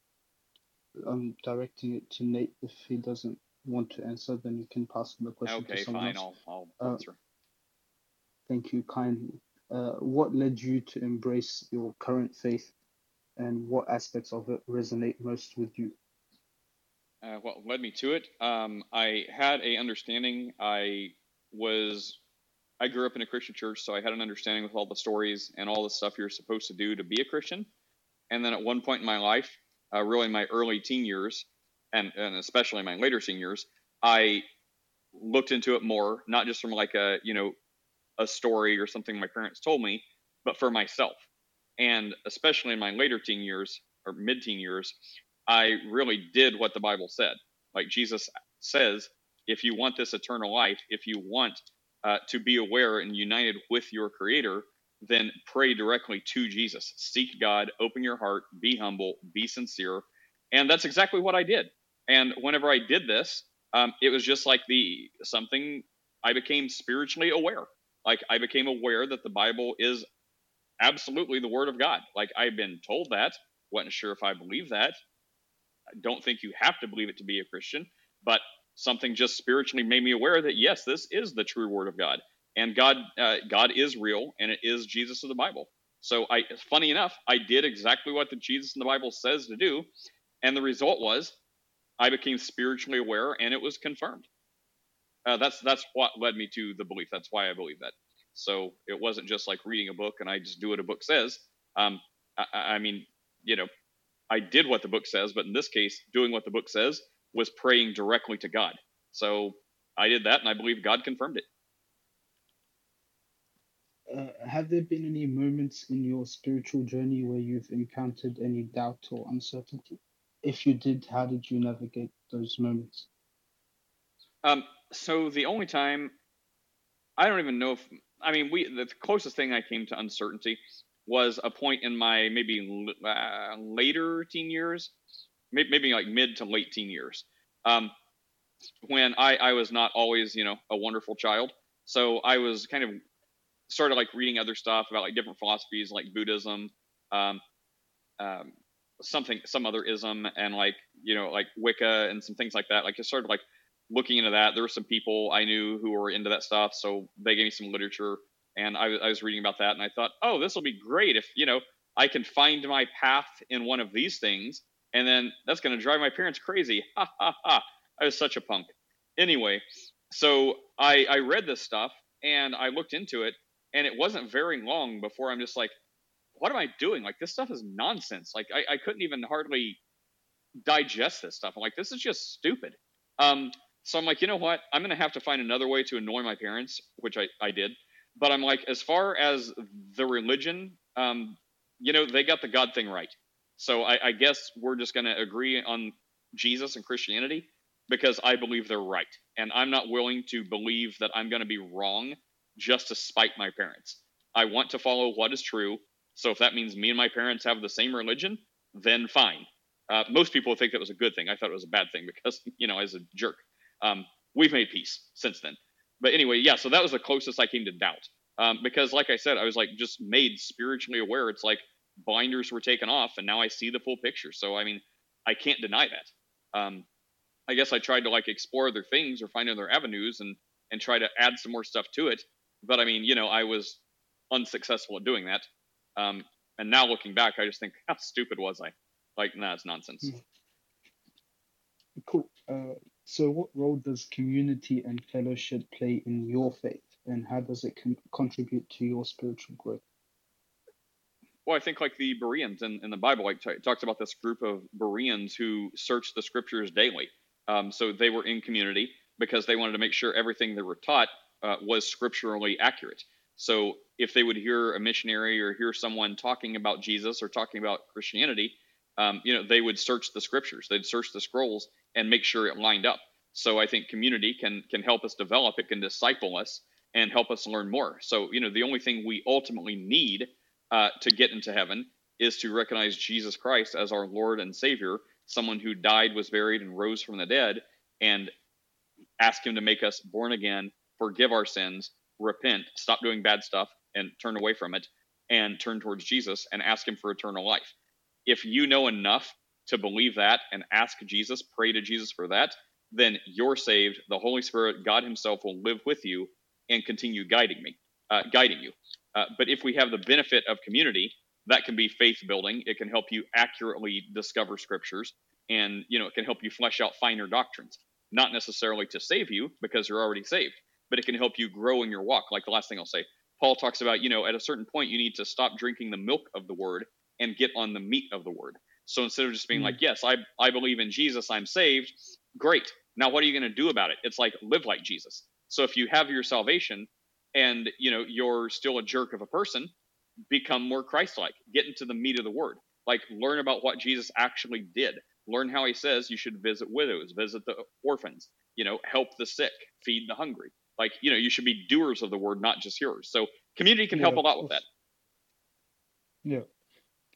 I'm directing it to Nate. If he doesn't want to answer, then you can pass the question to Okay, someone fine. else. I'll I'll Uh, answer. thank you kindly. Uh, what led you to embrace your current faith, and what aspects of it resonate most with you? Uh, what led me to it? Um, I had a understanding. I was I grew up in a Christian church, so I had an understanding with all the stories and all the stuff you're supposed to do to be a Christian. And then at one point in my life, uh, really my early teen years, and and especially my later teen years, I looked into it more, not just from like a you know a story or something my parents told me, but for myself. And especially in my later teen years or mid teen years, I really did what the Bible said. Like Jesus says, if you want this eternal life, if you want uh, to be aware and united with your Creator, then pray directly to Jesus. Seek God, open your heart, be humble, be sincere. And that's exactly what I did. And whenever I did this, um, it was just like the something I became spiritually aware. Like I became aware that the Bible is absolutely the Word of God. Like I've been told that. wasn't sure if I believe that. I don't think you have to believe it to be a Christian, but something just spiritually made me aware that yes, this is the true Word of God, and God, uh, God is real, and it is Jesus of the Bible. So, I, funny enough, I did exactly what the Jesus in the Bible says to do, and the result was I became spiritually aware, and it was confirmed. Uh, that's that's what led me to the belief. That's why I believe that. So it wasn't just like reading a book and I just do what a book says. Um, I, I mean, you know, I did what the book says, but in this case, doing what the book says was praying directly to God. So I did that, and I believe God confirmed it. Uh, have there been any moments in your spiritual journey where you've encountered any doubt or uncertainty? If you did, how did you navigate those moments? Um, so the only time I don't even know if I mean we the closest thing I came to uncertainty was a point in my maybe uh, later teen years, maybe, like mid to late teen years, um, when I I was not always you know a wonderful child. So I was kind of started like reading other stuff about like different philosophies like Buddhism, um, um, something some other ism, and like you know like Wicca and some things like that. Like I started like looking into that. There were some people I knew who were into that stuff, so they gave me some literature, and I, I was reading about that, and I thought, oh, this will be great if you know I can find my path in one of these things, and then that's going to drive my parents crazy. Ha ha ha! I was such a punk. Anyway, so I I read this stuff and I looked into it, and it wasn't very long before I'm just like, what am I doing? Like this stuff is nonsense. Like I, I couldn't even hardly digest this stuff. I'm like, this is just stupid. Um, so I'm like, you know what? I'm gonna have to find another way to annoy my parents, which I, I did. But I'm like, as far as the religion, um, you know, they got the God thing right. So I, I guess we're just gonna agree on Jesus and Christianity because I believe they're right, and I'm not willing to believe that I'm gonna be wrong just to spite my parents. I want to follow what is true. So if that means me and my parents have the same religion, then fine. Uh, most people think that was a good thing. I thought it was a bad thing because, you know, as a jerk. Um, we've made peace since then. But anyway, yeah, so that was the closest I came to doubt. Um, because, like I said, I was like just made spiritually aware. It's like blinders were taken off, and now I see the full picture. So, I mean, I can't deny that. Um, I guess I tried to like explore other things or find other avenues and and try to add some more stuff to it. But I mean, you know, I was unsuccessful at doing that. Um, and now looking back, I just think, how stupid was I? Like, nah, it's nonsense. Cool. Uh, so, what role does community and fellowship play in your faith, and how does it con- contribute to your spiritual growth? Well, I think like the Bereans in, in the Bible, like t- talks about this group of Bereans who searched the scriptures daily. Um, so they were in community because they wanted to make sure everything they were taught uh, was scripturally accurate. So if they would hear a missionary or hear someone talking about Jesus or talking about Christianity, um, you know, they would search the scriptures, they'd search the scrolls and make sure it lined up. So I think community can can help us develop, it can disciple us and help us learn more. So you know, the only thing we ultimately need uh, to get into heaven is to recognize Jesus Christ as our Lord and Savior, someone who died, was buried, and rose from the dead, and ask Him to make us born again, forgive our sins, repent, stop doing bad stuff, and turn away from it, and turn towards Jesus and ask him for eternal life. If you know enough to believe that and ask Jesus, pray to Jesus for that, then you're saved. The Holy Spirit, God Himself, will live with you and continue guiding me, uh, guiding you. Uh, but if we have the benefit of community, that can be faith building. It can help you accurately discover scriptures, and you know it can help you flesh out finer doctrines. Not necessarily to save you because you're already saved, but it can help you grow in your walk. Like the last thing I'll say, Paul talks about, you know, at a certain point you need to stop drinking the milk of the word and get on the meat of the word. So instead of just being mm-hmm. like, yes, I I believe in Jesus, I'm saved, great. Now what are you going to do about it? It's like live like Jesus. So if you have your salvation and you know you're still a jerk of a person, become more Christ-like. Get into the meat of the word. Like learn about what Jesus actually did. Learn how he says you should visit widows, visit the orphans, you know, help the sick, feed the hungry. Like, you know, you should be doers of the word, not just hearers. So community can yeah, help a lot with that. Yeah.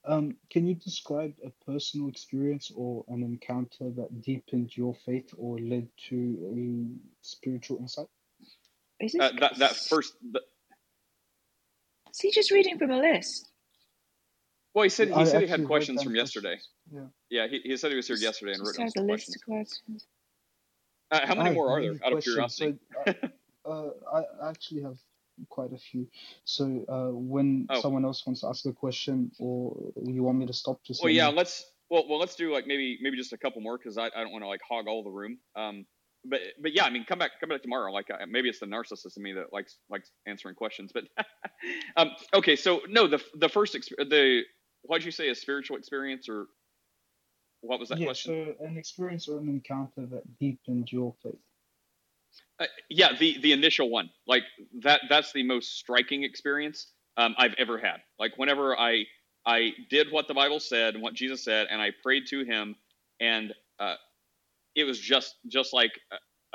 Um, can you describe a personal experience or an encounter that deepened your faith or led to a spiritual insight? Is uh, that that first? The... Is he just reading from a list? Well, he said he I said he had questions from yesterday. Yeah. Yeah, he, he said he was here yesterday and wrote down list questions. Of questions. Uh, how many I more are there? Out of curiosity. So, uh, I actually have quite a few. So uh, when oh. someone else wants to ask a question, or you want me to stop, just well, yeah, me. let's well, well, let's do like maybe maybe just a couple more because I, I don't want to like hog all the room. Um, but but yeah, I mean, come back come back tomorrow. Like uh, maybe it's the narcissist in me that likes likes answering questions. But um, okay, so no, the the first the what'd you say a spiritual experience or what was that yeah, question? So an experience or an encounter that deepened your faith. Uh, yeah, the the initial one, like that. That's the most striking experience um, I've ever had. Like whenever I I did what the Bible said and what Jesus said, and I prayed to Him, and uh, it was just just like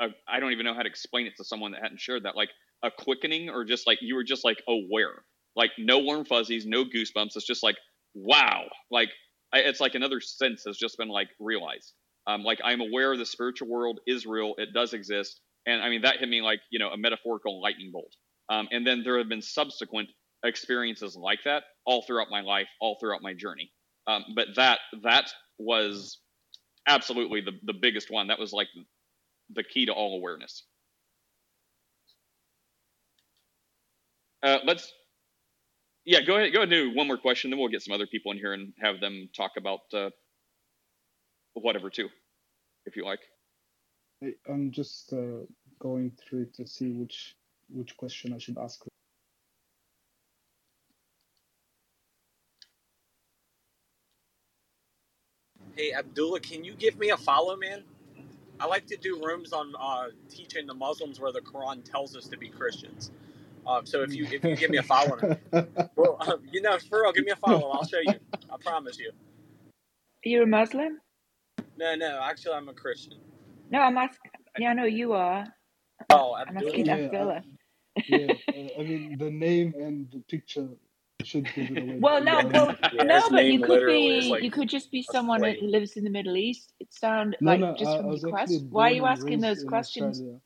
I I don't even know how to explain it to someone that hadn't shared that. Like a quickening, or just like you were just like aware, like no warm fuzzies, no goosebumps. It's just like wow, like I, it's like another sense has just been like realized. Um, like I'm aware the spiritual world is real, it does exist and I mean, that hit me like, you know, a metaphorical lightning bolt. Um, and then there have been subsequent experiences like that all throughout my life, all throughout my journey. Um, but that, that was absolutely the, the biggest one. That was like the key to all awareness. Uh, let's, yeah, go ahead, go ahead and do one more question. Then we'll get some other people in here and have them talk about uh, whatever too, if you like. I'm just uh, going through to see which which question I should ask. Hey Abdullah, can you give me a follow, man? I like to do rooms on uh, teaching the Muslims where the Quran tells us to be Christians. Um, so if you if you give me a follow, well, um, you know, for real, give me a follow. I'll show you. I promise you. Are you a Muslim? No, no. Actually, I'm a Christian. No, I'm asking. Yeah, I know you are. Oh, I'm asking Yeah, Abdullah. yeah. Uh, I mean, the name and the picture should give it away. Well, no, well, Yeah, no, but you could be, like you could just be a someone that lives in the Middle East. It sound no, like no. just I, I from was your question. Why are you asking those questions? Australia.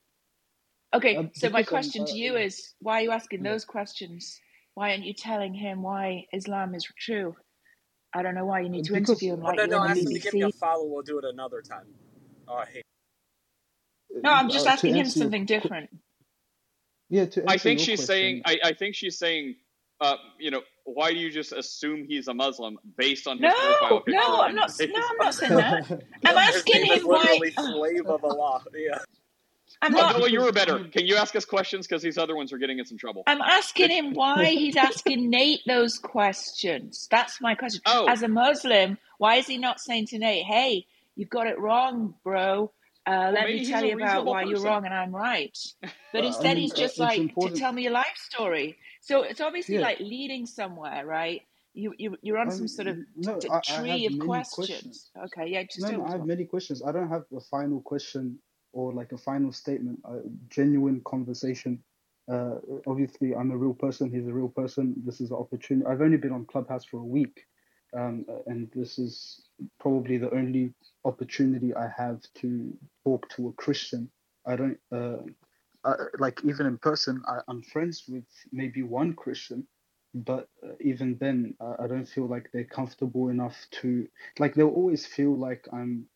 Okay, Um, so my because I'm, question to uh, you is, why are you asking yeah. those questions? Why aren't you telling him why Islam is true? I don't know why you need to Because interview him Oh like no, you're no. Ask him to give me a follow. We'll do it another time. Oh, hey. No, I'm just uh, asking him answer your something different. yeah, to I think your she's saying. I, I think she's saying. Uh, you know, why do you just assume he's a Muslim based on his No, profile picture? no, I'm not. No, I'm not saying that. I'm His asking name is him why. literally slave of Allah. Yeah. I'm not. Abdullah, you because were I better. Can you ask us questions? Because these other ones are getting us in trouble. I'm asking him why he's asking Nate those questions. That's my question. oh, As a Muslim, why is he not saying to Nate, "Hey, you've got it wrong, bro. Uh, let me tell you about reasonable why you're wrong and I'm right." But uh, I instead, mean, he's just it's like, "To tell me your life story." So it's obviously Yeah. like leading somewhere, right? You you you're on some Um, sort of no, t- I, I tree have of questions. questions. Okay, yeah, just No, tell no, me I have many questions. I don't have a final question or like a final statement. A genuine conversation. Uh, obviously, I'm a real person. He's a real person. This is an opportunity. I've only been on Clubhouse for a week, um, and this is probably the only opportunity I have to talk to a Christian. I don't uh, I, like even in person. I, I'm friends with maybe one Christian, but uh, even then, I, I don't feel like they're comfortable enough to like. They'll always feel like I'm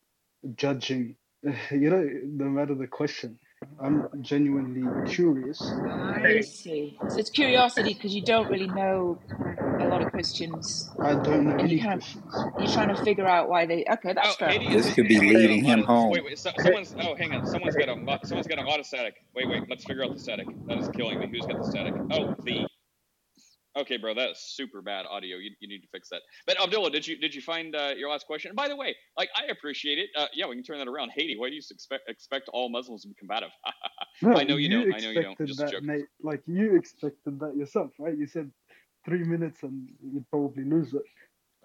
judging. You know, no matter the question, I'm genuinely curious. I see. So it's curiosity because you don't really know a lot of questions. I don't know and any you kind of you're trying to figure out why they. Okay, that's Oh, fair. Haiti enough. is This could be leading him home. Wait, wait. So, someone's. Oh, hang on. Someone's got a. Someone's got a lot of static. Wait, wait. Let's figure out the static. That is killing me. Who's got the static? Oh, the. Okay, bro, that is super bad audio. You, you need to fix that. But Abdullah, did you did you find uh, your last question? And by the way, like I appreciate it. Uh, yeah, we can turn that around. Haiti, why do you expect expect all Muslims to be combative? No, I know you, don't. I know you don't. expected Just a that, joke. mate. Like you expected that yourself, right? You said three minutes and you'd probably lose it.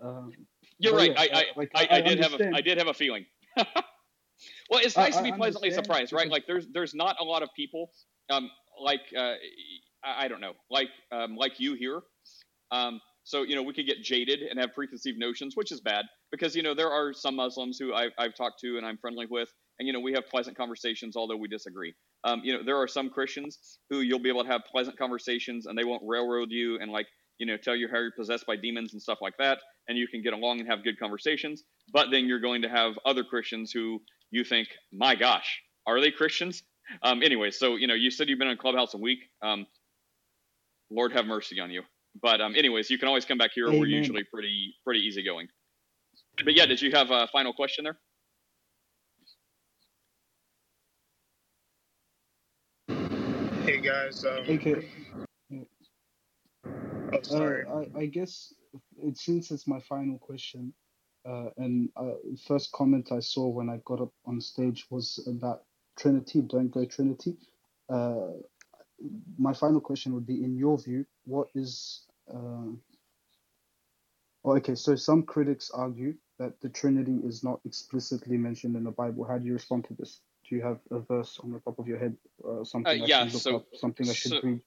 Um, You're right. yeah, I, I, like I, I, I did have a understand. I did have a feeling. well, it's I, nice to be pleasantly surprised, right? Like there's there's not a lot of people um like uh I I don't know like um like you here. Um so you know we could get jaded and have preconceived notions, which is bad because you know there are some Muslims who I've, I've talked to and I'm friendly with, and you know we have pleasant conversations although we disagree. Um, you know there are some Christians who you'll be able to have pleasant conversations and they won't railroad you and like you know tell you how you're possessed by demons and stuff like that, and you can get along and have good conversations. But then you're going to have other Christians who you think, my gosh, are they Christians? Um, anyway, so you know you said you've been in Clubhouse a week. Um, Lord have mercy on you. But um, anyways, you can always come back here. We're usually pretty pretty easygoing. But yeah, did you have a final question there? Hey guys, um, Okay. Uh, I, I guess it, since it's my final question, uh, and uh, first comment I saw when I got up on stage was about Trinity. Don't go Trinity. Uh, my final question would be: In your view, what is? Uh, oh, okay, so some critics argue that the Trinity is not explicitly mentioned in the Bible. How do you respond to this? Do you have a verse on the top of your head, uh, something I yeah. should look So up, something I should so read?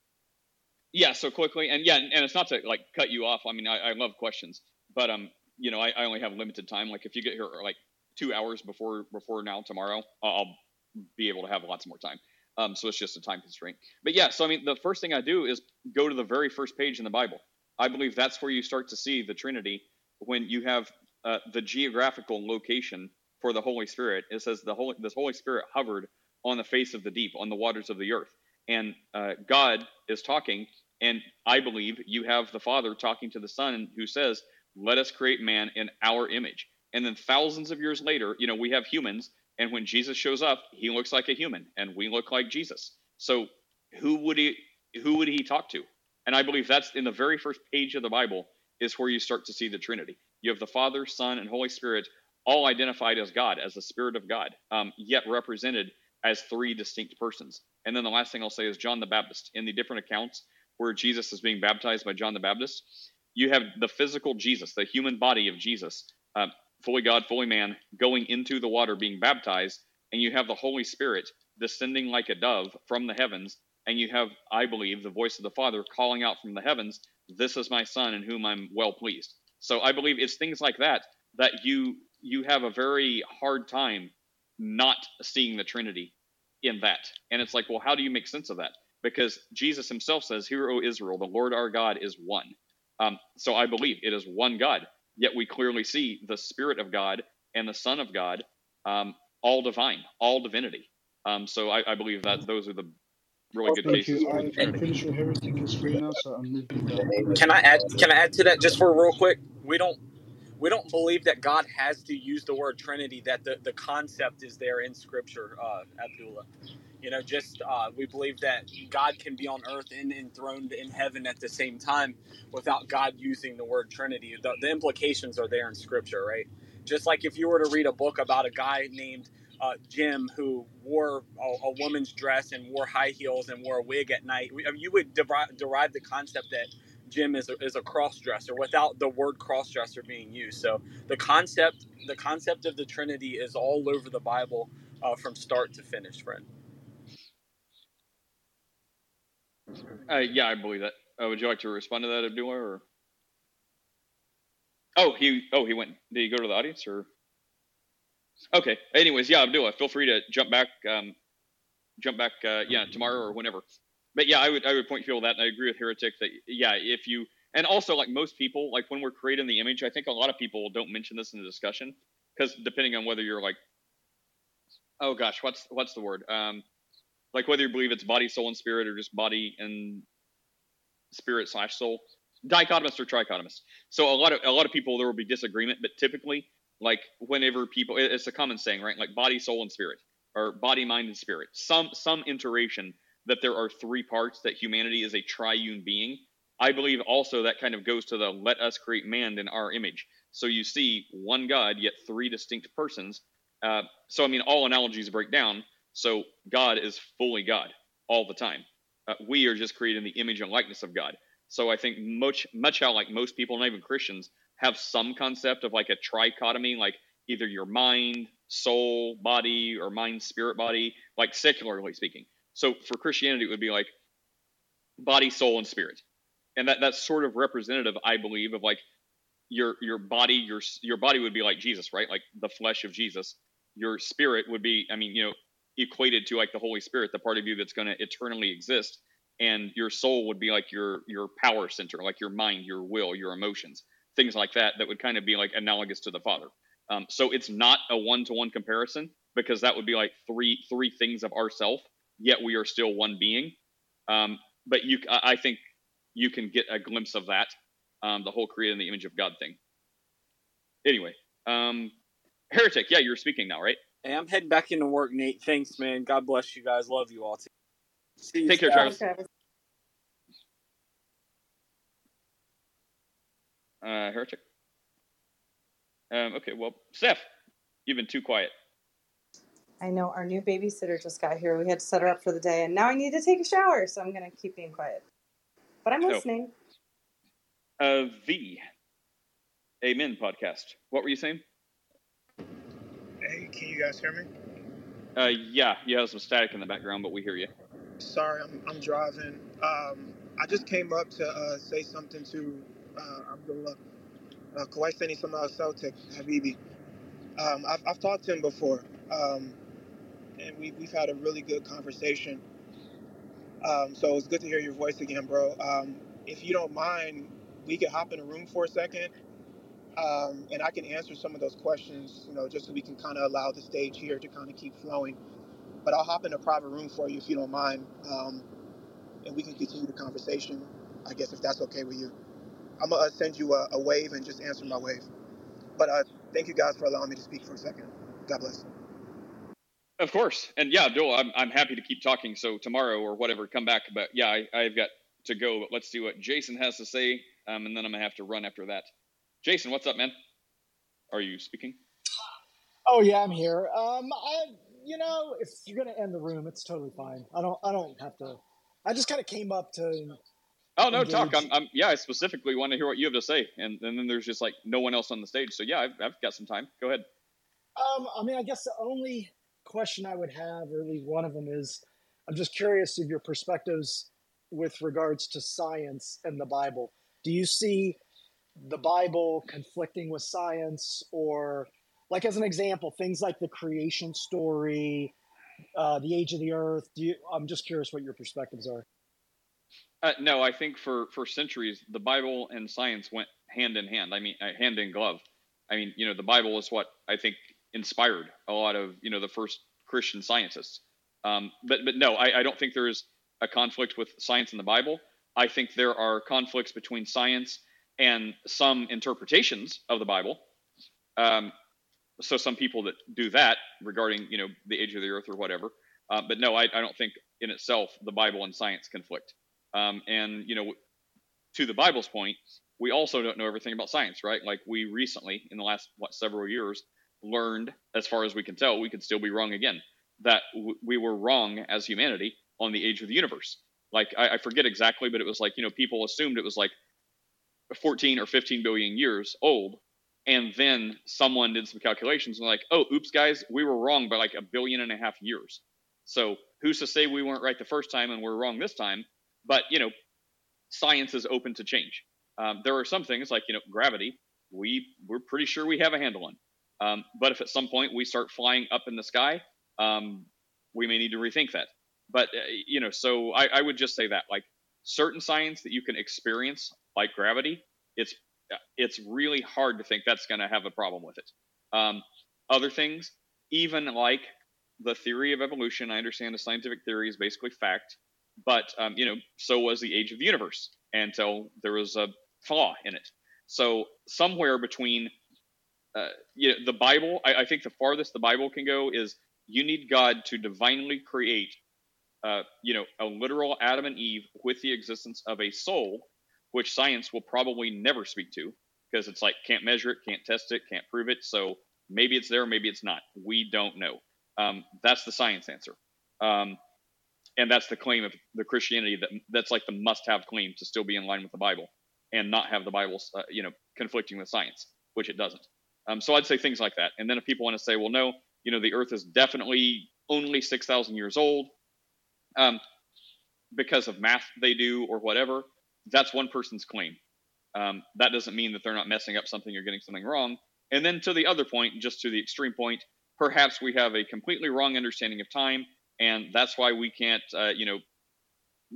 Yeah. So quickly, and yeah, and it's not to like cut you off. I mean, I, I love questions, but um, you know, I, I only have limited time. Like if you get here like two hours before before now tomorrow, I'll be able to have lots more time. Um, so it's just a time constraint. But yeah, so I mean, the first thing I do is go to the very first page in the Bible. I believe that's where you start to see the Trinity when you have uh, the geographical location for the Holy Spirit. It says the Holy this Holy Spirit hovered on the face of the deep, on the waters of the earth, and uh, God is talking. And I believe you have the Father talking to the Son, who says, "Let us create man in our image." And then thousands of years later, you know, we have humans, and when Jesus shows up, he looks like a human, and we look like Jesus. So who would he who would he talk to? And I believe that's in the very first page of the Bible is where you start to see the Trinity. You have the Father, Son, and Holy Spirit all identified as God, as the Spirit of God, um, yet represented as three distinct persons. And then the last thing I'll say is John the Baptist. In the different accounts where Jesus is being baptized by John the Baptist, you have the physical Jesus, the human body of Jesus, uh, fully God, fully man, going into the water, being baptized, and you have the Holy Spirit descending like a dove from the heavens, and you have, I believe, the voice of the Father calling out from the heavens, "This is my Son, in whom I'm well pleased." So I believe it's things like that that you you have a very hard time not seeing the Trinity in that, and it's like, well, how do you make sense of that? Because Jesus Himself says, "Hear, O Israel, the Lord our God is one." Um, so I believe it is one God. Yet we clearly see the Spirit of God and the Son of God, um, all divine, all divinity. Um, so I, I believe that those are the really good Thank cases you. I, the I'm Trinity. pretty sure Heretic is free now, so I'm moving down. Can I add? Can I add to that just for real quick? We don't we don't believe that God has to use the word Trinity. That the, the concept is there in Scripture, uh, Abdullah. You know, just uh, we believe that God can be on earth and enthroned in heaven at the same time without God using the word Trinity. The, the implications are there in Scripture, right? Just like if you were to read a book about a guy named uh, Jim who wore a, a woman's dress and wore high heels and wore a wig at night, I mean, you would derive, derive the concept that Jim is a, is a cross dresser without the word cross dresser being used. So the concept the concept of the Trinity is all over the Bible uh, from start to finish, friend. Uh, yeah, I believe that. Uh, would you like to respond to that, Abdullah? Or oh, he oh he went. Did he go to the audience or? Okay. Anyways, yeah, Abdullah, feel free to jump back. Um, jump back. Uh, yeah, tomorrow or whenever. But yeah, I would I would point people that, and I agree with Heretic that yeah, if you and also like most people, like when we're creating the image, I think a lot of people don't mention this in the discussion because depending on whether you're like, oh gosh, what's what's the word? Um, like whether you believe it's body, soul, and spirit, or just body and spirit slash soul, dichotomist or trichotomist. So a lot of a lot of people there will be disagreement, but typically, like whenever people, it's a common saying, right? Like body, soul, and spirit, or body, mind, and spirit. Some some iteration that there are three parts that humanity is a triune being. I believe also that kind of goes to the let us create man in our image. So you see one God, yet three distinct persons. Uh, so I mean, all analogies break down. So God is fully God all the time. Uh, we are just creating the image and likeness of God. So I think much much how like most people, not even Christians, have some concept of like a trichotomy, like either your mind, soul, body, or mind, spirit, body, like secularly speaking. So for Christianity, it would be like body, soul, and spirit, and that that's sort of representative, I believe, of like your your body, your your body would be like Jesus, right? Like the flesh of Jesus. Your spirit would be, I mean, you know, equated to like the Holy Spirit, the part of you that's going to eternally exist, and your soul would be like your your power center, like your mind, your will, your emotions, things like that. That would kind of be like analogous to the Father. Um, so it's not a one to one comparison because that would be like three three things of ourself yet we are still one being. Um, but you, I think you can get a glimpse of that, um, the whole created in the image of God thing. Anyway, um, heretic, yeah, you're speaking now, right? Hey, I'm heading back into work, Nate. Thanks, man. God bless you guys. Love you all. See you Take care, Travis. Uh, heretic. Um, okay, well, Steph, you've been too quiet. I know our new babysitter just got here. We had to set her up for the day, and now I need to take a shower, so I'm going to keep being quiet. But I'm listening. Uh, V. Amen podcast. What were you saying? Can you guys hear me? Uh, yeah, you have some static in the background, but we hear you. Sorry, I'm, I'm driving. Um, I just came up to uh, say something to uh, Abdullah. Uh, Kawaiseni Samal Celtic, Habibi. Um, I've, I've talked to him before. Um, and we, we've had a really good conversation. Um, so it's good to hear your voice again, bro. Um, if you don't mind, we could hop in a room for a second, um, and I can answer some of those questions, you know, just so we can kind of allow the stage here to kind of keep flowing. But I'll hop in a private room for you if you don't mind, um, and we can continue the conversation. I guess if that's okay with you, I'm gonna send you a, a wave and just answer my wave. But uh, thank you guys for allowing me to speak for a second. God bless. Of course, and yeah, Abdul, I'm I'm happy to keep talking. So tomorrow or whatever, come back. But yeah, I, I've got to go. But let's see what Jason has to say, um, and then I'm gonna have to run after that. Jason, what's up, man? Are you speaking? Oh yeah, I'm here. Um, I you know, if you're gonna end the room, it's totally fine. I don't I don't have to. I just kind of came up to. Oh no, engage. talk. I'm, I'm yeah. I specifically want to hear what you have to say, and, and then there's just like no one else on the stage. So yeah, I've, I've got some time. Go ahead. Um, I mean, I guess the only question I would have, or at least one of them, is I'm just curious of your perspectives with regards to science and the Bible. Do you see the Bible conflicting with science, or like as an example, things like the creation story, uh, the age of the earth? Do you, I'm just curious what your perspectives are. Uh, no, I think for for centuries the Bible and science went hand in hand. I mean, uh, hand in glove. I mean, you know, the Bible is what I think inspired a lot of you know the first Christian scientists. Um, but but no, I, I don't think there is a conflict with science in the Bible. I think there are conflicts between science and some interpretations of the Bible. Um, so some people that do that regarding you know the age of the earth or whatever. Uh, but no, I, I, don't think in itself the Bible and science conflict. Um, and you know, to the Bible's point, we also don't know everything about science, right? Like we recently, in the last what several years, learned, as far as we can tell, we could still be wrong again. That w- we were wrong as humanity on the age of the universe. Like I, I forget exactly, but it was like you know people assumed it was like 14 or 15 billion years old, and then someone did some calculations and like, oh, oops, guys, we were wrong by like a billion and a half years. So who's to say we weren't right the first time and we're wrong this time? But you know, science is open to change. Um, there are some things like you know gravity. We we're pretty sure we have a handle on. Um, but if at some point we start flying up in the sky, um, we may need to rethink that. But uh, you know, so I, I, would just say that like certain science that you can experience like gravity, it's it's really hard to think that's going to have a problem with it. Um, other things, even like the theory of evolution, I understand the scientific theory is basically fact, but um, you know, so was the age of the universe until there was a flaw in it. So somewhere between uh, you know, the Bible, I, I, think the farthest the Bible can go is you need God to divinely create, uh, you know, a literal Adam and Eve with the existence of a soul, which science will probably never speak to because it's like can't measure it, can't test it, can't prove it. So maybe it's there, maybe it's not. We don't know. Um, that's the science answer. Um, and that's the claim of the Christianity that that's like the must-have claim to still be in line with the Bible and not have the Bible, uh, you know, conflicting with science, which it doesn't. Um, so I'd say things like that. And then if people want to say, well, no, you know, the Earth is definitely only six thousand years old, um, because of math they do or whatever, that's one person's claim. Um, that doesn't mean that they're not messing up something or getting something wrong. And then to the other point, just to the extreme point, perhaps we have a completely wrong understanding of time, and that's why we can't, uh, you know,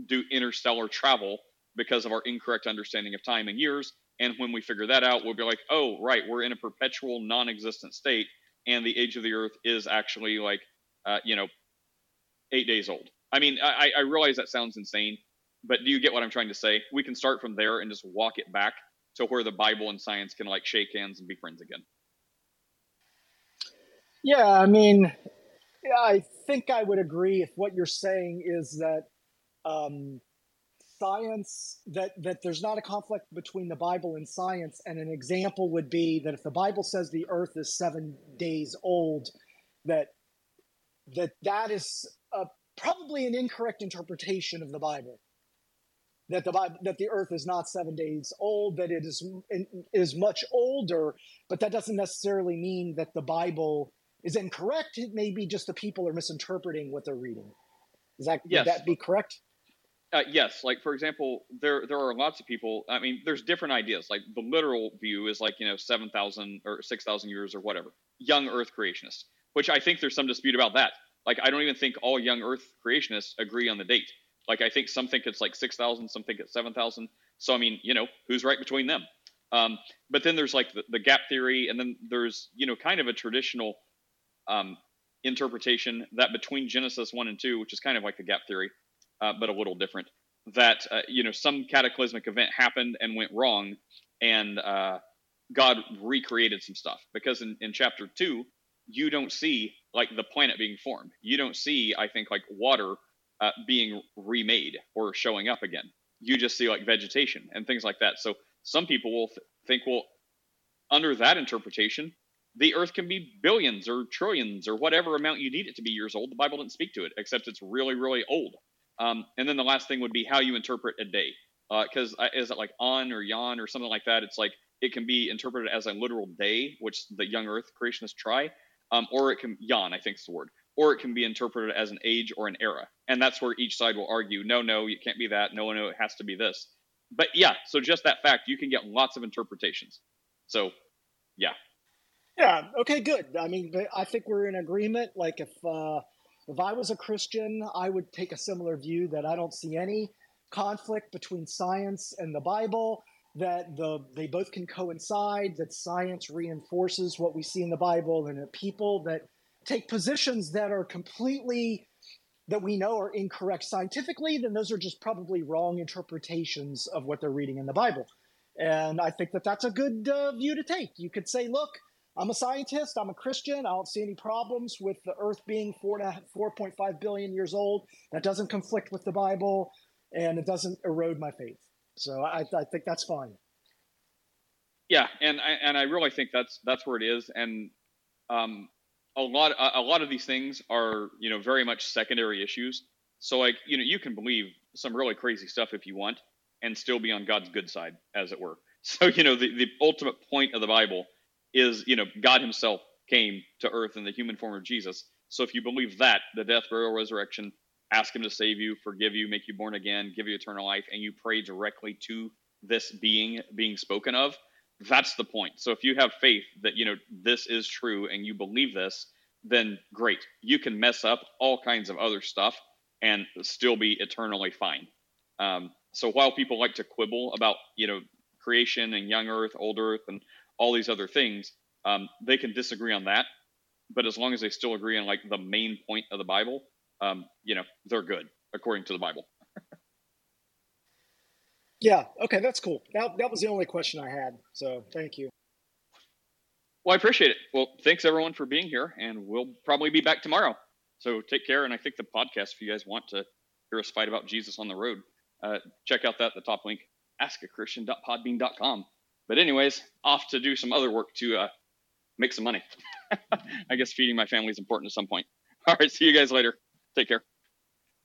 do interstellar travel because of our incorrect understanding of time and years. And when we figure that out, we'll be like, oh, right, we're in a perpetual non existent state. And the age of the earth is actually like, uh, you know, eight days old. I mean, I, I realize that sounds insane, but do you get what I'm trying to say? We can start from there and just walk it back to where the Bible and science can like shake hands and be friends again. Yeah, I mean, I think I would agree if what you're saying is that um, science that that there's not a conflict between the Bible and science, and an example would be that if the Bible says the Earth is seven days old, that that that is a, probably an incorrect interpretation of the Bible. That the Bible, that the Earth is not seven days old, that it is is much older, but that doesn't necessarily mean that the Bible is incorrect. It may be just the people are misinterpreting what they're reading. Is that yes. would that be correct? Uh, yes, like for example, there there are lots of people. I mean, there's different ideas. Like the literal view is like you know seven thousand or six thousand years or whatever. Young Earth creationists, which I think there's some dispute about that. Like I don't even think all young Earth creationists agree on the date. Like I think some think it's like six thousand, some think it's seven thousand. So I mean, you know, who's right between them? Um, but then there's like the, the, gap theory, and then there's you know kind of a traditional um, interpretation that between Genesis one and two, which is kind of like the gap theory, uh, but a little different. That uh, you know some cataclysmic event happened and went wrong, and uh, God recreated some stuff. Because in, in chapter two, you don't see like the planet being formed. You don't see, I think, like water uh, being remade or showing up again. You just see like vegetation and things like that. So some people will th- think, well, under that interpretation, the earth can be billions or trillions or whatever amount you need it to be years old. The Bible didn't speak to it, except it's really, really old. Um, and then the last thing would be how you interpret a day. Because uh, is it like on or yon or something like that? It's like it can be interpreted as a literal day, which the young earth creationists try, um, or it can yon, I think is the word, or it can be interpreted as an age or an era. And that's where each side will argue, no, no, it can't be that. No, no, it has to be this. But yeah, so just that fact, you can get lots of interpretations. So yeah. Yeah. Okay. Good. I mean, I think we're in agreement. Like if uh, if I was a Christian, I would take a similar view that I don't see any conflict between science and the Bible, that the they both can coincide, that science reinforces what we see in the Bible, and that people that take positions that are completely that we know are incorrect scientifically, then those are just probably wrong interpretations of what they're reading in the Bible. And I think that that's a good uh, view to take. You could say, look, I'm a scientist. I'm a Christian. I don't see any problems with the Earth being four to four point five billion years old. That doesn't conflict with the Bible, and it doesn't erode my faith. So I, I think that's fine. Yeah, and I, and I really think that's that's where it is. And um, a lot a, lot of these things are you know very much secondary issues. So like you know you can believe some really crazy stuff if you want, and still be on God's good side, as it were. So you know the the ultimate point of the Bible is, you know, God Himself came to earth in the human form of Jesus. So if you believe that, the death, burial, resurrection, ask Him to save you, forgive you, make you born again, give you eternal life, and you pray directly to this being being spoken of, that's the point. So if you have faith that, you know, this is true and you believe this, then great. You can mess up all kinds of other stuff and still be eternally fine. Um, so while people like to quibble about you know creation and young Earth, old Earth, and all these other things, um, they can disagree on that. But as long as they still agree on like the main point of the Bible, um, you know, they're good according to the Bible. Yeah. Okay, that's cool. That that was the only question I had. So thank you. Well, I appreciate it. Well, thanks everyone for being here, and we'll probably be back tomorrow. So take care, and I think the podcast, if you guys want to hear us fight about Jesus on the road, uh, check out that the top link, askachristian.podbean.com. But anyways, off to do some other work to uh, make some money. I guess feeding my family is important at some point. All right, see you guys later. Take care.